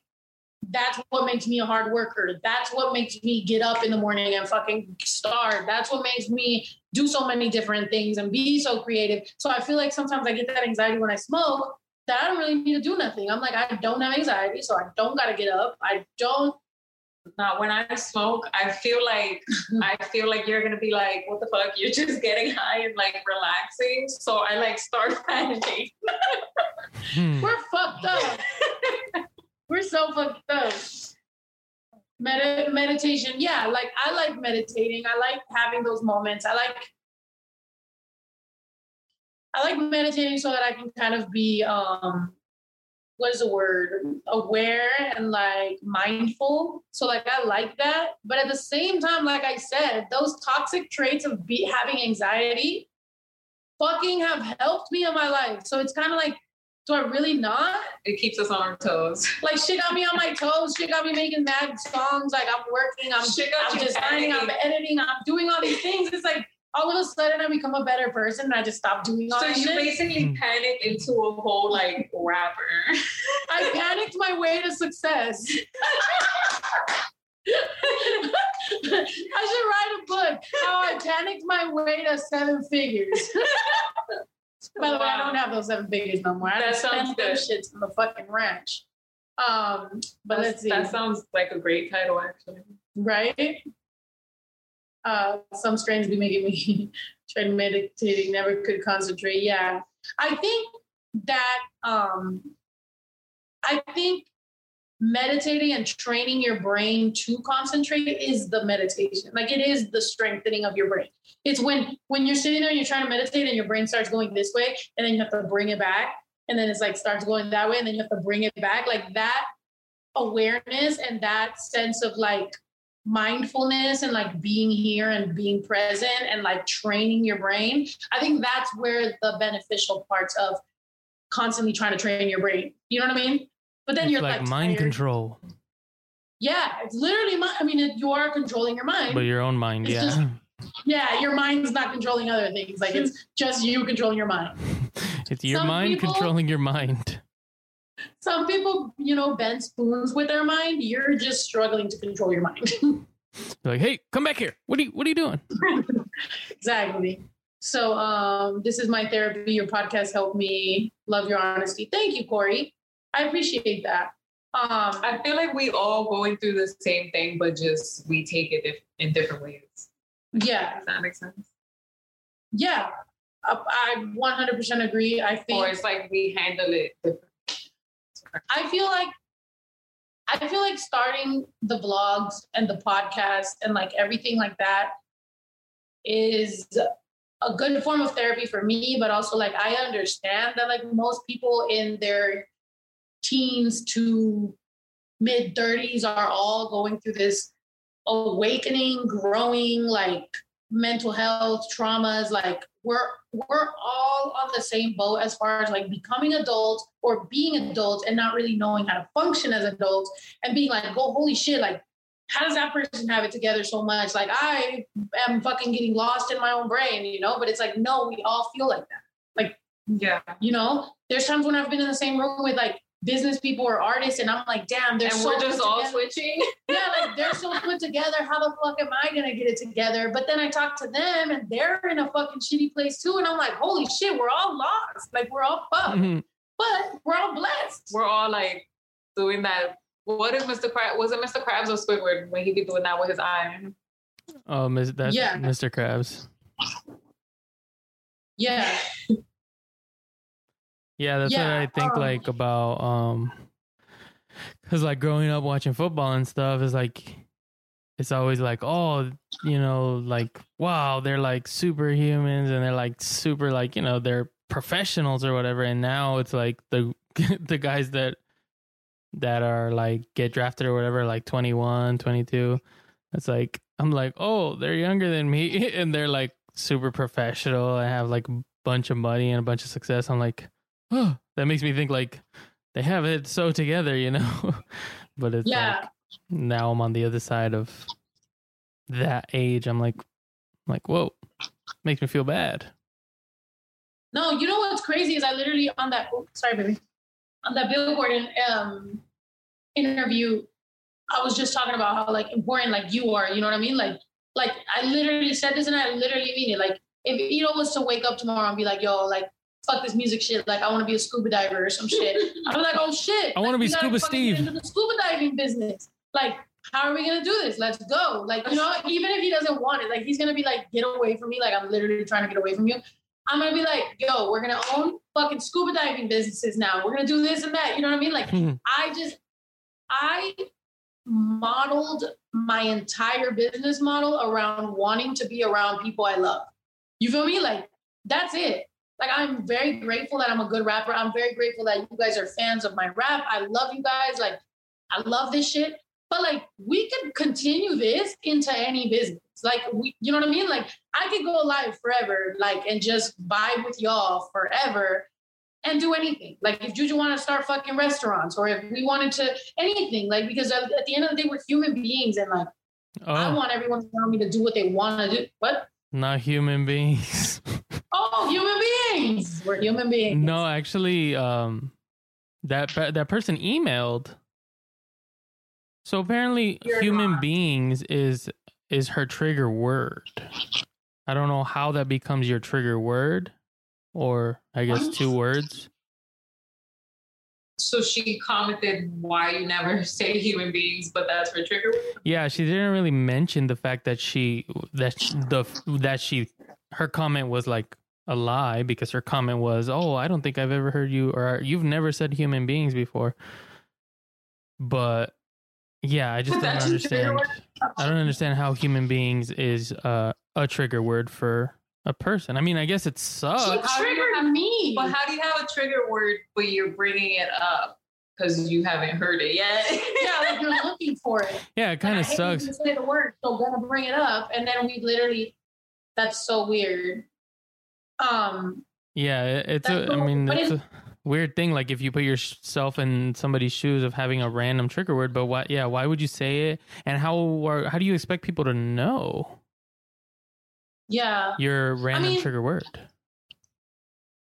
Speaker 1: that's what makes me a hard worker. That's what makes me get up in the morning and fucking start. That's what makes me do so many different things and be so creative. So I feel like sometimes I get that anxiety when I smoke that I don't really need to do nothing. I'm like, I don't have anxiety, so I don't gotta get up. I don't
Speaker 2: Now, when I smoke, I feel like I feel like you're gonna be like, "What the fuck? You're just getting high and like relaxing." So I like start panicking.
Speaker 3: Hmm.
Speaker 1: We're fucked up. We're so fucked up. Medi- meditation, yeah. Like I like meditating. I like having those moments. I like I like meditating so that I can kind of be um what is the word? Aware and like mindful. So like i like that. But at the same time like i said those toxic traits of be having anxiety fucking have helped me in my life. So it's kind of like do i really not?
Speaker 2: It keeps us on our toes.
Speaker 1: like shit got me on my toes. Shit got me making mad songs. Like i'm working. I'm,
Speaker 2: Shit got
Speaker 1: I'm designing. I'm
Speaker 2: editing.
Speaker 1: editing. I'm doing all these things. It's like all of a sudden i become a better person and i just stop doing all shit.
Speaker 2: So
Speaker 1: this
Speaker 2: you
Speaker 1: shit.
Speaker 2: basically panicked into a whole like rapper.
Speaker 1: I panicked my way to success. I should write a book. How I panicked my way to seven figures. By the way, I don't have those seven figures no more. I
Speaker 2: That
Speaker 1: just spent
Speaker 2: sounds
Speaker 1: those
Speaker 2: good.
Speaker 1: shits on the fucking ranch. Um, but let's see.
Speaker 2: That sounds like a great title, actually.
Speaker 1: right? Uh, some strains be making me try meditating, never could concentrate. Yeah, I think that um, I think meditating and training your brain to concentrate is the meditation. Like it is the strengthening of your brain. It's when when you're sitting there and you're trying to meditate and your brain starts going this way, and then you have to bring it back, and then it's like starts going that way, and then you have to bring it back. Like that awareness and that sense of like mindfulness and like being here and being present and like training your brain i think that's where the beneficial parts of constantly trying to train your brain you know what i mean but then
Speaker 3: It's
Speaker 1: you're
Speaker 3: like,
Speaker 1: like,
Speaker 3: mind
Speaker 1: tired.
Speaker 3: control,
Speaker 1: yeah it's literally mi- i mean it, you are controlling your mind
Speaker 3: but your own mind.
Speaker 1: It's
Speaker 3: Yeah,
Speaker 1: just- yeah your mind's not controlling other things like it's just you controlling your mind
Speaker 3: it's your
Speaker 1: some
Speaker 3: mind
Speaker 1: people-
Speaker 3: controlling your mind.
Speaker 1: Some people you know bend spoons with their mind you're just struggling to control your mind
Speaker 3: Like, hey, come back here. What are you What are you doing?
Speaker 1: exactly. So um, this is my therapy. Your podcast helped me. Love your honesty. Thank you, Corey. I appreciate that. Um,
Speaker 2: I feel like we all going through the same thing, but just we take it dif- in different ways.
Speaker 1: yeah,
Speaker 2: Does that make sense?
Speaker 1: yeah. I, I 100% agree. I think,
Speaker 2: Or
Speaker 1: think
Speaker 2: it's like we handle it different.
Speaker 1: I feel like I feel like starting the vlogs and the podcast and like everything like that is a good form of therapy for me, but also like I understand that like most people in their teens to mid 30s are all going through this awakening, growing like mental health traumas like we're we're all on the same boat as far as like becoming adults or being adults and not really knowing how to function as adults and being like oh holy shit like how does that person have it together so much? Like i am fucking getting lost in my own brain you know? But it's like no we all feel like that. Like
Speaker 2: Yeah.
Speaker 1: you know? There's times when i've been in the same room with like business people or artists and i'm like damn they're
Speaker 2: and
Speaker 1: so
Speaker 2: we're just
Speaker 1: put
Speaker 2: all
Speaker 1: together
Speaker 2: switching.
Speaker 1: yeah, like they're so put together. How the fuck am I gonna get it together? But then I talk to them and they're in a fucking shitty place too. And I'm like, holy shit, we're all lost. Like we're all fucked.
Speaker 3: Mhm.
Speaker 1: But we're all blessed.
Speaker 2: We're all like doing that. What is Mr. Krabs? Was it Mr. Krabs or Squidward when he be doing that with his eye?
Speaker 3: Oh, mis- that's
Speaker 1: Yeah.
Speaker 3: Mr. Krabs.
Speaker 1: Yeah.
Speaker 3: Yeah, that's
Speaker 1: Yeah,
Speaker 3: what I think
Speaker 1: um,
Speaker 3: like about um cuz like growing up watching football and stuff is like it's always like oh, you know, like wow, they're like superhumans and they're like super like, you know, they're professionals or whatever and now it's like the the guys that that are like get drafted or whatever like 21, 22. It's like I'm like, "Oh, they're younger than me and they're like super professional and have like a bunch of money and a bunch of success." I'm like, oh, that makes me think like they have it so together, you know. but it's
Speaker 1: Yeah.
Speaker 3: like now I'm on the other side of that age. I'm like, I'm like, whoa, makes me feel bad.
Speaker 1: No, you know what's crazy is I literally on that. Oh, sorry, baby. On that Billboard in, um, interview, I was just talking about how like important like you are. You know what I mean? Like, like I literally said this and I literally mean it. Like, if Ito was to wake up tomorrow and be like, "Yo, like." Fuck this music shit. Like I want to be a scuba diver or some shit. I'm like, oh shit.
Speaker 3: I wanna
Speaker 1: Like,
Speaker 3: be Scuba Steve.
Speaker 1: Into the scuba diving business. Like, how are we gonna do this? Let's go. Like, you know, even if he doesn't want it, like he's gonna be like, get away from me. Like I'm literally trying to get away from you. I'm gonna be like, yo, we're gonna own fucking scuba diving businesses now. We're gonna do this and that. You know what I mean? Like. I just, I modeled my entire business model around wanting to be around people I love. You feel me? Like, that's it. Like, I'm very grateful that I'm a good rapper. I'm very grateful that you guys are fans of my rap. I love you guys. Like, I love this shit. But like, we could continue this into any business. Like, we, you know what I mean? Like, I could go live forever, like, and just vibe with y'all forever and do anything. Like, if Juju wanted to start fucking restaurants, or if we wanted to anything, like, because at, the end of the day, we're human beings, and like, I
Speaker 3: Oh,
Speaker 1: want everyone to around me to do what they want to do. What?
Speaker 3: not human beings.
Speaker 1: Oh, human beings. We're human beings.
Speaker 3: no, actually, um, that that person emailed. So apparently,
Speaker 1: You're
Speaker 3: human
Speaker 1: not.
Speaker 3: beings is is her trigger word. I don't know how that becomes your trigger word, or I guess two words.
Speaker 2: So she commented why you never say human beings, but that's her trigger. word?
Speaker 3: Yeah, she didn't really mention the fact that she that sh- the that she her comment was like a lie because her comment was, "Oh, I don't think I've ever heard you or you've never said human beings before." But yeah, I just don't
Speaker 1: That's your trigger
Speaker 3: understand. I don't understand how human beings is uh, a trigger word for a person. I mean, I guess it
Speaker 1: She
Speaker 3: sucks.
Speaker 2: How do you
Speaker 1: triggered
Speaker 2: have-
Speaker 1: me.
Speaker 2: But how do you have a trigger word, but you're bringing it up because you haven't heard it yet?
Speaker 1: yeah, like you're looking for it.
Speaker 3: Yeah, it kind of
Speaker 1: I hate
Speaker 3: sucks.
Speaker 1: say the word, so gonna bring it up, and then we literally. That's so weird. Um,
Speaker 3: Yeah, it's a. I
Speaker 1: cool,
Speaker 3: mean,
Speaker 1: but
Speaker 3: it's
Speaker 1: it-
Speaker 3: a weird thing. Like if you put yourself in somebody's shoes of having a random trigger word, but why? Yeah, why would you say it? And how? Are, how do you expect people to know
Speaker 1: yeah,
Speaker 3: your random
Speaker 1: mean-
Speaker 3: trigger word?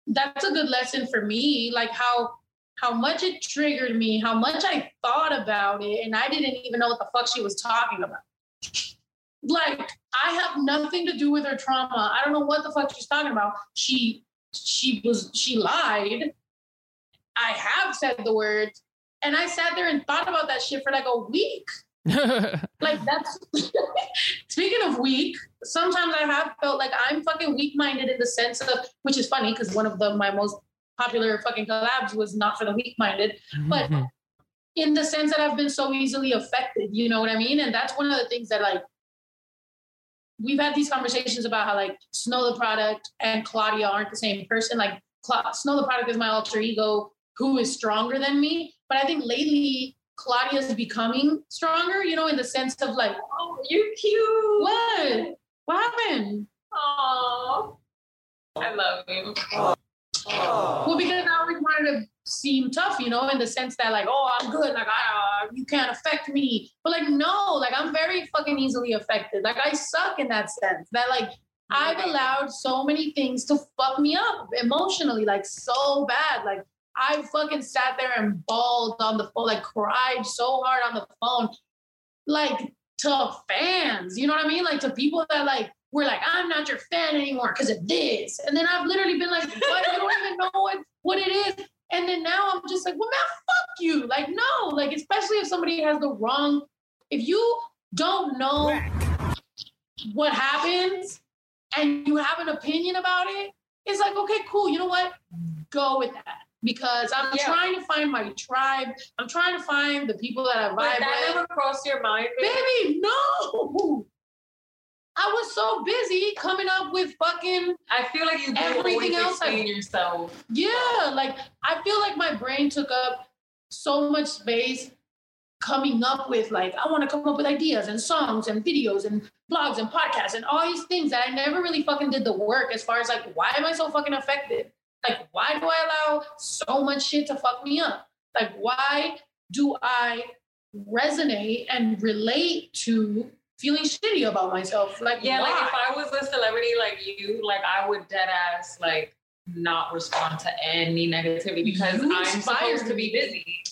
Speaker 1: that's a good lesson for me. Like how how much it triggered me, how much I thought about it, and I didn't even know what the fuck she was talking about. Like I have nothing to do with her trauma. I don't know what the fuck she's talking about. She she was she lied. I have said the words, and I sat there and thought about that shit for like a week. Like that's speaking of weak, sometimes I have felt like I'm fucking weak minded in the sense of which is funny because one of the my most popular fucking collabs was not for the weak minded, but mm-hmm. in the sense that I've been so easily affected, you know what I mean? And that's one of the things that like we've had these conversations about how like Snow Tha Product and Claudia aren't the same person. Like Cla- Snow Tha Product is my alter ego who is stronger than me, but I think lately Claudia is becoming stronger, you know, in the sense of like,
Speaker 2: oh, you're cute.
Speaker 1: what? What happened?
Speaker 2: Oh, I love you.
Speaker 1: Well, because I always wanted to seem tough, you know, in the sense that like, oh, I'm good, like I, uh, you can't affect me. But like, no, like I'm very fucking easily affected. Like I suck in that sense. That like I've allowed so many things to fuck me up emotionally, like so bad. Like I fucking sat there and bawled on the phone, like cried so hard on the phone, like to fans. You know what I mean? Like to people that like were like, I'm not your fan anymore because of this. And then I've literally been like, what? You don't even know what, what it is. And then now I'm just like, well, man, fuck you. Like, no, like, especially if somebody has the wrong, if you don't know what happens and you have an opinion about it, it's like, okay, cool. You know what? Go with that. Because I'm
Speaker 2: Yeah.
Speaker 1: trying to find my tribe. I'm trying to find the people that I vibe
Speaker 2: But that
Speaker 1: with.
Speaker 2: never crossed your mind, babe?
Speaker 1: Baby, no. I was so busy coming up with fucking
Speaker 2: I feel like you
Speaker 1: Everything
Speaker 2: always
Speaker 1: else I-
Speaker 2: yourself.
Speaker 1: yeah. Like I feel like my brain took up so much space coming up with like I want to come up with ideas and songs and videos and blogs and podcasts and all these things that I never really fucking did the work as far as like why am I so fucking affected? Like why do I allow so much shit to fuck me up? Like why do I resonate and relate to feeling shitty about myself? Like
Speaker 2: Yeah,
Speaker 1: why?
Speaker 2: like if I was a celebrity like you, like I would dead ass like not respond to any negativity because
Speaker 1: You
Speaker 2: I'm supposed to be busy.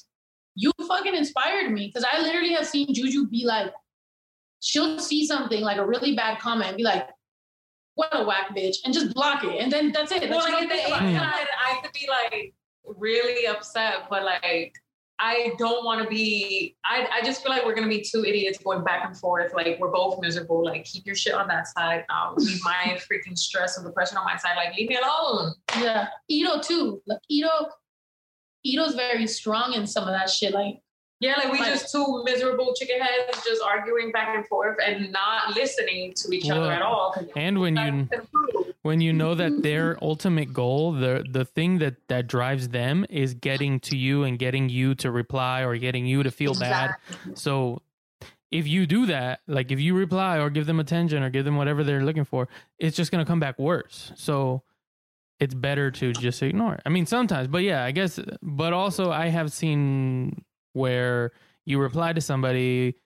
Speaker 1: You fucking inspired me because I literally have seen Juju be like, she'll see something like a really bad comment, be like, "What a whack bitch," and just block it, and then that's it.
Speaker 2: Well,
Speaker 1: That's
Speaker 2: like at the
Speaker 1: I
Speaker 2: same
Speaker 1: think about
Speaker 2: time,
Speaker 1: it.
Speaker 2: I could be like really upset, but like I don't want to be. I I just feel like we're gonna be two idiots going back and forth. Like we're both miserable. Like keep your shit on that side. I'll leave my freaking stress and depression on my side. Like leave me alone.
Speaker 1: Yeah, Ito too. Like Ito, Ito's very strong in some of that shit. Like
Speaker 2: Yeah, like we
Speaker 1: Like-
Speaker 2: just two miserable chicken heads just arguing back and forth and not listening to each other at all.
Speaker 3: And when you when you know that mm-hmm. their ultimate goal, the the thing that that drives them is getting to you and getting you to reply or getting you to feel bad. So if you do that, like if you reply or give them attention or give them whatever they're looking for, it's just gonna come back worse. So it's better to just ignore it. I mean, sometimes, but yeah, I guess. But also, I have seen where you reply to somebody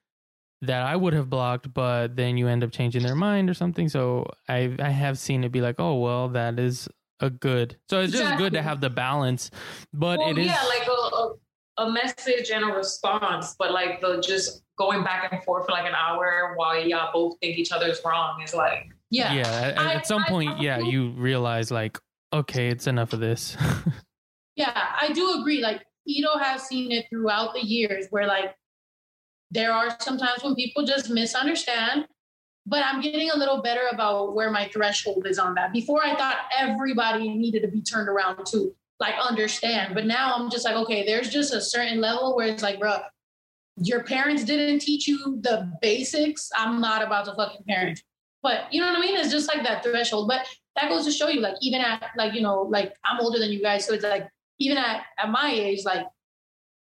Speaker 3: that I would have blocked, but then you end up changing their mind or something. So I I have seen it be like, oh well, that is a good. So it's just good to have the balance, but
Speaker 2: well,
Speaker 3: it is
Speaker 2: yeah, like a, a a message and a response, but like the just going back and forth for like an hour while y'all both think each other's wrong is like
Speaker 1: yeah,
Speaker 3: yeah. At,
Speaker 1: I-
Speaker 3: at some
Speaker 1: I-
Speaker 3: point, yeah, you realize like, okay, it's enough of this.
Speaker 1: Yeah, I do agree. Like Ito has seen it throughout the years where like there are sometimes when people just misunderstand, but I'm getting a little better about where my threshold is on that. Before I thought everybody needed to be turned around to like understand, but now I'm just like, okay, there's just a certain level where it's like, bro, your parents didn't teach you the basics. I'm not about to fucking parent. But you know what I mean? It's just like that threshold. But that goes to show you, like, even at like, you know, like I'm older than you guys. So it's like even at, at my age, like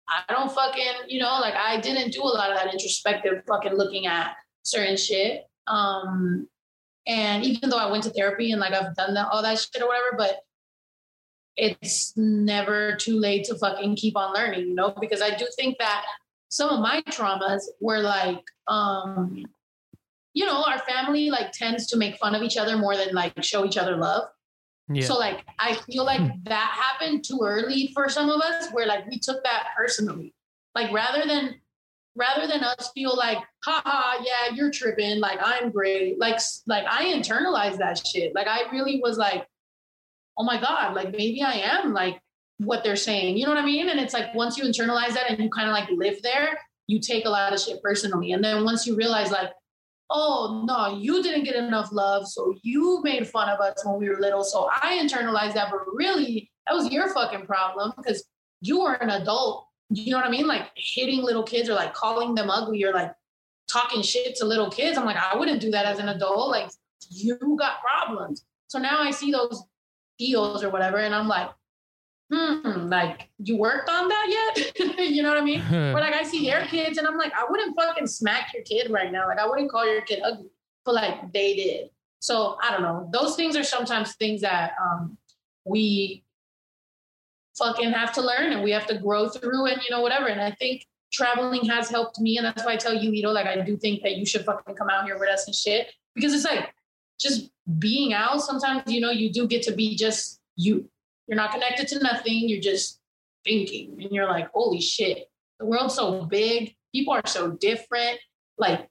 Speaker 1: I don't fucking, you know, like I didn't do a lot of that introspective fucking looking at certain shit. Um and even though I went to therapy and like I've done that all that shit or whatever, but it's never too late to fucking keep on learning, you know, because I do think that some of my traumas were like um you know, our family like tends to make fun of each other more than like show each other love.
Speaker 3: Yeah.
Speaker 1: So like I feel like hmm. that happened too early for some of us where like we took that personally. Like rather than rather than us feel like, haha, yeah, you're tripping, like I'm great. Like like I internalized that shit. Like I really was like, oh my God, like maybe I am like what they're saying. You know what I mean? And it's like once you internalize that and you kind of like live there, you take a lot of shit personally. And then once you realize like, oh no, you didn't get enough love, so you made fun of us when we were little. So I internalized that, but really, that was your fucking problem because you were an adult. You know what I mean? Like hitting little kids or like calling them ugly or like talking shit to little kids. I'm like, I wouldn't do that as an adult. Like, you got problems. So now I see those deals or whatever, and I'm like, hmm, like you worked on that yet? you know what I mean? but like I see their kids and I'm like, I wouldn't fucking smack your kid right now. Like I wouldn't call your kid ugly, but like they did. So I don't know. Those things are sometimes things that um, we fucking have to learn and we have to grow through and you know whatever. And I think traveling has helped me, and that's why I tell you, you know, like I do think that you should fucking come out here with us and shit because it's like just being out. Sometimes you know you do get to be just you. You're not connected to nothing. You're just thinking, and you're like, holy shit, the world's so big. People are so different, like,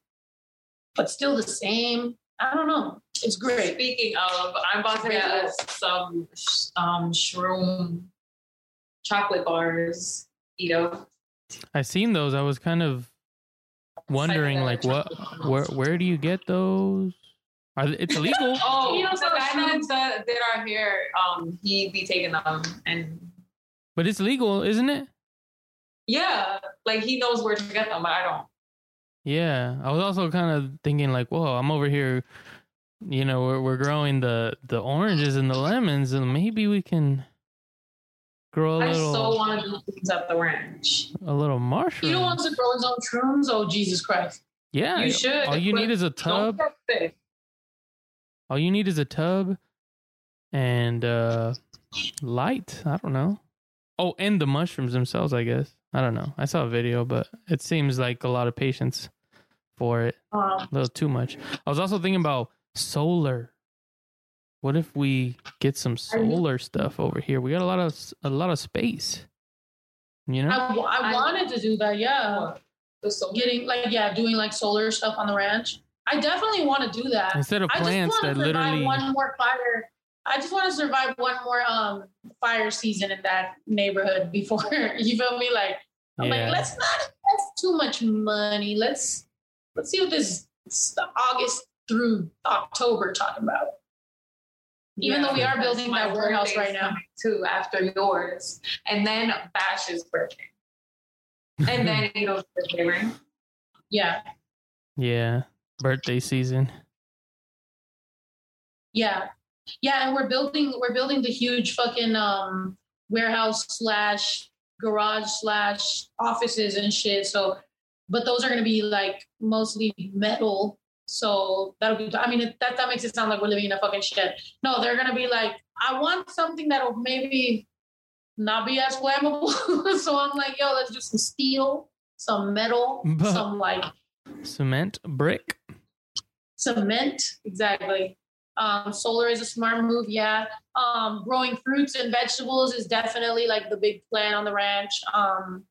Speaker 1: but still the same. I don't know. It's great.
Speaker 2: Speaking of, I'm about to get us some um, shroom chocolate bars. You know,
Speaker 3: I seen those. I was kind of wondering, like, what, where, where do you get those? Are they, it's illegal?
Speaker 2: Oh,
Speaker 1: You know,
Speaker 2: the
Speaker 1: so
Speaker 2: guy
Speaker 1: shrooms-
Speaker 2: that did our hair, um, he be taking them, and
Speaker 3: but it's legal, isn't it?
Speaker 2: yeah, like he knows where to get them, but I don't.
Speaker 3: Yeah, I was also kind of thinking like, whoa, I'm over here, you know, we're we're growing the the oranges and the lemons, and maybe we can grow a
Speaker 2: I
Speaker 3: little I
Speaker 2: so want to do things at the ranch.
Speaker 3: a little mushroom.
Speaker 1: You don't want to grow his own shrooms? Oh Jesus Christ!
Speaker 3: yeah,
Speaker 2: You should.
Speaker 3: All you need is a
Speaker 2: don't
Speaker 3: tub.
Speaker 2: get sick.
Speaker 3: All you need is a tub and uh light. I don't know. Oh, and the mushrooms themselves, I guess. I don't know. I saw a video, but it seems like a lot of patience for it.
Speaker 1: Um,
Speaker 3: A little too much. I was also thinking about solar. What if we get some solar stuff over here? We got a lot of a lot of space. You know?
Speaker 1: I, I wanted to do that. Yeah? Getting like yeah, doing like solar stuff on the ranch. I definitely want to do that.
Speaker 3: Instead of
Speaker 1: I just
Speaker 3: plants
Speaker 1: want
Speaker 3: that
Speaker 1: to survive
Speaker 3: literally
Speaker 1: one more fire. I just want to survive one more um fire season in that neighborhood before you feel me. Like I'm
Speaker 3: Yeah.
Speaker 1: like, let's not. That's too much money. Let's let's see what this s- August through October talking about. Even though we are building that warehouse right now.
Speaker 2: Too after yours, and then Bash's birthday, and then Ito's birthday, right?
Speaker 1: Yeah,
Speaker 3: Yeah. Birthday season.
Speaker 1: yeah, yeah. And we're building we're building the huge fucking um warehouse slash garage slash offices and shit. So, but those are gonna be like mostly metal. So that'll be. I mean, that that makes it sound like we're living in a fucking shed. No, they're gonna be like, I want something that'll maybe not be as flammable. so I'm like, yo, let's do some steel, some metal, some like
Speaker 3: Cement, brick.
Speaker 1: Cement. Exactly. Um solar is a smart move yeah. Um growing fruits and vegetables is definitely like the big plan on the ranch. Um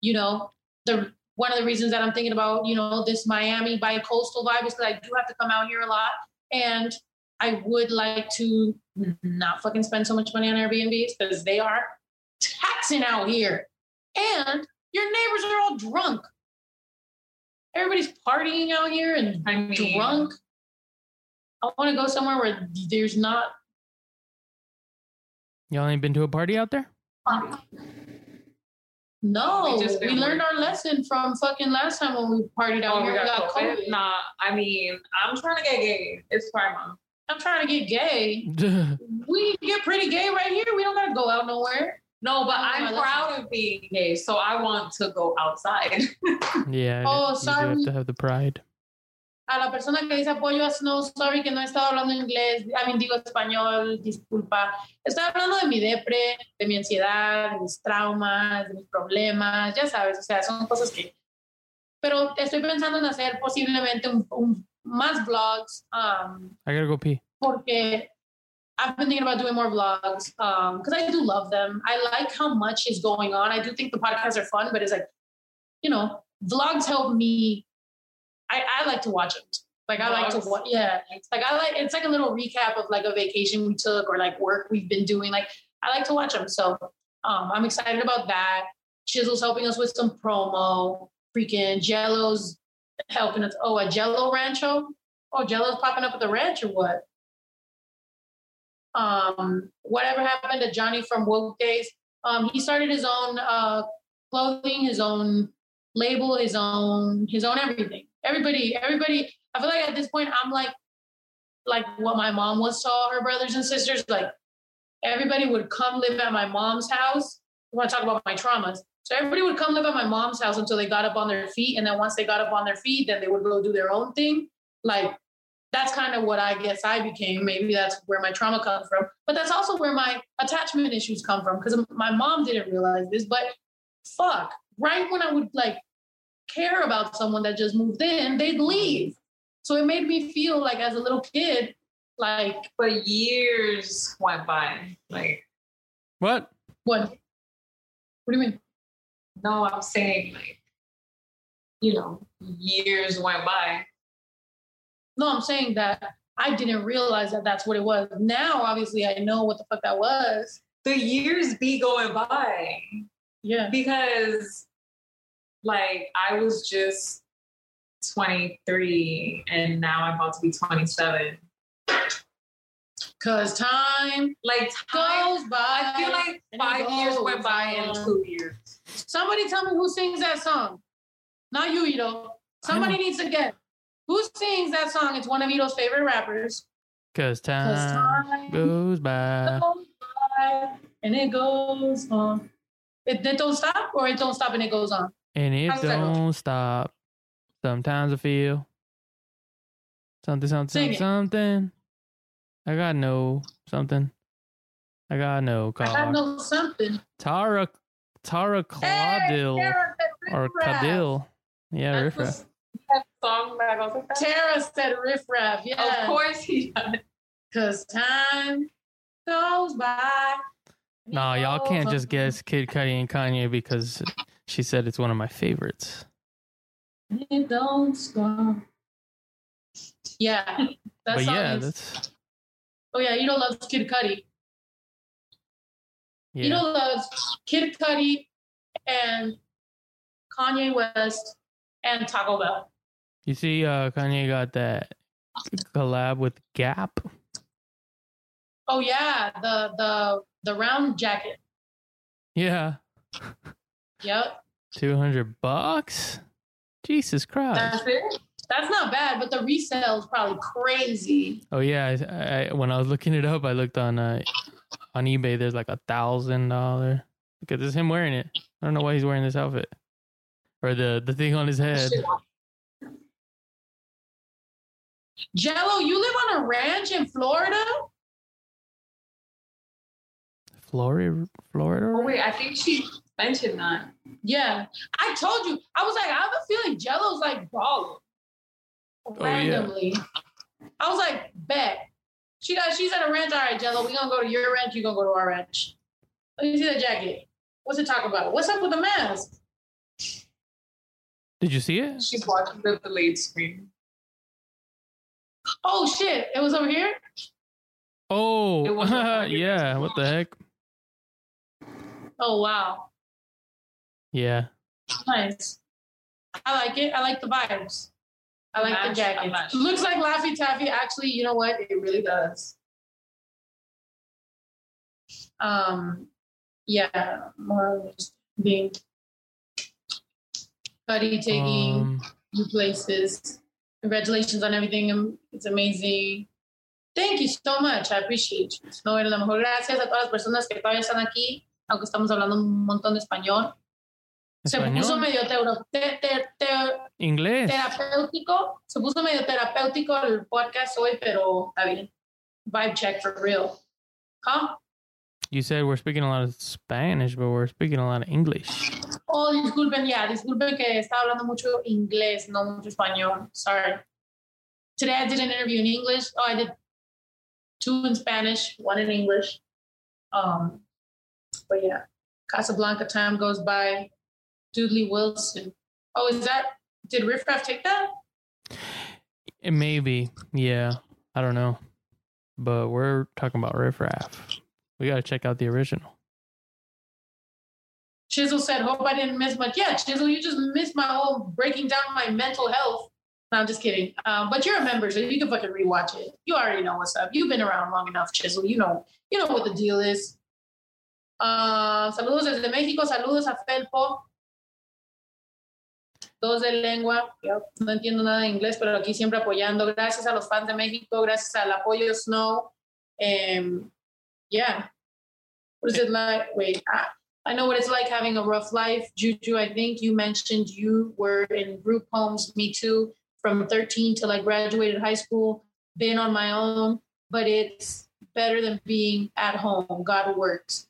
Speaker 1: you know the one of the reasons that i'm thinking about you know this miami bi-coastal vibe is because i do have to come out here a lot and i would like to not fucking spend so much money on airbnbs because they are taxing out here. And your neighbors are all drunk everybody's partying out here and
Speaker 2: I mean,
Speaker 1: drunk. I want to go somewhere where there's not.
Speaker 3: Y'all ain't been to a party out there?
Speaker 1: No,
Speaker 2: We
Speaker 1: we,
Speaker 2: just been
Speaker 1: learned our lesson from fucking last time when we partied out
Speaker 2: Oh,
Speaker 1: here.
Speaker 2: we
Speaker 1: We
Speaker 2: got
Speaker 1: got
Speaker 2: COVID?
Speaker 1: COVID.
Speaker 2: Nah, I mean, I'm trying to get gay. It's fine, mom.
Speaker 1: I'm trying to get gay. We get pretty gay right here. We don't gotta go out nowhere.
Speaker 2: No, but
Speaker 1: Oh,
Speaker 2: I'm
Speaker 1: that's-
Speaker 2: proud of being gay, so I want to go outside.
Speaker 3: yeah.
Speaker 1: Oh,
Speaker 3: you
Speaker 1: sorry.
Speaker 3: have to have the pride.
Speaker 1: A la persona que dice apoyo a Snow, sorry que no he estado hablando inglés, I mean, digo español, disculpa. Estoy hablando de mi depre, de mi ansiedad, de mis traumas, de mis problemas, ya sabes, o sea, son cosas que... Pero estoy pensando en hacer posiblemente un, un- más vlogs, um,
Speaker 3: I gotta go pee.
Speaker 1: porque I've been thinking about doing more vlogs because I do love them. I like how much is going on. I do think the podcasts are fun, but it's like, you know, vlogs help me. I, I like to watch them. Like I like to watch. Yeah, it's like I like. It's like a little recap of like a vacation we took or like work we've been doing. Like I like to watch them. So um, I'm excited about that. Chisel's helping us with some promo. Freaking Jello's helping us. Oh, a Jello Rancho. Oh, Jello's popping up at the ranch or what? Um, whatever happened to Johnny from Woke Days. Um, he started his own uh, clothing, his own label, his own his own everything. Everybody, everybody. I feel like at this point, I'm like like what my mom was all her brothers and sisters. Like everybody would come live at my mom's house. We want to talk about my traumas. So everybody would come live at my mom's house until they got up on their feet, and then once they got up on their feet, then they would go do their own thing. Like that's kind of what I guess I became. Maybe that's where my trauma comes from. But that's also where my attachment issues come from because my mom didn't realize this. But fuck, right when I would like care about someone that just moved in, they'd leave. So it made me feel like as a little kid, like
Speaker 2: but years went by. Like,
Speaker 3: What?
Speaker 1: what? What do you mean?
Speaker 2: no, I'm saying like, you know, years went by.
Speaker 1: No, I'm saying that I didn't realize that that's what it was. Now, obviously, I know what the fuck that was.
Speaker 2: The years be going by
Speaker 1: Yeah.
Speaker 2: because, like, I was just 23 and now I'm about to be 27.
Speaker 1: Cause time
Speaker 2: Like, time,
Speaker 1: goes by.
Speaker 2: I feel like five years went by in two years.
Speaker 1: Somebody tell me who sings that song. Not you, you know. Somebody needs to get. Who sings that song? It's one of Ito's favorite rappers.
Speaker 3: Cause
Speaker 1: 'Cause
Speaker 3: time
Speaker 1: time
Speaker 3: goes by.
Speaker 1: goes by and it goes on. It, it don't stop, or it don't stop and it goes on.
Speaker 3: And it
Speaker 1: How's that go?
Speaker 3: don't stop. Sometimes I feel something, something, something. I got no something. I got no car.
Speaker 1: I got no something.
Speaker 3: Tara, Tara Claudil
Speaker 1: Hey,
Speaker 3: or. Cadil. Yeah, riff
Speaker 2: song that goes like.
Speaker 1: Tara said riff raff. Yeah.
Speaker 2: Of course he does.
Speaker 1: Cause time goes by.
Speaker 3: No, y'all can't just guess Kid Cudi and Kanye because she said it's one of my favorites.
Speaker 1: It don't stop. Yeah. That
Speaker 3: but
Speaker 1: song
Speaker 3: yeah,
Speaker 1: is-
Speaker 3: that's
Speaker 1: Oh yeah, you don't love Kid Cudi.
Speaker 3: yeah.
Speaker 1: You don't love Kid Cudi and Kanye West and Taco Bell.
Speaker 3: You see, uh, Kanye got that collab with Gap.
Speaker 1: Oh yeah, the the the round jacket.
Speaker 3: Yeah,
Speaker 1: Yep.
Speaker 3: two hundred bucks. Jesus Christ!
Speaker 1: That's it. That's not bad, but the resale is probably crazy.
Speaker 3: Oh yeah, I, I, when I was looking it up, I looked on uh, on eBay. There's like a thousand dollar because it's him wearing it. I don't know why he's wearing this outfit or the the thing on his head.
Speaker 1: Jello, you live on a ranch in Florida?
Speaker 3: Florida, Florida.
Speaker 2: Oh wait, I think she mentioned that.
Speaker 1: Yeah. I told you. I was like, I have a feeling Jello's like balling.
Speaker 3: Oh, yeah.
Speaker 1: Randomly. I was like, bet. She got she's at a ranch. All right, Jello, we gonna go to your ranch, you gonna go to our ranch. Let me see that jacket. What's it talk about? What's up with the mask?
Speaker 3: Did you see it?
Speaker 2: She's watching the delayed screen.
Speaker 1: Oh shit. It was over here?
Speaker 3: Oh,
Speaker 2: It was a-
Speaker 3: yeah. What the heck?
Speaker 1: Oh wow.
Speaker 3: Yeah.
Speaker 1: Nice. I like it. I like the vibes. I like
Speaker 2: Match,
Speaker 1: the jacket. Looks like Laffy Taffy. Actually, you know what? It really does. Um, yeah, more just being Buddy taking
Speaker 3: Um,
Speaker 1: new places. Congratulations on everything. Um, It's amazing. Thank you so much. I appreciate you. No, eres la mejor. Gracias a todas las personas que todavía están aquí, aunque estamos hablando un montón de español. Se puso
Speaker 3: español.
Speaker 1: medio te- te- te-
Speaker 3: Inglés.
Speaker 1: terapéutico. Se puso medio terapéutico el podcast hoy, pero está bien. Vibe check for real. Huh?
Speaker 3: You said we're speaking a lot of Spanish, but we're speaking a lot of English.
Speaker 1: Oh, disculpen, ya, disculpen que estaba hablando mucho inglés, no mucho español. Sorry. Today I did an interview in English. Oh, I did two in Spanish, one in English. Um, but yeah, Casablanca time goes by. Dooley Wilson. Oh, is that? Did Riff Raff take that?
Speaker 3: It may be, yeah. I don't know, but we're talking about Riff Raff. We got to check out the original.
Speaker 1: Chisel said, "Hope I didn't miss much." Yeah, Chisel, you just missed my whole breaking down my mental health. No, I'm just kidding. Um, but you're a member, so you can fucking rewatch it. You already know what's up. You've been around long enough, Chisel. You know, you know what the deal is. Uh, saludos desde México. Saludos a Felpo. Dos de lengua. No entiendo nada de inglés, pero aquí siempre apoyando. Gracias a los fans de México. Gracias al apoyo Snow. Yeah. What is it like? Wait, I, I know what it's like having a rough life. Juju, I think you mentioned you were in group homes. Me too. From 13 till I graduated high school, been on my own, but it's better than being at home. God works.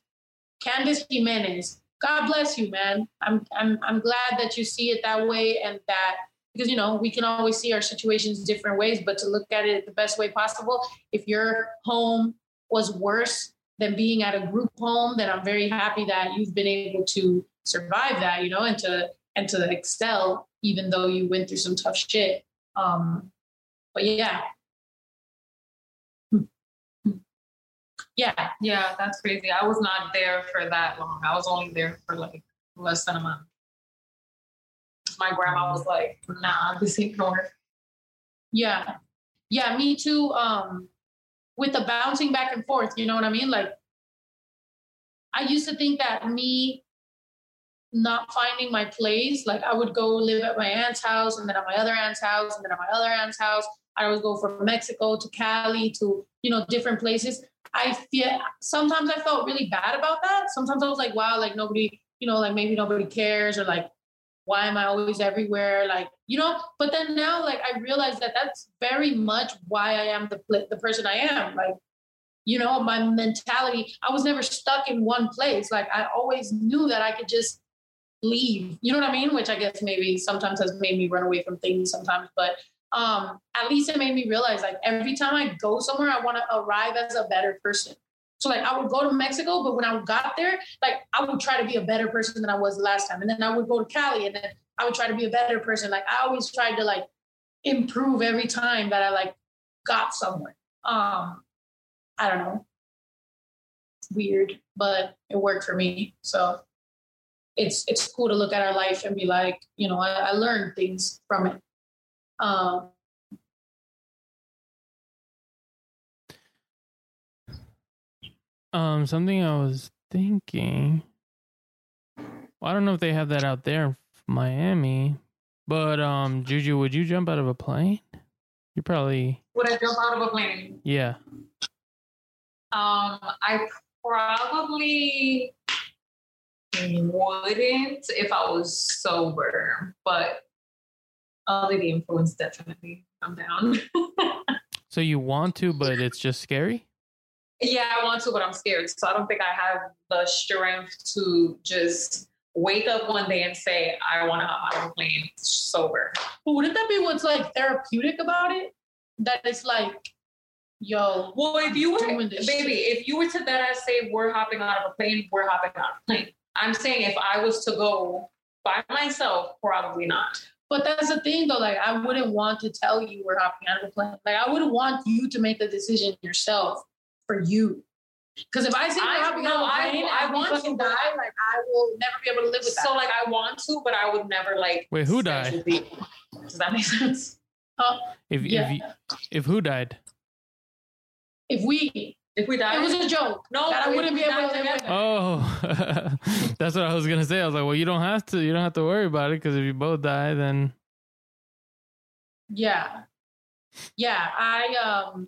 Speaker 1: Candice Jimenez, God bless you, man. I'm I'm I'm glad that you see it that way and that because you know we can always see our situations different ways, but to look at it the best way possible. If your home was worse than being at a group home, then I'm very happy that you've been able to survive that, you know, and to and to excel even though you went through some tough shit. Um, but yeah, yeah,
Speaker 2: Yeah, that's crazy. I was not there for that long. I was only there for like less than a month. My grandma was like, nah, this ain't gonna work.
Speaker 1: Yeah. Yeah, me too. Um, with the bouncing back and forth, you know what I mean? Like, I used to think that me not finding my place, like I would go live at my aunt's house and then at my other aunt's house and then at my other aunt's house. I would go from Mexico to Cali to, you know, different places. I feel sometimes I felt really bad about that. Sometimes I was like, wow, like nobody, you know, like maybe nobody cares or like, why am I always everywhere? Like, you know, but then now, like, I realize that that's very much why I am the, the person I am. Like, you know, my mentality, I was never stuck in one place. Like, I always knew that I could just leave. You know what I mean? Which I guess maybe sometimes has made me run away from things sometimes. But um, at least it made me realize like every time I go somewhere, I want to arrive as a better person. So like I would go to Mexico, but when I got there, like I would try to be a better person than I was last time. And then I would go to Cali and then I would try to be a better person. Like I always tried to like improve every time that I like got somewhere. Um, I don't know. It's weird, but it worked for me. So it's it's cool to look at our life and be like, you know, I, I learned things from it. Um,
Speaker 3: Um, something I was thinking. Well, I don't know if they have that out there in Miami, but um, Juju, would you jump out of a plane? You probably,
Speaker 2: Would I jump out of a plane?
Speaker 3: yeah.
Speaker 2: Um, I probably wouldn't if I was sober, but under the influence, definitely. I'm down.
Speaker 3: So you want to, but it's just scary.
Speaker 2: Yeah, I want to, but I'm scared. So I don't think I have the strength to just wake up one day and say, I want to hop out of a plane sober.
Speaker 1: but wouldn't that be what's like therapeutic about it? That it's like, yo,
Speaker 2: Well, if you were, baby,
Speaker 1: shit.
Speaker 2: if you were to that, I say we're hopping out of a plane, we're hopping out of a plane. I'm saying if I was to go by myself, probably not.
Speaker 1: But that's the thing, though. Like, I wouldn't want to tell you we're hopping out of the plane. Like, I wouldn't want you to make the decision yourself for you. Because if I say we're
Speaker 2: I-
Speaker 1: hopping
Speaker 2: no, I-
Speaker 1: plane,
Speaker 2: I
Speaker 1: I,
Speaker 2: want
Speaker 1: want
Speaker 2: to,
Speaker 1: die. Like, I will never be able to live with that.
Speaker 2: So like I want to, but I would never like.
Speaker 3: Wait, who died?
Speaker 2: Does that make sense?
Speaker 1: Uh,
Speaker 3: If
Speaker 1: yeah.
Speaker 3: if you, if who died?
Speaker 1: if we,
Speaker 2: If we die,
Speaker 1: it was a joke.
Speaker 2: no,
Speaker 1: that I wouldn't be able
Speaker 2: die
Speaker 1: to live
Speaker 3: Oh, that's what I was gonna say. I was like, well, you don't have to. You don't have to worry about it because if you both die, then
Speaker 1: Yeah. Yeah. I um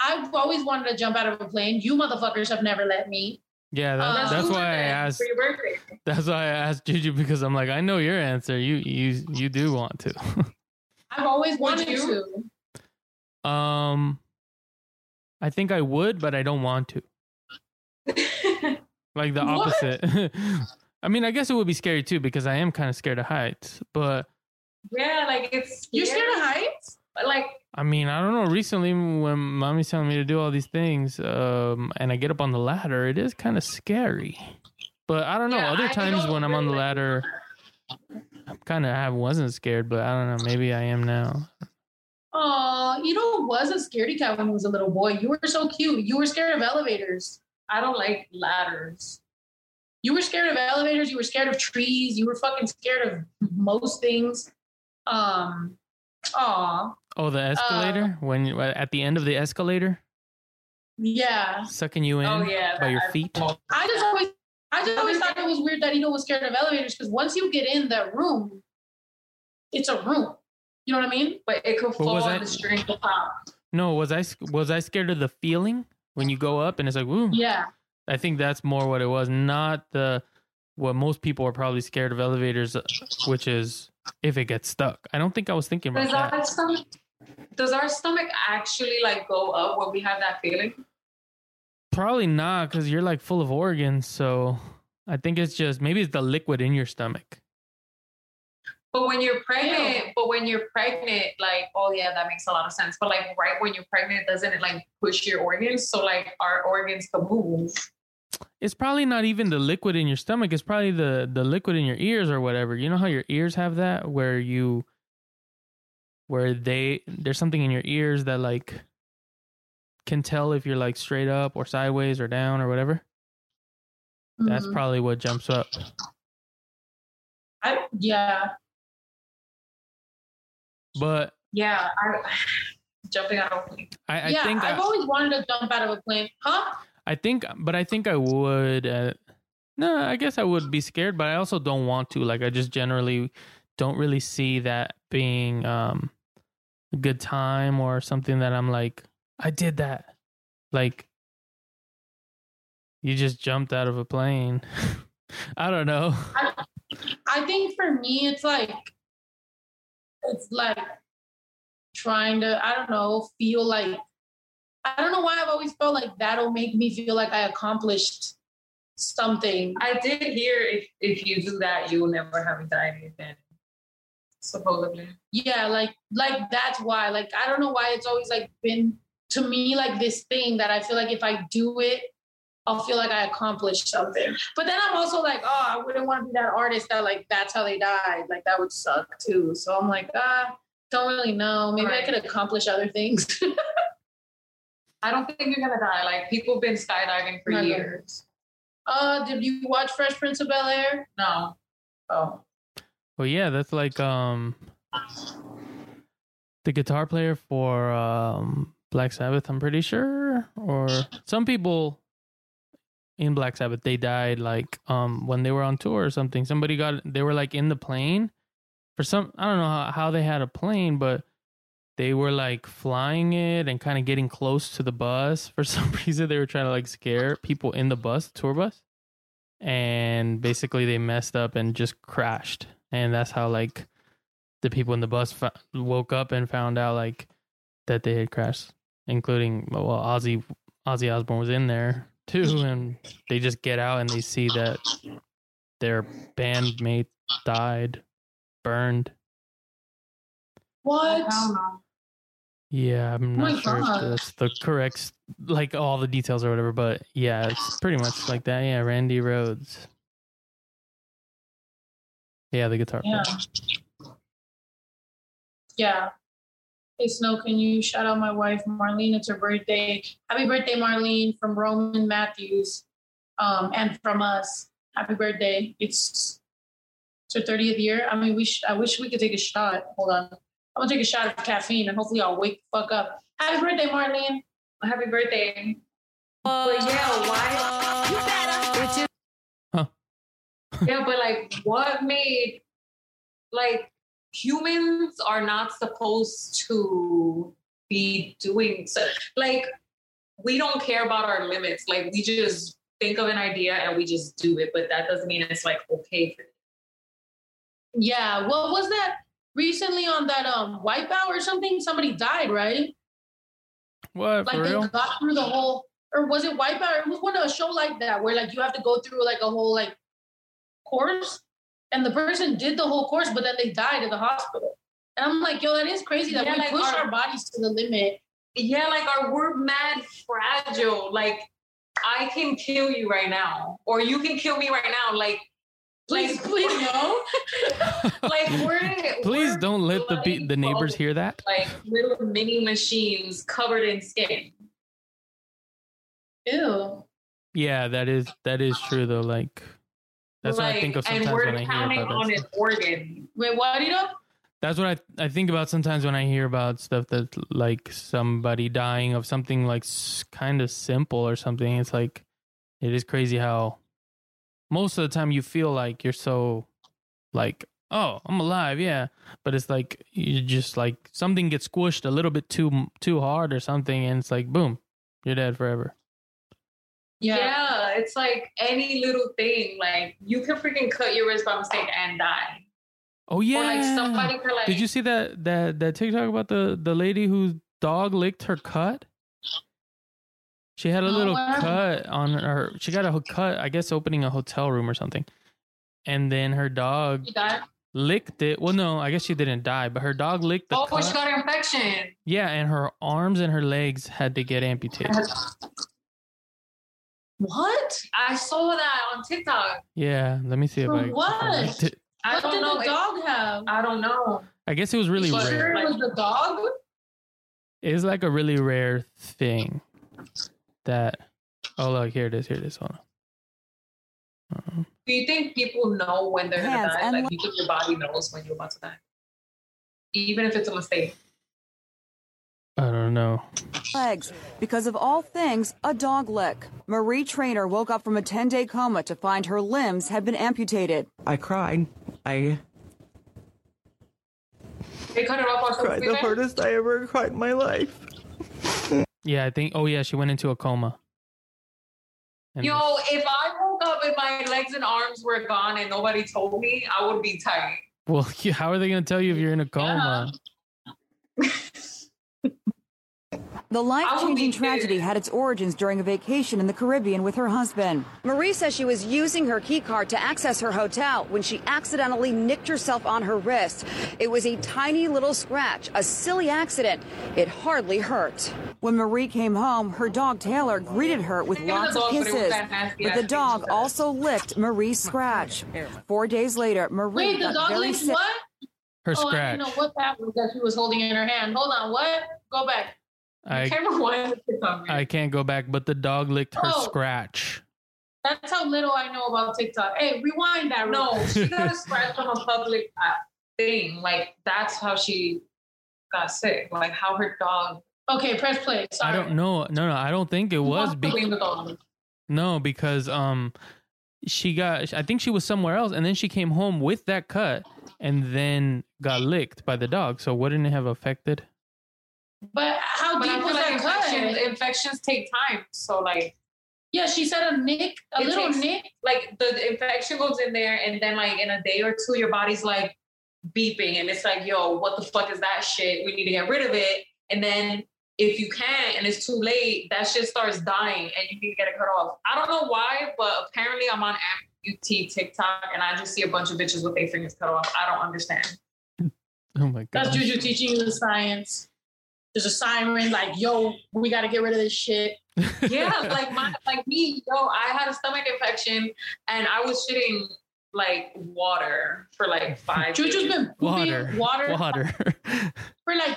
Speaker 1: I've always wanted to jump out of a plane. You motherfuckers have never let me.
Speaker 3: yeah, that,
Speaker 1: Uh,
Speaker 3: that's why I asked.
Speaker 2: for your birthday.
Speaker 3: That's why I asked Juju because I'm like, I know your answer. You you you do want to.
Speaker 1: I've always wanted to.
Speaker 3: um, I think I would, but I don't want to. Like the opposite. I mean, I guess it would be scary too because I am kind of scared of heights. But
Speaker 2: yeah, like it's
Speaker 1: You're scared of heights?
Speaker 2: but, Like
Speaker 3: I mean, I don't know. Recently, when mommy's telling me to do all these things, um, and I get up on the ladder, it is kind of scary. But I don't know.
Speaker 2: Yeah,
Speaker 3: Other
Speaker 2: I
Speaker 3: times when I'm on the ladder, I'm kind of I wasn't scared, but I don't know. Maybe I am now.
Speaker 1: Oh, you know who was a scaredy cat when he was a little boy? You were so cute. You were scared of elevators.
Speaker 2: I don't like ladders.
Speaker 1: You were scared of elevators. You were scared of trees. You were fucking scared of most things. Um, aw,
Speaker 3: Oh, the escalator when at the end of the escalator,
Speaker 1: yeah.
Speaker 3: sucking you in
Speaker 2: Oh yeah,
Speaker 3: by your feet.
Speaker 1: I just always, I just always thought it was weird that Eno was scared of elevators because once you get in that room, it's a room. You know what I mean?
Speaker 2: But it could fall on the string.
Speaker 3: No, was I was I scared of the feeling when you go up and it's like, woo?
Speaker 1: Yeah.
Speaker 3: I think that's more what it was, not the what most people are probably scared of elevators, uh, which is if it gets stuck. I don't think I was thinking about that.
Speaker 2: Does our stomach actually like go up when we have that feeling?
Speaker 3: Probably not, because you're like full of organs. So I think it's just maybe it's the liquid in your stomach.
Speaker 2: But when you're pregnant, but when you're pregnant, like, oh yeah, that makes a lot of sense. But like right when you're pregnant, doesn't it like push your organs? So like our organs can move.
Speaker 3: It's probably not even the liquid in your stomach. It's probably the the liquid in your ears or whatever. You know how your ears have that, where you, where they there's something in your ears that like can tell if you're like straight up or sideways or down or whatever. That's
Speaker 1: Mhm.
Speaker 3: probably what jumps up.
Speaker 1: I, yeah.
Speaker 3: But
Speaker 2: Yeah, I jumping out of a plane.
Speaker 3: I, I
Speaker 1: yeah,
Speaker 3: think
Speaker 1: I've
Speaker 3: I,
Speaker 1: always wanted to jump out of a plane. Huh?
Speaker 3: I think, but I think I would. Uh, no, I guess I would be scared, but I also don't want to. Like, I just generally don't really see that being um, good time or something that I'm like, I did that. Like, you just jumped out of a plane. I don't know.
Speaker 1: I, I think for me, it's like, it's like trying to, I don't know, feel like, I don't know why I've always felt like that'll make me feel like I accomplished something.
Speaker 2: I did hear if if you do that, you will never have anxiety again. Supposedly.
Speaker 1: Yeah, like like that's why. Like I don't know why it's always like been to me like this thing that I feel like if I do it, I'll feel like I accomplished something. But then I'm also like, oh, I wouldn't want to be that artist that like that's how they died. Like that would suck too. So I'm like, ah, don't really know. Maybe I
Speaker 2: Right.
Speaker 1: could accomplish other things.
Speaker 2: I don't think you're gonna die. Like people have been skydiving for years.
Speaker 1: uh, did you watch Fresh Prince of Bel Air?
Speaker 2: No. Oh.
Speaker 3: Well, yeah, that's like um the guitar player for um Black Sabbath, I'm pretty sure, or some people in Black Sabbath they died like um when they were on tour or something. Somebody got they were like in the plane for some I don't know how, how they had a plane, but they were like flying it and kind of getting close to the bus for some reason. They were trying to like scare people in the bus, tour bus, and basically they messed up and just crashed. And that's how like the people in the bus fo- woke up and found out like that they had crashed, including well Ozzy Ozzy Osbourne was in there too, and they just get out and they see that their bandmate died, burned.
Speaker 1: What?
Speaker 2: I don't know.
Speaker 3: Yeah, I'm
Speaker 1: Oh
Speaker 3: not sure
Speaker 1: God.
Speaker 3: if that's the correct, like all the details or whatever, but yeah, it's pretty much like that. Yeah, Randy Rhoads. Yeah, the guitar
Speaker 1: Yeah.
Speaker 3: player.
Speaker 1: Yeah. Hey Snow, can you shout out my wife Marlene? It's her birthday. Happy birthday, Marlene, from Roman Matthews, um, and from us. Happy birthday! It's it's her thirtieth year. I mean, we sh- I wish we could take a shot. Hold on, I'm gonna take a shot of caffeine, and hopefully I'll wake the fuck up. Happy birthday, Marlene!
Speaker 2: Happy birthday. But yeah, why? You better.
Speaker 3: Huh.
Speaker 2: yeah, but like, what made like humans are not supposed to be doing so? Like, we don't care about our limits. Like, we just think of an idea and we just do it. But that doesn't mean it's like okay for
Speaker 1: Yeah, what was that recently on that um Wipeout or something? Somebody died, right?
Speaker 3: What
Speaker 1: like
Speaker 3: for
Speaker 1: they
Speaker 3: real?
Speaker 1: got through the whole or was it Wipeout? It was one of a show like that where like you have to go through like a whole like course and the person did the whole course but then they died at the hospital. And I'm like, yo, that is crazy that
Speaker 2: Yeah,
Speaker 1: we
Speaker 2: like
Speaker 1: push
Speaker 2: our-
Speaker 1: our bodies to the limit.
Speaker 2: Yeah, like our we're mad fragile. Like I can kill you right now, or you can kill me right now. Like,
Speaker 1: Please,
Speaker 2: like,
Speaker 1: please no.
Speaker 2: like we're
Speaker 3: Please
Speaker 2: we're
Speaker 3: don't let the be- the neighbors hear that.
Speaker 2: like little mini machines covered in skin.
Speaker 1: Ew.
Speaker 3: Yeah, that is that is true though. Like that's
Speaker 2: like,
Speaker 3: what I think of
Speaker 2: and
Speaker 3: sometimes
Speaker 2: we're
Speaker 3: when I hear
Speaker 2: counting
Speaker 3: about
Speaker 2: on
Speaker 3: that.
Speaker 2: an
Speaker 3: Stuff.
Speaker 2: organ.
Speaker 1: Wait, what you know?
Speaker 3: That's what I I think about sometimes when I hear about stuff that like somebody dying of something like kind of simple or something. It's like it is crazy how most of the time you feel like you're so like oh I'm alive yeah, but it's like you just like something gets squished a little bit too too hard or something, and it's like boom, you're dead forever.
Speaker 2: Yeah. It's like any little thing. Like you can freaking cut your wrist by mistake and die.
Speaker 3: Oh yeah.
Speaker 2: Or like somebody could like
Speaker 3: Did you see that that that TikTok about the the lady whose dog licked her cut? She had a little
Speaker 1: happened?
Speaker 3: cut on her. She got a cut, I guess, opening a hotel room or something. And then her dog licked it. Well, no, I guess she didn't die, but her dog licked the
Speaker 2: Oh,
Speaker 3: cut.
Speaker 2: she got an infection.
Speaker 3: yeah, and her arms and her legs had to get amputated.
Speaker 1: What?
Speaker 2: I saw that on TikTok.
Speaker 3: Yeah, let me see if
Speaker 1: For
Speaker 3: I. if I
Speaker 1: what?
Speaker 3: linked it.
Speaker 2: I
Speaker 1: what
Speaker 2: don't
Speaker 1: did
Speaker 2: know.
Speaker 1: the dog have?
Speaker 2: I don't know.
Speaker 3: I guess it was really
Speaker 2: But-
Speaker 3: rare.
Speaker 1: Sure, it was the dog.
Speaker 3: It's like a really rare thing that. Oh look, here it is. Here it is. Hold on. Um,
Speaker 2: Do you think people know when they're gonna
Speaker 11: Hands
Speaker 2: die?
Speaker 11: and
Speaker 2: Like you think your body knows when you're about to die, even if it's a mistake.
Speaker 3: I don't know.
Speaker 11: legs because of all things a dog lick. Marie Trainer woke up from a 10 day coma to find her limbs had been amputated.
Speaker 5: I cried. I
Speaker 2: They cut it off on
Speaker 5: cried the hardest I ever cried in my life.
Speaker 3: Yeah, I think. Oh yeah, she went into a coma. And
Speaker 2: Yo, if I woke up and my legs and arms were gone and nobody told me, I would be tight.
Speaker 3: Well, how are they going to tell you if you're in a coma?
Speaker 11: The life changing tragedy had its origins during a vacation in the Caribbean with her husband. Marie says she was using her key card to access her hotel when she accidentally nicked herself on her wrist. It was a tiny little scratch, a silly accident. It hardly hurt. When Marie came home, her dog Taylor greeted her with lots of
Speaker 2: dog, but it was
Speaker 11: kisses. But the dog also licked Marie's scratch. Four days later, Marie
Speaker 1: Wait, the
Speaker 11: got
Speaker 1: dog
Speaker 11: very
Speaker 1: licked
Speaker 11: sick.
Speaker 1: what?
Speaker 3: Her
Speaker 1: oh, I
Speaker 3: scratch.
Speaker 1: didn't know what that was that she was holding in her hand. Hold on, what? Go back.
Speaker 3: I
Speaker 2: Camera one.
Speaker 3: I can't go back, but the dog licked her
Speaker 1: Oh.
Speaker 3: scratch.
Speaker 1: That's how little I know about TikTok. Hey, rewind that.
Speaker 2: No,
Speaker 1: quick.
Speaker 2: she got a scratch on a public uh, thing. Like that's how she got sick. Like how her dog.
Speaker 1: Okay, press play. Sorry.
Speaker 3: I don't know. No, no, I don't think it was. Be-
Speaker 2: the dog.
Speaker 3: no, because um, she got. I think she was somewhere else, and then she came home with that cut, and then got licked by the dog. So wouldn't it have affected?
Speaker 1: But how
Speaker 2: But I
Speaker 1: deep
Speaker 2: feel
Speaker 1: was
Speaker 2: like
Speaker 1: that
Speaker 2: infections,
Speaker 1: cut?
Speaker 2: infections take time. So like
Speaker 1: Yeah, she said a nick, a
Speaker 2: It
Speaker 1: little
Speaker 2: takes-
Speaker 1: nick.
Speaker 2: like the infection goes in there and then like in a day or two your body's like beeping and it's like yo what the fuck is that shit we need to get rid of it and then if you can't and it's too late that shit starts dying and you need to get it cut off i don't know why but apparently i'm on amputee tiktok and i just see a bunch of bitches with their fingers cut off i don't understand
Speaker 3: Oh my god.
Speaker 1: That's Juju teaching you the science. There's a siren like, yo, we got to get rid of this shit.
Speaker 2: yeah like my like me yo i had a stomach infection and i was shitting like water for like five
Speaker 1: Juju's
Speaker 2: days.
Speaker 1: been pooping
Speaker 3: Water.
Speaker 1: water,
Speaker 3: Water.
Speaker 1: for like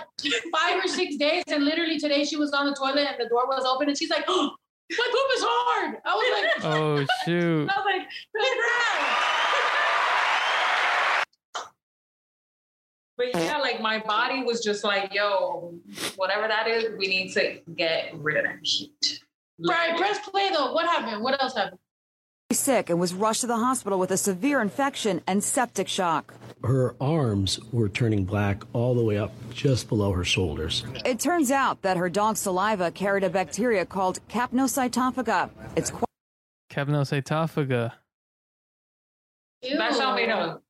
Speaker 1: five or six days, and literally today she was on the toilet and the door was open, and she's like, oh, "My poop is hard." I was like,
Speaker 3: oh shoot.
Speaker 1: I was like,
Speaker 2: But yeah, eh. like my body was just like, yo, whatever that is, we need to get rid of that shit.
Speaker 1: Right, press play though. What happened? What else happened?
Speaker 11: Sick and was rushed to the hospital with a severe infection and septic shock.
Speaker 12: Her arms were turning black all the way up just below her shoulders.
Speaker 11: It turns out that her dog's saliva carried a bacteria called capnocytophaga. It's quite
Speaker 3: Capnocytophaga.
Speaker 2: That's how made up.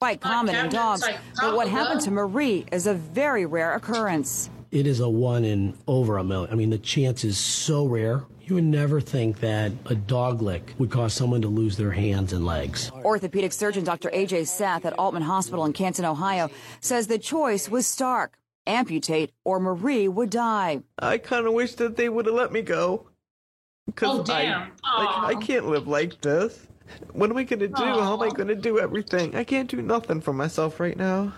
Speaker 11: Quite common in dogs, but what happened to Marie is a very rare occurrence.
Speaker 12: It is a one in over a million. I mean, the chance is so rare. You would never think that a dog lick would cause someone to lose their hands and legs.
Speaker 11: Orthopedic surgeon Dr. Ajay Seth at Aultman Hospital in Canton, Ohio, says the choice was stark amputate or Marie would die.
Speaker 5: I kind of wish that they would have let me go. Because
Speaker 1: Oh, damn.
Speaker 5: I, like, I can't live like this. What am I gonna do? How am I gonna do everything? I can't do nothing for myself right now.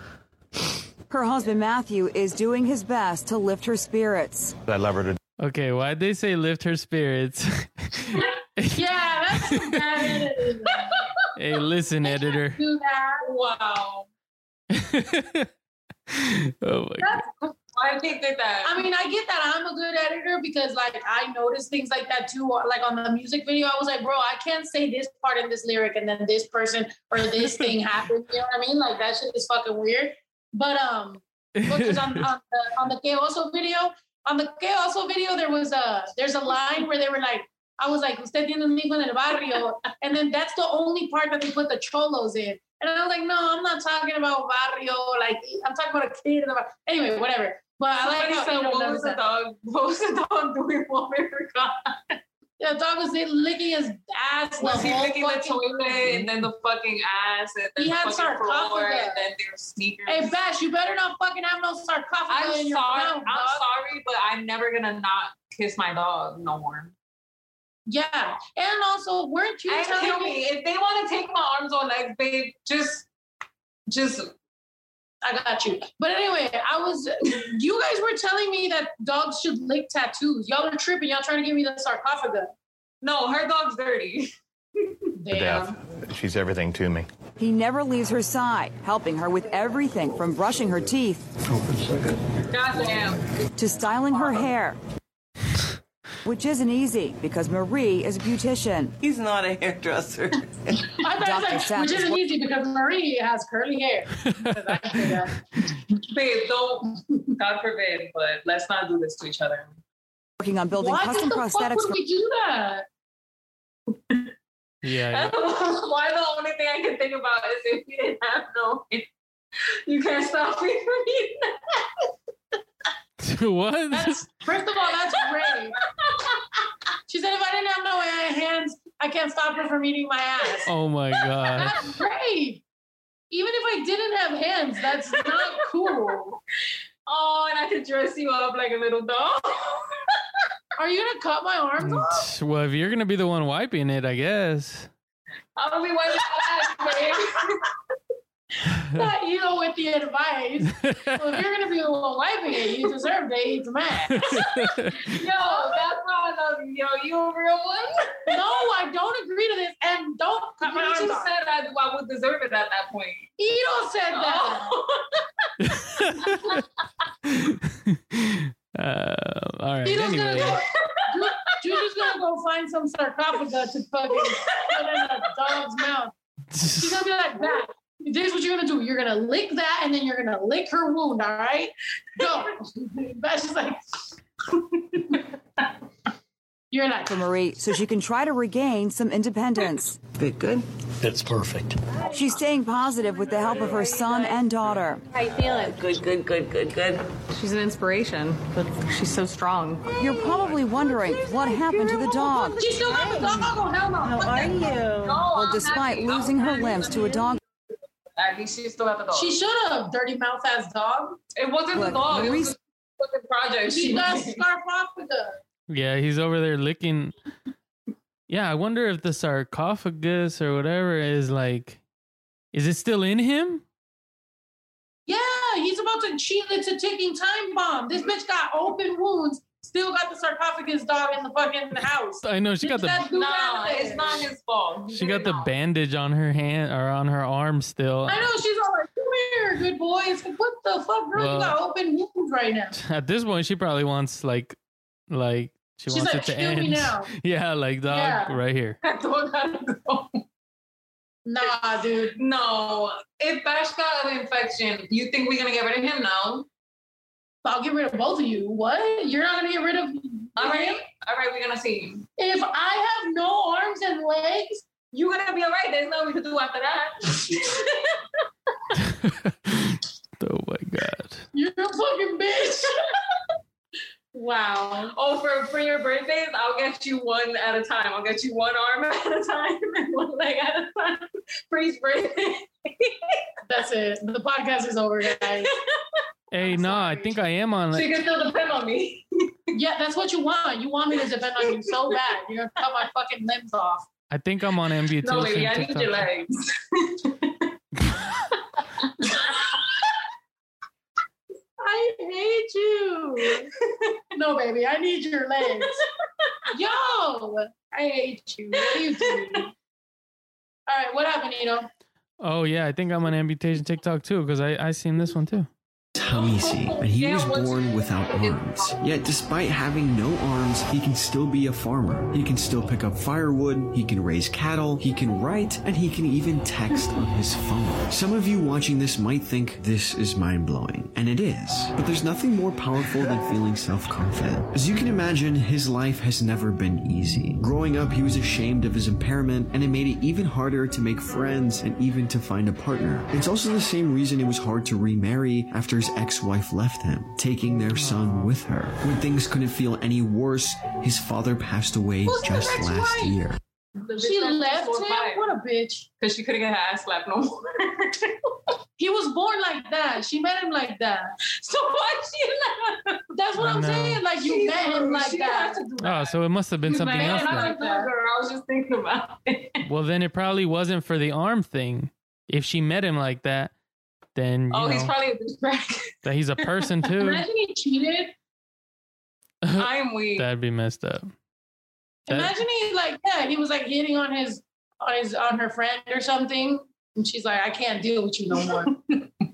Speaker 11: Her husband Matthew is doing his best to lift her spirits.
Speaker 13: I love her to
Speaker 3: Okay, why'd they say lift her spirits?
Speaker 1: Yeah, that's some bad editing.
Speaker 3: hey, listen, editor.
Speaker 1: Do that. Wow.
Speaker 3: Oh my god.
Speaker 2: Did they did that?
Speaker 1: I mean, I get that I'm a good editor because, like, I notice things like that too. Like on the music video, I was like, bro, I can't say this part in this lyric and then this person or this thing happened. You know what I mean? Like that shit is fucking weird. But um, because on, on the on the Que video, on the Que video, there was a there's a line where they were like, I was like, usted tiene un hijo en el barrio, and then that's the only part that they put the cholos in. And I was like, no, I'm not talking about barrio. Like, I'm talking about a kid in the bar. Anyway, whatever. But I like how
Speaker 2: said, what was the
Speaker 1: that.
Speaker 2: dog? What was the dog doing while we were gone?
Speaker 1: Yeah, dog was licking his ass.
Speaker 2: Was
Speaker 1: the
Speaker 2: he licking the toilet and then the fucking ass and then
Speaker 1: He
Speaker 2: the
Speaker 1: had
Speaker 2: fucking floor and then their sneakers?
Speaker 1: Hey, Bash, you better not fucking have no sarcophagus
Speaker 2: I'm
Speaker 1: in your
Speaker 2: sorry.
Speaker 1: mouth,
Speaker 2: I'm sorry, but I'm never gonna not kiss my dog no more.
Speaker 1: Yeah, and also, weren't you
Speaker 2: And
Speaker 1: telling me
Speaker 2: if they want to take my arms or legs, babe. Just, just
Speaker 1: I got you. But anyway, I was. You guys were telling me that dogs should lick tattoos. Y'all are tripping. Y'all trying to give me the sarcophagus.
Speaker 2: no. Her dog's dirty.
Speaker 13: to death. She's everything to me.
Speaker 11: He never leaves her side, helping her with everything from brushing her teeth
Speaker 2: Goddamn.
Speaker 11: to styling her hair. Which isn't easy because Marie is a beautician.
Speaker 14: He's not a hairdresser.
Speaker 1: I thought
Speaker 11: Dr.
Speaker 1: it was like,
Speaker 11: Seth
Speaker 1: which
Speaker 11: is
Speaker 1: isn't easy because Marie has curly hair. Do that.
Speaker 2: Babe, don't. God forbid, but let's not do this to each other.
Speaker 11: working on building
Speaker 1: Why
Speaker 11: custom
Speaker 1: the fuck
Speaker 11: prosthetics
Speaker 1: would we do that?
Speaker 3: Yeah.
Speaker 2: Why the only thing I can think about is if you didn't have no, you can't stop me from eating that.
Speaker 3: what?
Speaker 1: That's, first of all, that's rape. She said if I didn't have no hands, I can't stop her from eating my ass.
Speaker 3: Oh my god.
Speaker 1: That's rape. Even if I didn't have hands, that's not cool.
Speaker 2: Oh, and I could dress you up like a little doll.
Speaker 1: Are you gonna cut my arms mm, off?
Speaker 3: Well, if you're gonna be the one wiping it, I guess.
Speaker 2: I'll be wiping my ass, babe.
Speaker 1: Not you know with the advice. well, if you're gonna be the one wiping it, you deserve to eat some ass.
Speaker 2: Yo, that's why I love you. Yo, you a real one?
Speaker 1: No, I don't agree to this, and don't cut my
Speaker 2: You just said I, I would deserve it at that point.
Speaker 1: Ito said that.
Speaker 3: Uh, all right.
Speaker 1: Tito's gonna go. Juju's gonna go find some sarcophagus to fucking put in a dog's mouth. She's gonna be like that. This is what you're gonna do. You're gonna lick that, and then you're gonna lick her wound. All right, go. That's just like you're like
Speaker 11: For Marie, so she can try to regain some independence.
Speaker 5: Bit good?
Speaker 12: That's perfect.
Speaker 11: She's staying positive with the help of her son and daughter.
Speaker 7: How you feeling?
Speaker 5: Good, good, good, good, good.
Speaker 7: She's an inspiration, but she's so strong.
Speaker 11: You're probably wondering what happened to the dog.
Speaker 1: She still got the dog. Oh hell no.
Speaker 7: How are you?
Speaker 11: Well, despite losing her limbs to a dog
Speaker 2: At least she still got the dog.
Speaker 1: She should have dirty mouth ass dog.
Speaker 2: it wasn't the
Speaker 11: Look,
Speaker 2: dog. It was
Speaker 11: Maurice-
Speaker 2: a fucking project.
Speaker 1: She got sarcophagus.
Speaker 3: yeah, he's over there licking. Yeah, I wonder if the sarcophagus or whatever is like, is it still in him?
Speaker 1: Yeah, he's about to cheat. It's a ticking time bomb. This bitch got open wounds. Still got the sarcophagus dog in the fucking house.
Speaker 3: I know she got the
Speaker 1: That dude
Speaker 2: No, it's not his fault.
Speaker 3: she got the bandage on her hand or on her arm still.
Speaker 1: I know she's all like, "Come here, good boy." It's like, what the fuck, girl?
Speaker 3: Well-
Speaker 1: you got open wounds right now.
Speaker 3: At this point, she probably wants like, like she
Speaker 1: She's
Speaker 3: wants
Speaker 1: like,
Speaker 3: it to end. Yeah, like dog
Speaker 1: Yeah.
Speaker 3: right here.
Speaker 2: That dog gotta go.
Speaker 1: Nah, dude.
Speaker 2: No, if Bash got an infection, you think we're gonna get rid of him? No.
Speaker 1: I'll get rid of both of you. What? You're not gonna get rid of?
Speaker 2: All right, all right, we're gonna see.
Speaker 1: If I have no arms and legs,
Speaker 2: you're gonna be all right. There's nothing we can do after that.
Speaker 3: Oh my god.
Speaker 1: you're a fucking bitch. wow.
Speaker 2: oh, for for your birthdays, I'll get you one at a time. I'll get you one arm at a time and one leg at a time for each birthday.
Speaker 1: That's it. The podcast is over, guys.
Speaker 3: Hey, no, I think I am on.
Speaker 2: so you can still depend on me.
Speaker 1: Yeah, that's what you want. You want me to depend on you so bad. You're gonna cut my fucking limbs off.
Speaker 3: I think I'm on amputation.
Speaker 2: No, baby, I need your legs.
Speaker 1: I hate you. no, baby, I need your legs. Yo, I hate you. What you doing? All right, what happened, Nino?
Speaker 3: Oh yeah, I think I'm on amputation TikTok too because I I seen this one too.
Speaker 14: Hamisi, and he was born without arms. Yet, despite having no arms, he can still be a farmer. He can still pick up firewood, he can raise cattle, he can write, and he can even text on his phone. Some of you watching this might think this is mind blowing, and it is. But there's nothing more powerful than feeling self confident. As you can imagine, his life has never been easy. Growing up, he was ashamed of his impairment, and it made it even harder to make friends and even to find a partner. It's also the same reason it was hard to remarry after his ex-wife left him, taking their son with her. When things couldn't feel any worse, his father passed away
Speaker 1: Who's
Speaker 14: just
Speaker 1: ex-wife?
Speaker 14: last year.
Speaker 1: She left him? What a bitch.
Speaker 2: Because she couldn't get her ass slapped no more.
Speaker 1: He was born like that. She met him like that.
Speaker 2: so why she left?
Speaker 1: That's what
Speaker 3: I
Speaker 1: I'm
Speaker 3: know.
Speaker 1: saying. Like you
Speaker 2: She-
Speaker 1: met him like
Speaker 2: she
Speaker 1: that.
Speaker 2: had to do
Speaker 3: Oh, so it must have been something else.
Speaker 2: Like that girl. I was just thinking about it.
Speaker 3: Well, then it probably wasn't for the arm thing. If she met him like that, then
Speaker 2: Oh,
Speaker 3: know
Speaker 2: he's probably a douchebag.
Speaker 3: that he's a person too.
Speaker 1: Imagine he cheated.
Speaker 2: I'm weak.
Speaker 3: That'd be messed up. That-
Speaker 1: Imagine he like yeah, he was like hitting on his on his on her friend or something, and she's like, I can't deal with you no more.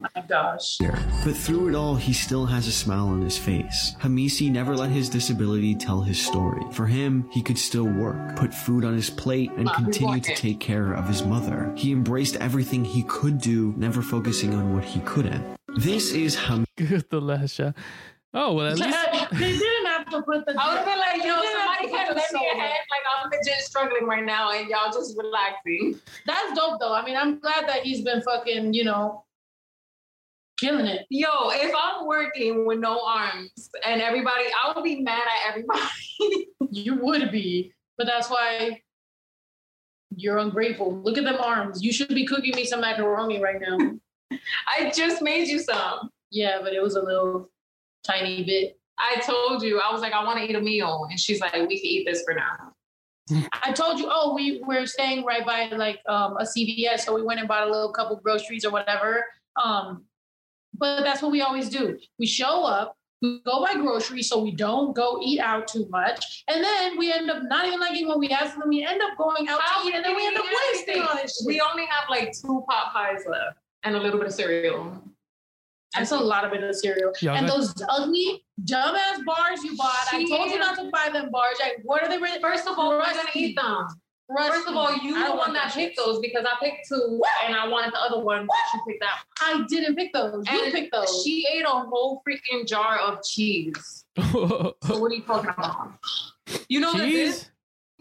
Speaker 1: My gosh.
Speaker 14: But through it all, he still has a smile on his face. Hamisi never let his disability tell his story. For him, he could still work, put food on his plate, and continue to take care of his mother. He embraced everything he could do, never focusing on what he couldn't. This is Hamisi.
Speaker 3: the last shot. Oh well, at least
Speaker 1: they didn't have to put the.
Speaker 2: I would be like, yo,
Speaker 1: They didn't have
Speaker 2: somebody
Speaker 1: to put
Speaker 2: can
Speaker 1: the
Speaker 2: let me
Speaker 1: soul.
Speaker 2: ahead. Like I'm legit struggling right now, and y'all just relaxing.
Speaker 1: That's dope though. I mean, I'm glad that he's been fucking, you know, killing it.
Speaker 2: Yo, if I'm working with no arms and everybody, I would be mad at everybody.
Speaker 1: you would be, but that's why you're ungrateful. Look at them arms. You should be cooking me some macaroni right now.
Speaker 2: I just made you some.
Speaker 1: Yeah, but it was a little tiny bit.
Speaker 2: I told you, I was like, I want to eat a meal. And she's like, we can eat this for now.
Speaker 1: I told you, oh, we we're staying right by like um, a CVS, so we went and bought a little couple groceries or whatever. Um, but that's what we always do. We show up, we go buy groceries, so we don't go eat out too much, and then we end up not even liking what we ask them. We end up going out
Speaker 2: How
Speaker 1: to eat, and then we end up wasting all this.
Speaker 2: We only have like two pot pies left and a little bit of cereal.
Speaker 1: That's a lot of bit of cereal.
Speaker 2: Y'all
Speaker 1: and those ugly, dumbass bars you bought. I told you not to buy them bars. Like, what are they? Re-
Speaker 2: First of all, we're gonna eat them.
Speaker 1: Rusty.
Speaker 2: First of all, you the one that
Speaker 1: that
Speaker 2: picked those because I picked two and I wanted the other one, but she picked that. one.
Speaker 1: I didn't pick those. You
Speaker 2: And
Speaker 1: picked those.
Speaker 2: She ate a whole freaking jar of cheese. so what are you talking about? You know
Speaker 3: Cheese?
Speaker 2: this?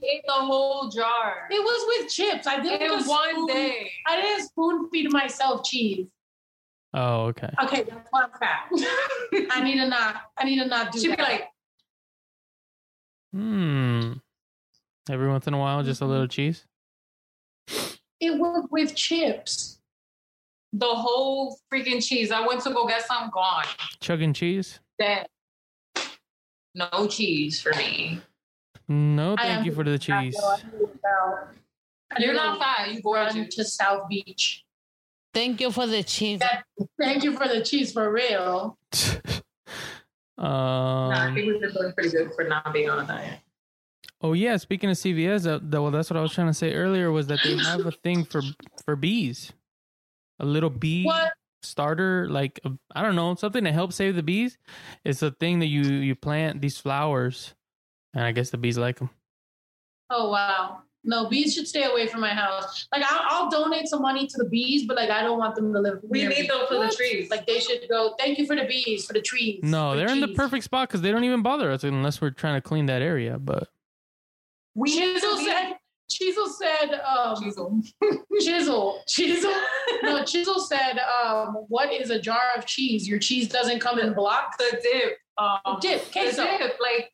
Speaker 2: She ate the whole jar.
Speaker 1: It was with chips. I didn't
Speaker 2: In
Speaker 1: just
Speaker 2: one
Speaker 1: spoon-
Speaker 2: day.
Speaker 1: I didn't spoon feed myself cheese.
Speaker 3: Oh, okay.
Speaker 1: Okay, that's why I'm. I need to not. I need to not do
Speaker 2: She'd be like,
Speaker 3: Hmm. Every once in a while, just a little cheese.
Speaker 1: it was with chips.
Speaker 2: the whole freaking cheese. I went to go get some gone.
Speaker 3: Chugging cheese?
Speaker 2: Dead. No cheese for me.
Speaker 3: No, thank you for the cheese.
Speaker 1: though. I need to work out. I
Speaker 2: You're not fat. You
Speaker 1: run
Speaker 2: gorgeous.
Speaker 1: to South Beach.
Speaker 7: Thank you for the cheese.
Speaker 1: Thank you for the cheese for real.
Speaker 2: Nah, I
Speaker 3: Um,
Speaker 2: think we've been doing pretty good for not being on a diet.
Speaker 3: Oh yeah, speaking of CVS, uh, that, well, that's what I was trying to say earlier was that they have a thing for for bees, a little bee
Speaker 1: What?
Speaker 3: starter, like I don't know, something to help save the bees. It's a thing that you you plant these flowers, and I guess the bees like them.
Speaker 1: Oh wow. No, bees should stay away from my house. Like I'll, I'll donate some money to the bees, but like I don't want them to live.
Speaker 2: We
Speaker 1: near
Speaker 2: need
Speaker 1: me.
Speaker 2: them for the trees.
Speaker 1: Like they should go. Thank you for the bees, for the trees.
Speaker 3: No,
Speaker 1: for
Speaker 3: they're in the perfect spot because they don't even bother us unless we're trying to clean that area. But
Speaker 2: We
Speaker 1: Chisel said. Chisel said. Um,
Speaker 2: Chisel.
Speaker 1: Chisel. Chisel. No, Chisel said. Um, what is a jar of cheese? Your cheese doesn't come in blocks.
Speaker 2: the dip. Um,
Speaker 1: Dip,
Speaker 2: the dip, like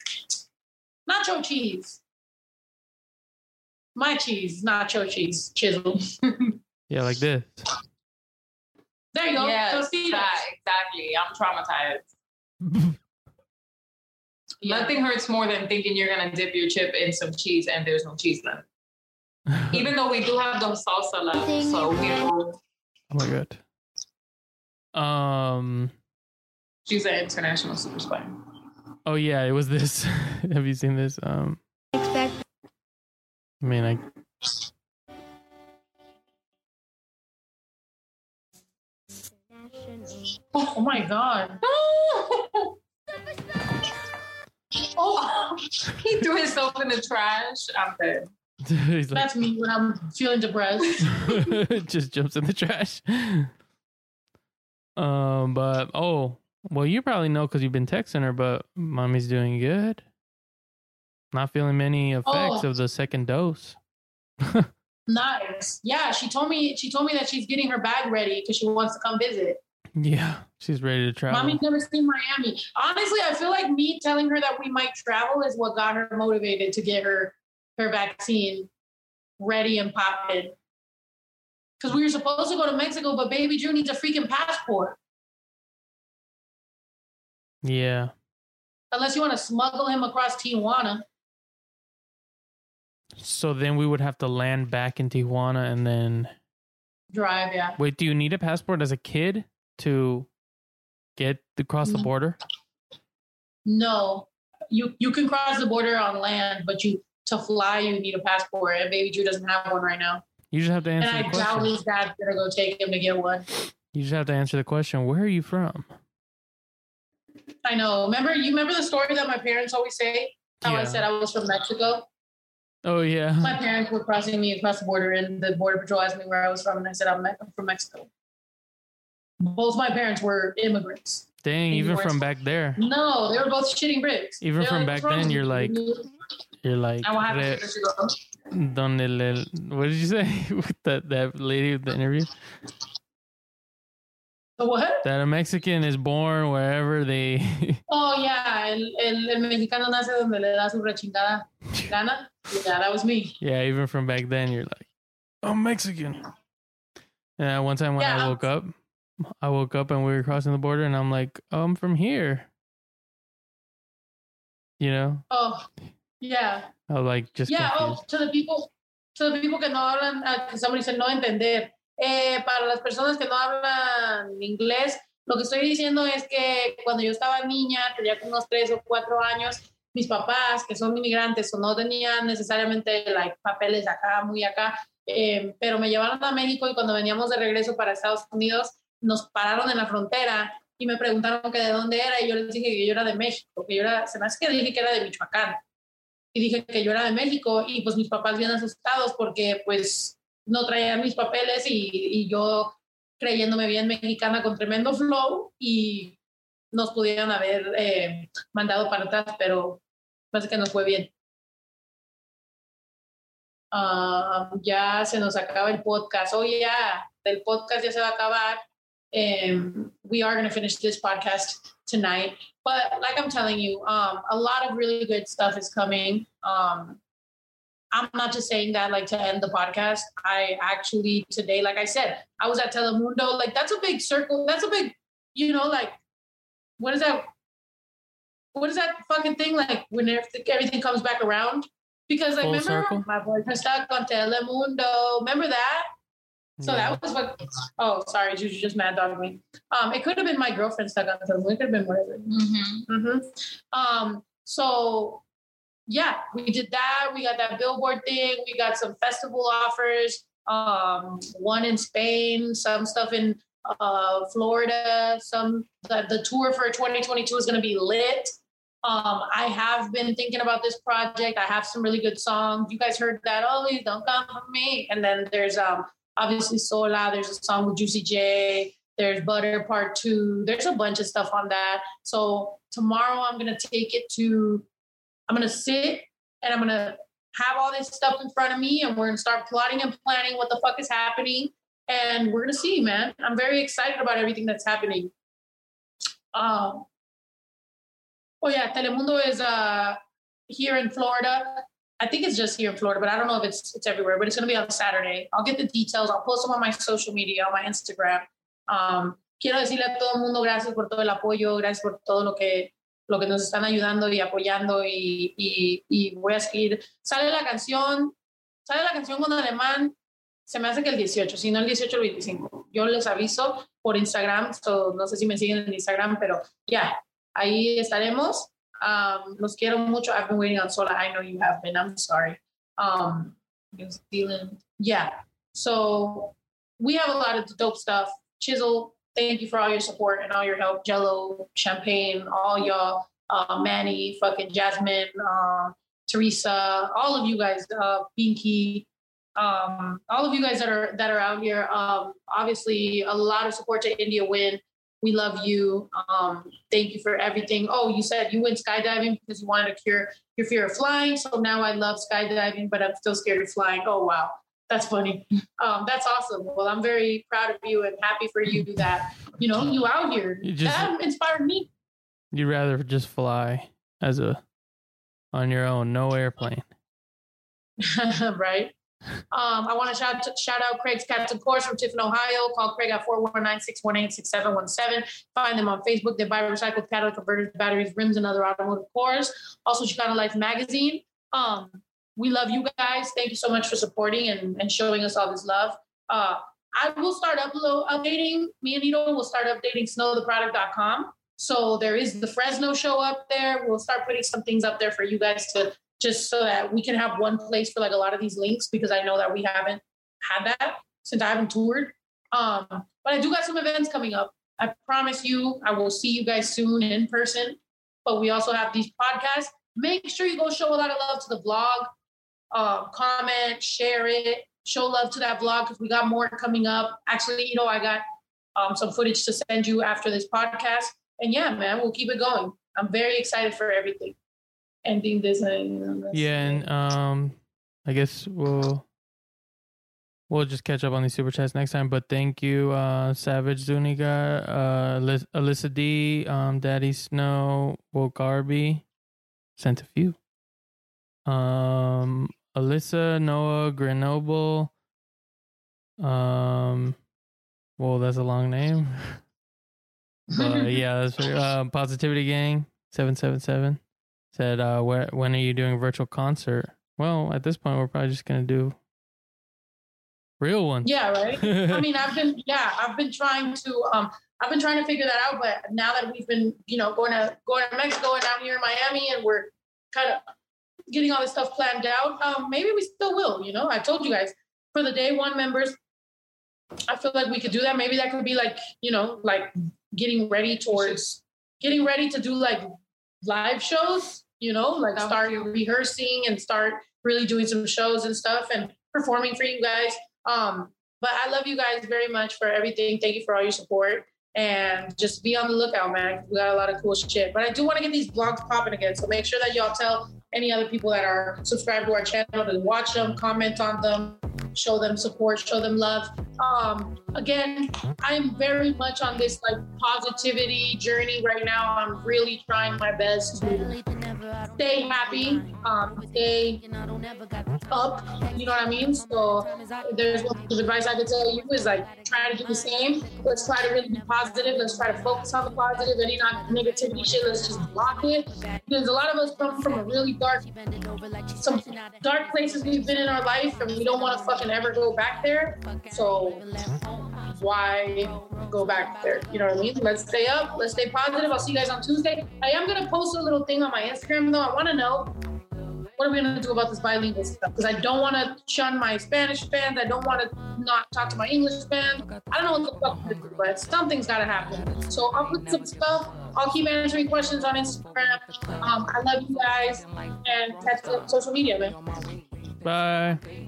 Speaker 1: Nacho cheese. My cheese, nacho cheese. Chisel.
Speaker 3: yeah, like this.
Speaker 1: There you go.
Speaker 2: yes,
Speaker 1: Tostitos.
Speaker 2: that, exactly. I'm traumatized. Nothing hurts more than thinking you're gonna dip your chip in some cheese and there's no cheese left. Even though we do have the salsa left, so we will.
Speaker 3: Oh my god. Um.
Speaker 2: She's an international super spy.
Speaker 3: Oh yeah, it was this. Have you seen this? Um.
Speaker 9: Expect.
Speaker 3: I mean, I.
Speaker 1: Oh my god.
Speaker 2: oh, he threw himself in the trash. I'm dead.
Speaker 3: He's like,
Speaker 1: That's me when I'm feeling depressed.
Speaker 3: just jumps in the trash. Um, but oh, well, you probably know because you've been texting her. But mommy's doing good. Not feeling many effects
Speaker 1: Oh.
Speaker 3: of the second dose.
Speaker 1: nice. Yeah, she told me she told me that she's getting her bag ready because she wants to come visit.
Speaker 3: Yeah, she's ready to travel.
Speaker 1: Mommy's never seen Miami. Honestly, I feel like me telling her that we might travel is what got her motivated to get her her vaccine ready and popping. Because we were supposed to go to Mexico, but baby Drew needs a freaking passport.
Speaker 3: yeah,
Speaker 1: Unless you want to smuggle him across Tijuana.
Speaker 3: so then we would have to land back in Tijuana and then
Speaker 1: Drive, yeah.
Speaker 3: wait. Do you need a passport as a kid to get across the border?
Speaker 1: No. You you can cross the border on land, but you to fly you need a passport, and baby Drew doesn't have one right now.
Speaker 3: You just have to
Speaker 1: And
Speaker 3: answer
Speaker 1: I
Speaker 3: the
Speaker 1: doubt his dad's gonna go take him to get one.
Speaker 3: You just have to answer the question. Where are you from?
Speaker 1: I know. Remember you remember the story that my parents always say? How I said I was from Mexico.
Speaker 3: Oh yeah.
Speaker 1: My parents were crossing me across the border, and the border patrol asked me where I was from, and I said I'm from Mexico. Both my parents were immigrants.
Speaker 3: Dang, even from back there.
Speaker 1: No, they were both shitting bricks.
Speaker 3: Even
Speaker 1: They're
Speaker 3: from
Speaker 1: like,
Speaker 3: back then, you're like, you're like, re-
Speaker 2: to you go?
Speaker 3: donde le, what did you say with that that lady with the interview?
Speaker 1: The what?
Speaker 3: That a Mexican is born wherever they.
Speaker 1: Oh, yeah. El, el, el mexicano nace donde le da su rechingada gana. Yeah, that was me.
Speaker 3: yeah, even from back then, you're like, I'm Mexican. And uh, one time when I
Speaker 1: Yeah.
Speaker 3: woke up, I woke up and we were crossing the border, and I'm like, oh, I'm from here. You know,
Speaker 1: Oh, yeah.
Speaker 3: I was like, just
Speaker 1: yeah,
Speaker 3: confused.
Speaker 1: oh, to the people, to the people que no hablan, uh, que somebody said no entender. Eh, para las personas que no hablan inglés, lo que estoy diciendo es que cuando yo estaba niña, tenía como unos tres o cuatro años, mis papás, que son inmigrantes o no tenían necesariamente like, papeles acá, muy acá, eh, pero me llevaron a México y cuando veníamos de regreso para Estados Unidos, nos pararon en la frontera y me preguntaron que de dónde era y yo les dije que yo era de México, que yo era, se me hace que dije que era de Michoacán y dije que yo era de México y pues mis papás bien asustados porque pues no traían mis papeles y, yo creyéndome bien mexicana con tremendo flow y nos pudieron haber eh, mandado para atrás, pero parece que nos fue bien. Ah, ya se nos acaba el podcast. Oh, ya, el podcast ya se va a acabar. Um, we are going to finish this podcast tonight. But like I'm telling you, um, a lot of really good stuff is coming. Um, I'm not just saying that like to end the podcast. I actually today, like I said, I was at Telemundo. Like that's a big circle. That's a big, you know, like what is that? What is that fucking thing like when everything comes back around? Because like
Speaker 3: Full
Speaker 1: remember
Speaker 3: circle?
Speaker 1: my boyfriend stuck on Telemundo. Remember that? So that was what. Oh, sorry, Juju just mad dogged me. Um, it could have been my girlfriend stuck on Telemundo. It could have been whatever. Mm-hmm. Um, so yeah, we did that. We got that billboard thing. We got some festival offers. Um, one in Spain, some stuff in uh, Florida. Some the, the tour for 2022 is going to be lit. Um, I have been thinking about this project. I have some really good songs. You guys heard that? Oh, please don't come for me. And then there's um, obviously Sola. There's a song with Juicy J. There's Butter Part Two. There's a bunch of stuff on that. So tomorrow I'm gonna take it to. I'm gonna sit and I'm gonna have all this stuff in front of me, and we're gonna start plotting and planning what the fuck is happening, and we're gonna see, man. I'm very excited about everything that's happening. Um. Oh yeah, Telemundo is uh here in Florida. I think it's just here in Florida, but I don't know if it's it's everywhere. But it's gonna be on Saturday. I'll get the details. I'll post them on my social media, on my Instagram. Um, quiero decirle a todo el mundo gracias por todo el apoyo, gracias por todo lo que lo que nos están ayudando y apoyando y, y, y voy a seguir. Sale la canción, sale la canción con alemán, se me hace que el 18, si no el 18 el 25. Yo les aviso por Instagram, so, no sé si me siguen en Instagram, pero ya, ahí estaremos. Um, los quiero mucho. I've been waiting on Sola. I know you have been. I'm sorry. Um, New Zealand. Yeah. So we have a lot of dope stuff. Chisel, thank you for all your support and all your help. Jello, Champagne, all y'all. Uh, Manny, fucking Jasmine, uh, Teresa, all of you guys, uh, Binky, um, all of you guys that are that are out here. Um, obviously, a lot of support to India Win. We love you. Um, thank you for everything. Oh, you said you went skydiving because you wanted to cure your fear of flying. So now I love skydiving, but I'm still scared of flying. Oh wow, that's funny. Um, that's awesome. Well, I'm very proud of you and happy for you that you know you out here.
Speaker 3: You just-
Speaker 1: that inspired me.
Speaker 3: You'd rather just fly as a on your own, no airplane.
Speaker 1: right? Um, I want to shout shout out Craig's and Cores from Tiffin, Ohio. Call Craig at 419-618-6717. Find them on Facebook. They buy recycled catalytic converters, batteries, rims, and other automotive cores. Also, Chicano Life magazine. Um, we love you guys. Thank you so much for supporting and, and showing us all this love. Uh, I will start upload, updating. Me and Nito will start updating snowtheproduct.com. So there is the Fresno show up there. We'll start putting some things up there for you guys to just so that we can have one place for like a lot of these links because I know that we haven't had that since I haven't toured. Um, but I do got some events coming up. I promise you, I will see you guys soon in person. But we also have these podcasts. Make sure you go show a lot of love to the vlog. Um, comment, share it, show love to that vlog because we got more coming up. Actually, you know, I got um, some footage to send you after this podcast. And yeah, man, we'll keep it going. I'm very excited for everything. Ending this. uh,
Speaker 3: Yeah, and um, I guess we'll we'll just catch up on these super chats next time. But thank you, uh, Savage Zuniga, uh, Aly- Alyssa D, um, Daddy Snow, Will Garby, sent a few. Um, Alyssa, Noah, Grenoble. Um, well, that's a long name. but yeah, that's uh, Positivity Gang seven seven seven said, uh, where, when are you doing a virtual concert? Well, at this point, we're probably just gonna do real ones.
Speaker 1: Yeah, right. I mean, I've been yeah, I've been trying to um, I've been trying to figure that out. But now that we've been you know going to going to Mexico and down here in Miami, and we're kind of getting all this stuff planned out, um, maybe we still will. You know, I told you guys for the day one members, I feel like we could do that. Maybe that could be like you know like getting ready towards getting ready to do like live shows. You know, like start rehearsing and start really doing some shows and stuff and performing for you guys. Um, but I love you guys very much for everything. Thank you for all your support. And just be on the lookout, man. We got a lot of cool shit. But I do want to get these vlogs popping again. So make sure that y'all tell any other people that are subscribed to our channel to watch them, comment on them, show them support, show them love. Um, again, I'm very much on this like positivity journey right now. I'm really trying my best to stay happy, um, stay up. You know what I mean? So there's one piece of advice I could tell you is like try to do the same. Let's try to really be positive. Let's try to focus on the positive. Any not negativity shit, let's just block it. Because a lot of us come from a really dark, some dark places we've been in our life, and we don't want to fucking ever go back there. So why go back there? You know what I mean? Let's stay up. Let's stay positive. I'll see you guys on Tuesday. I am gonna post a little thing on my Instagram though. I want to know what are we gonna do about this bilingual stuff? Because I don't want to shun my Spanish fans. I don't want to not talk to my English fans. I don't know what the fuck to do, but something's gotta happen. So I'll put some stuff. I'll keep answering questions on Instagram. Um, I love you guys and catch you on social media, man.
Speaker 3: Bye.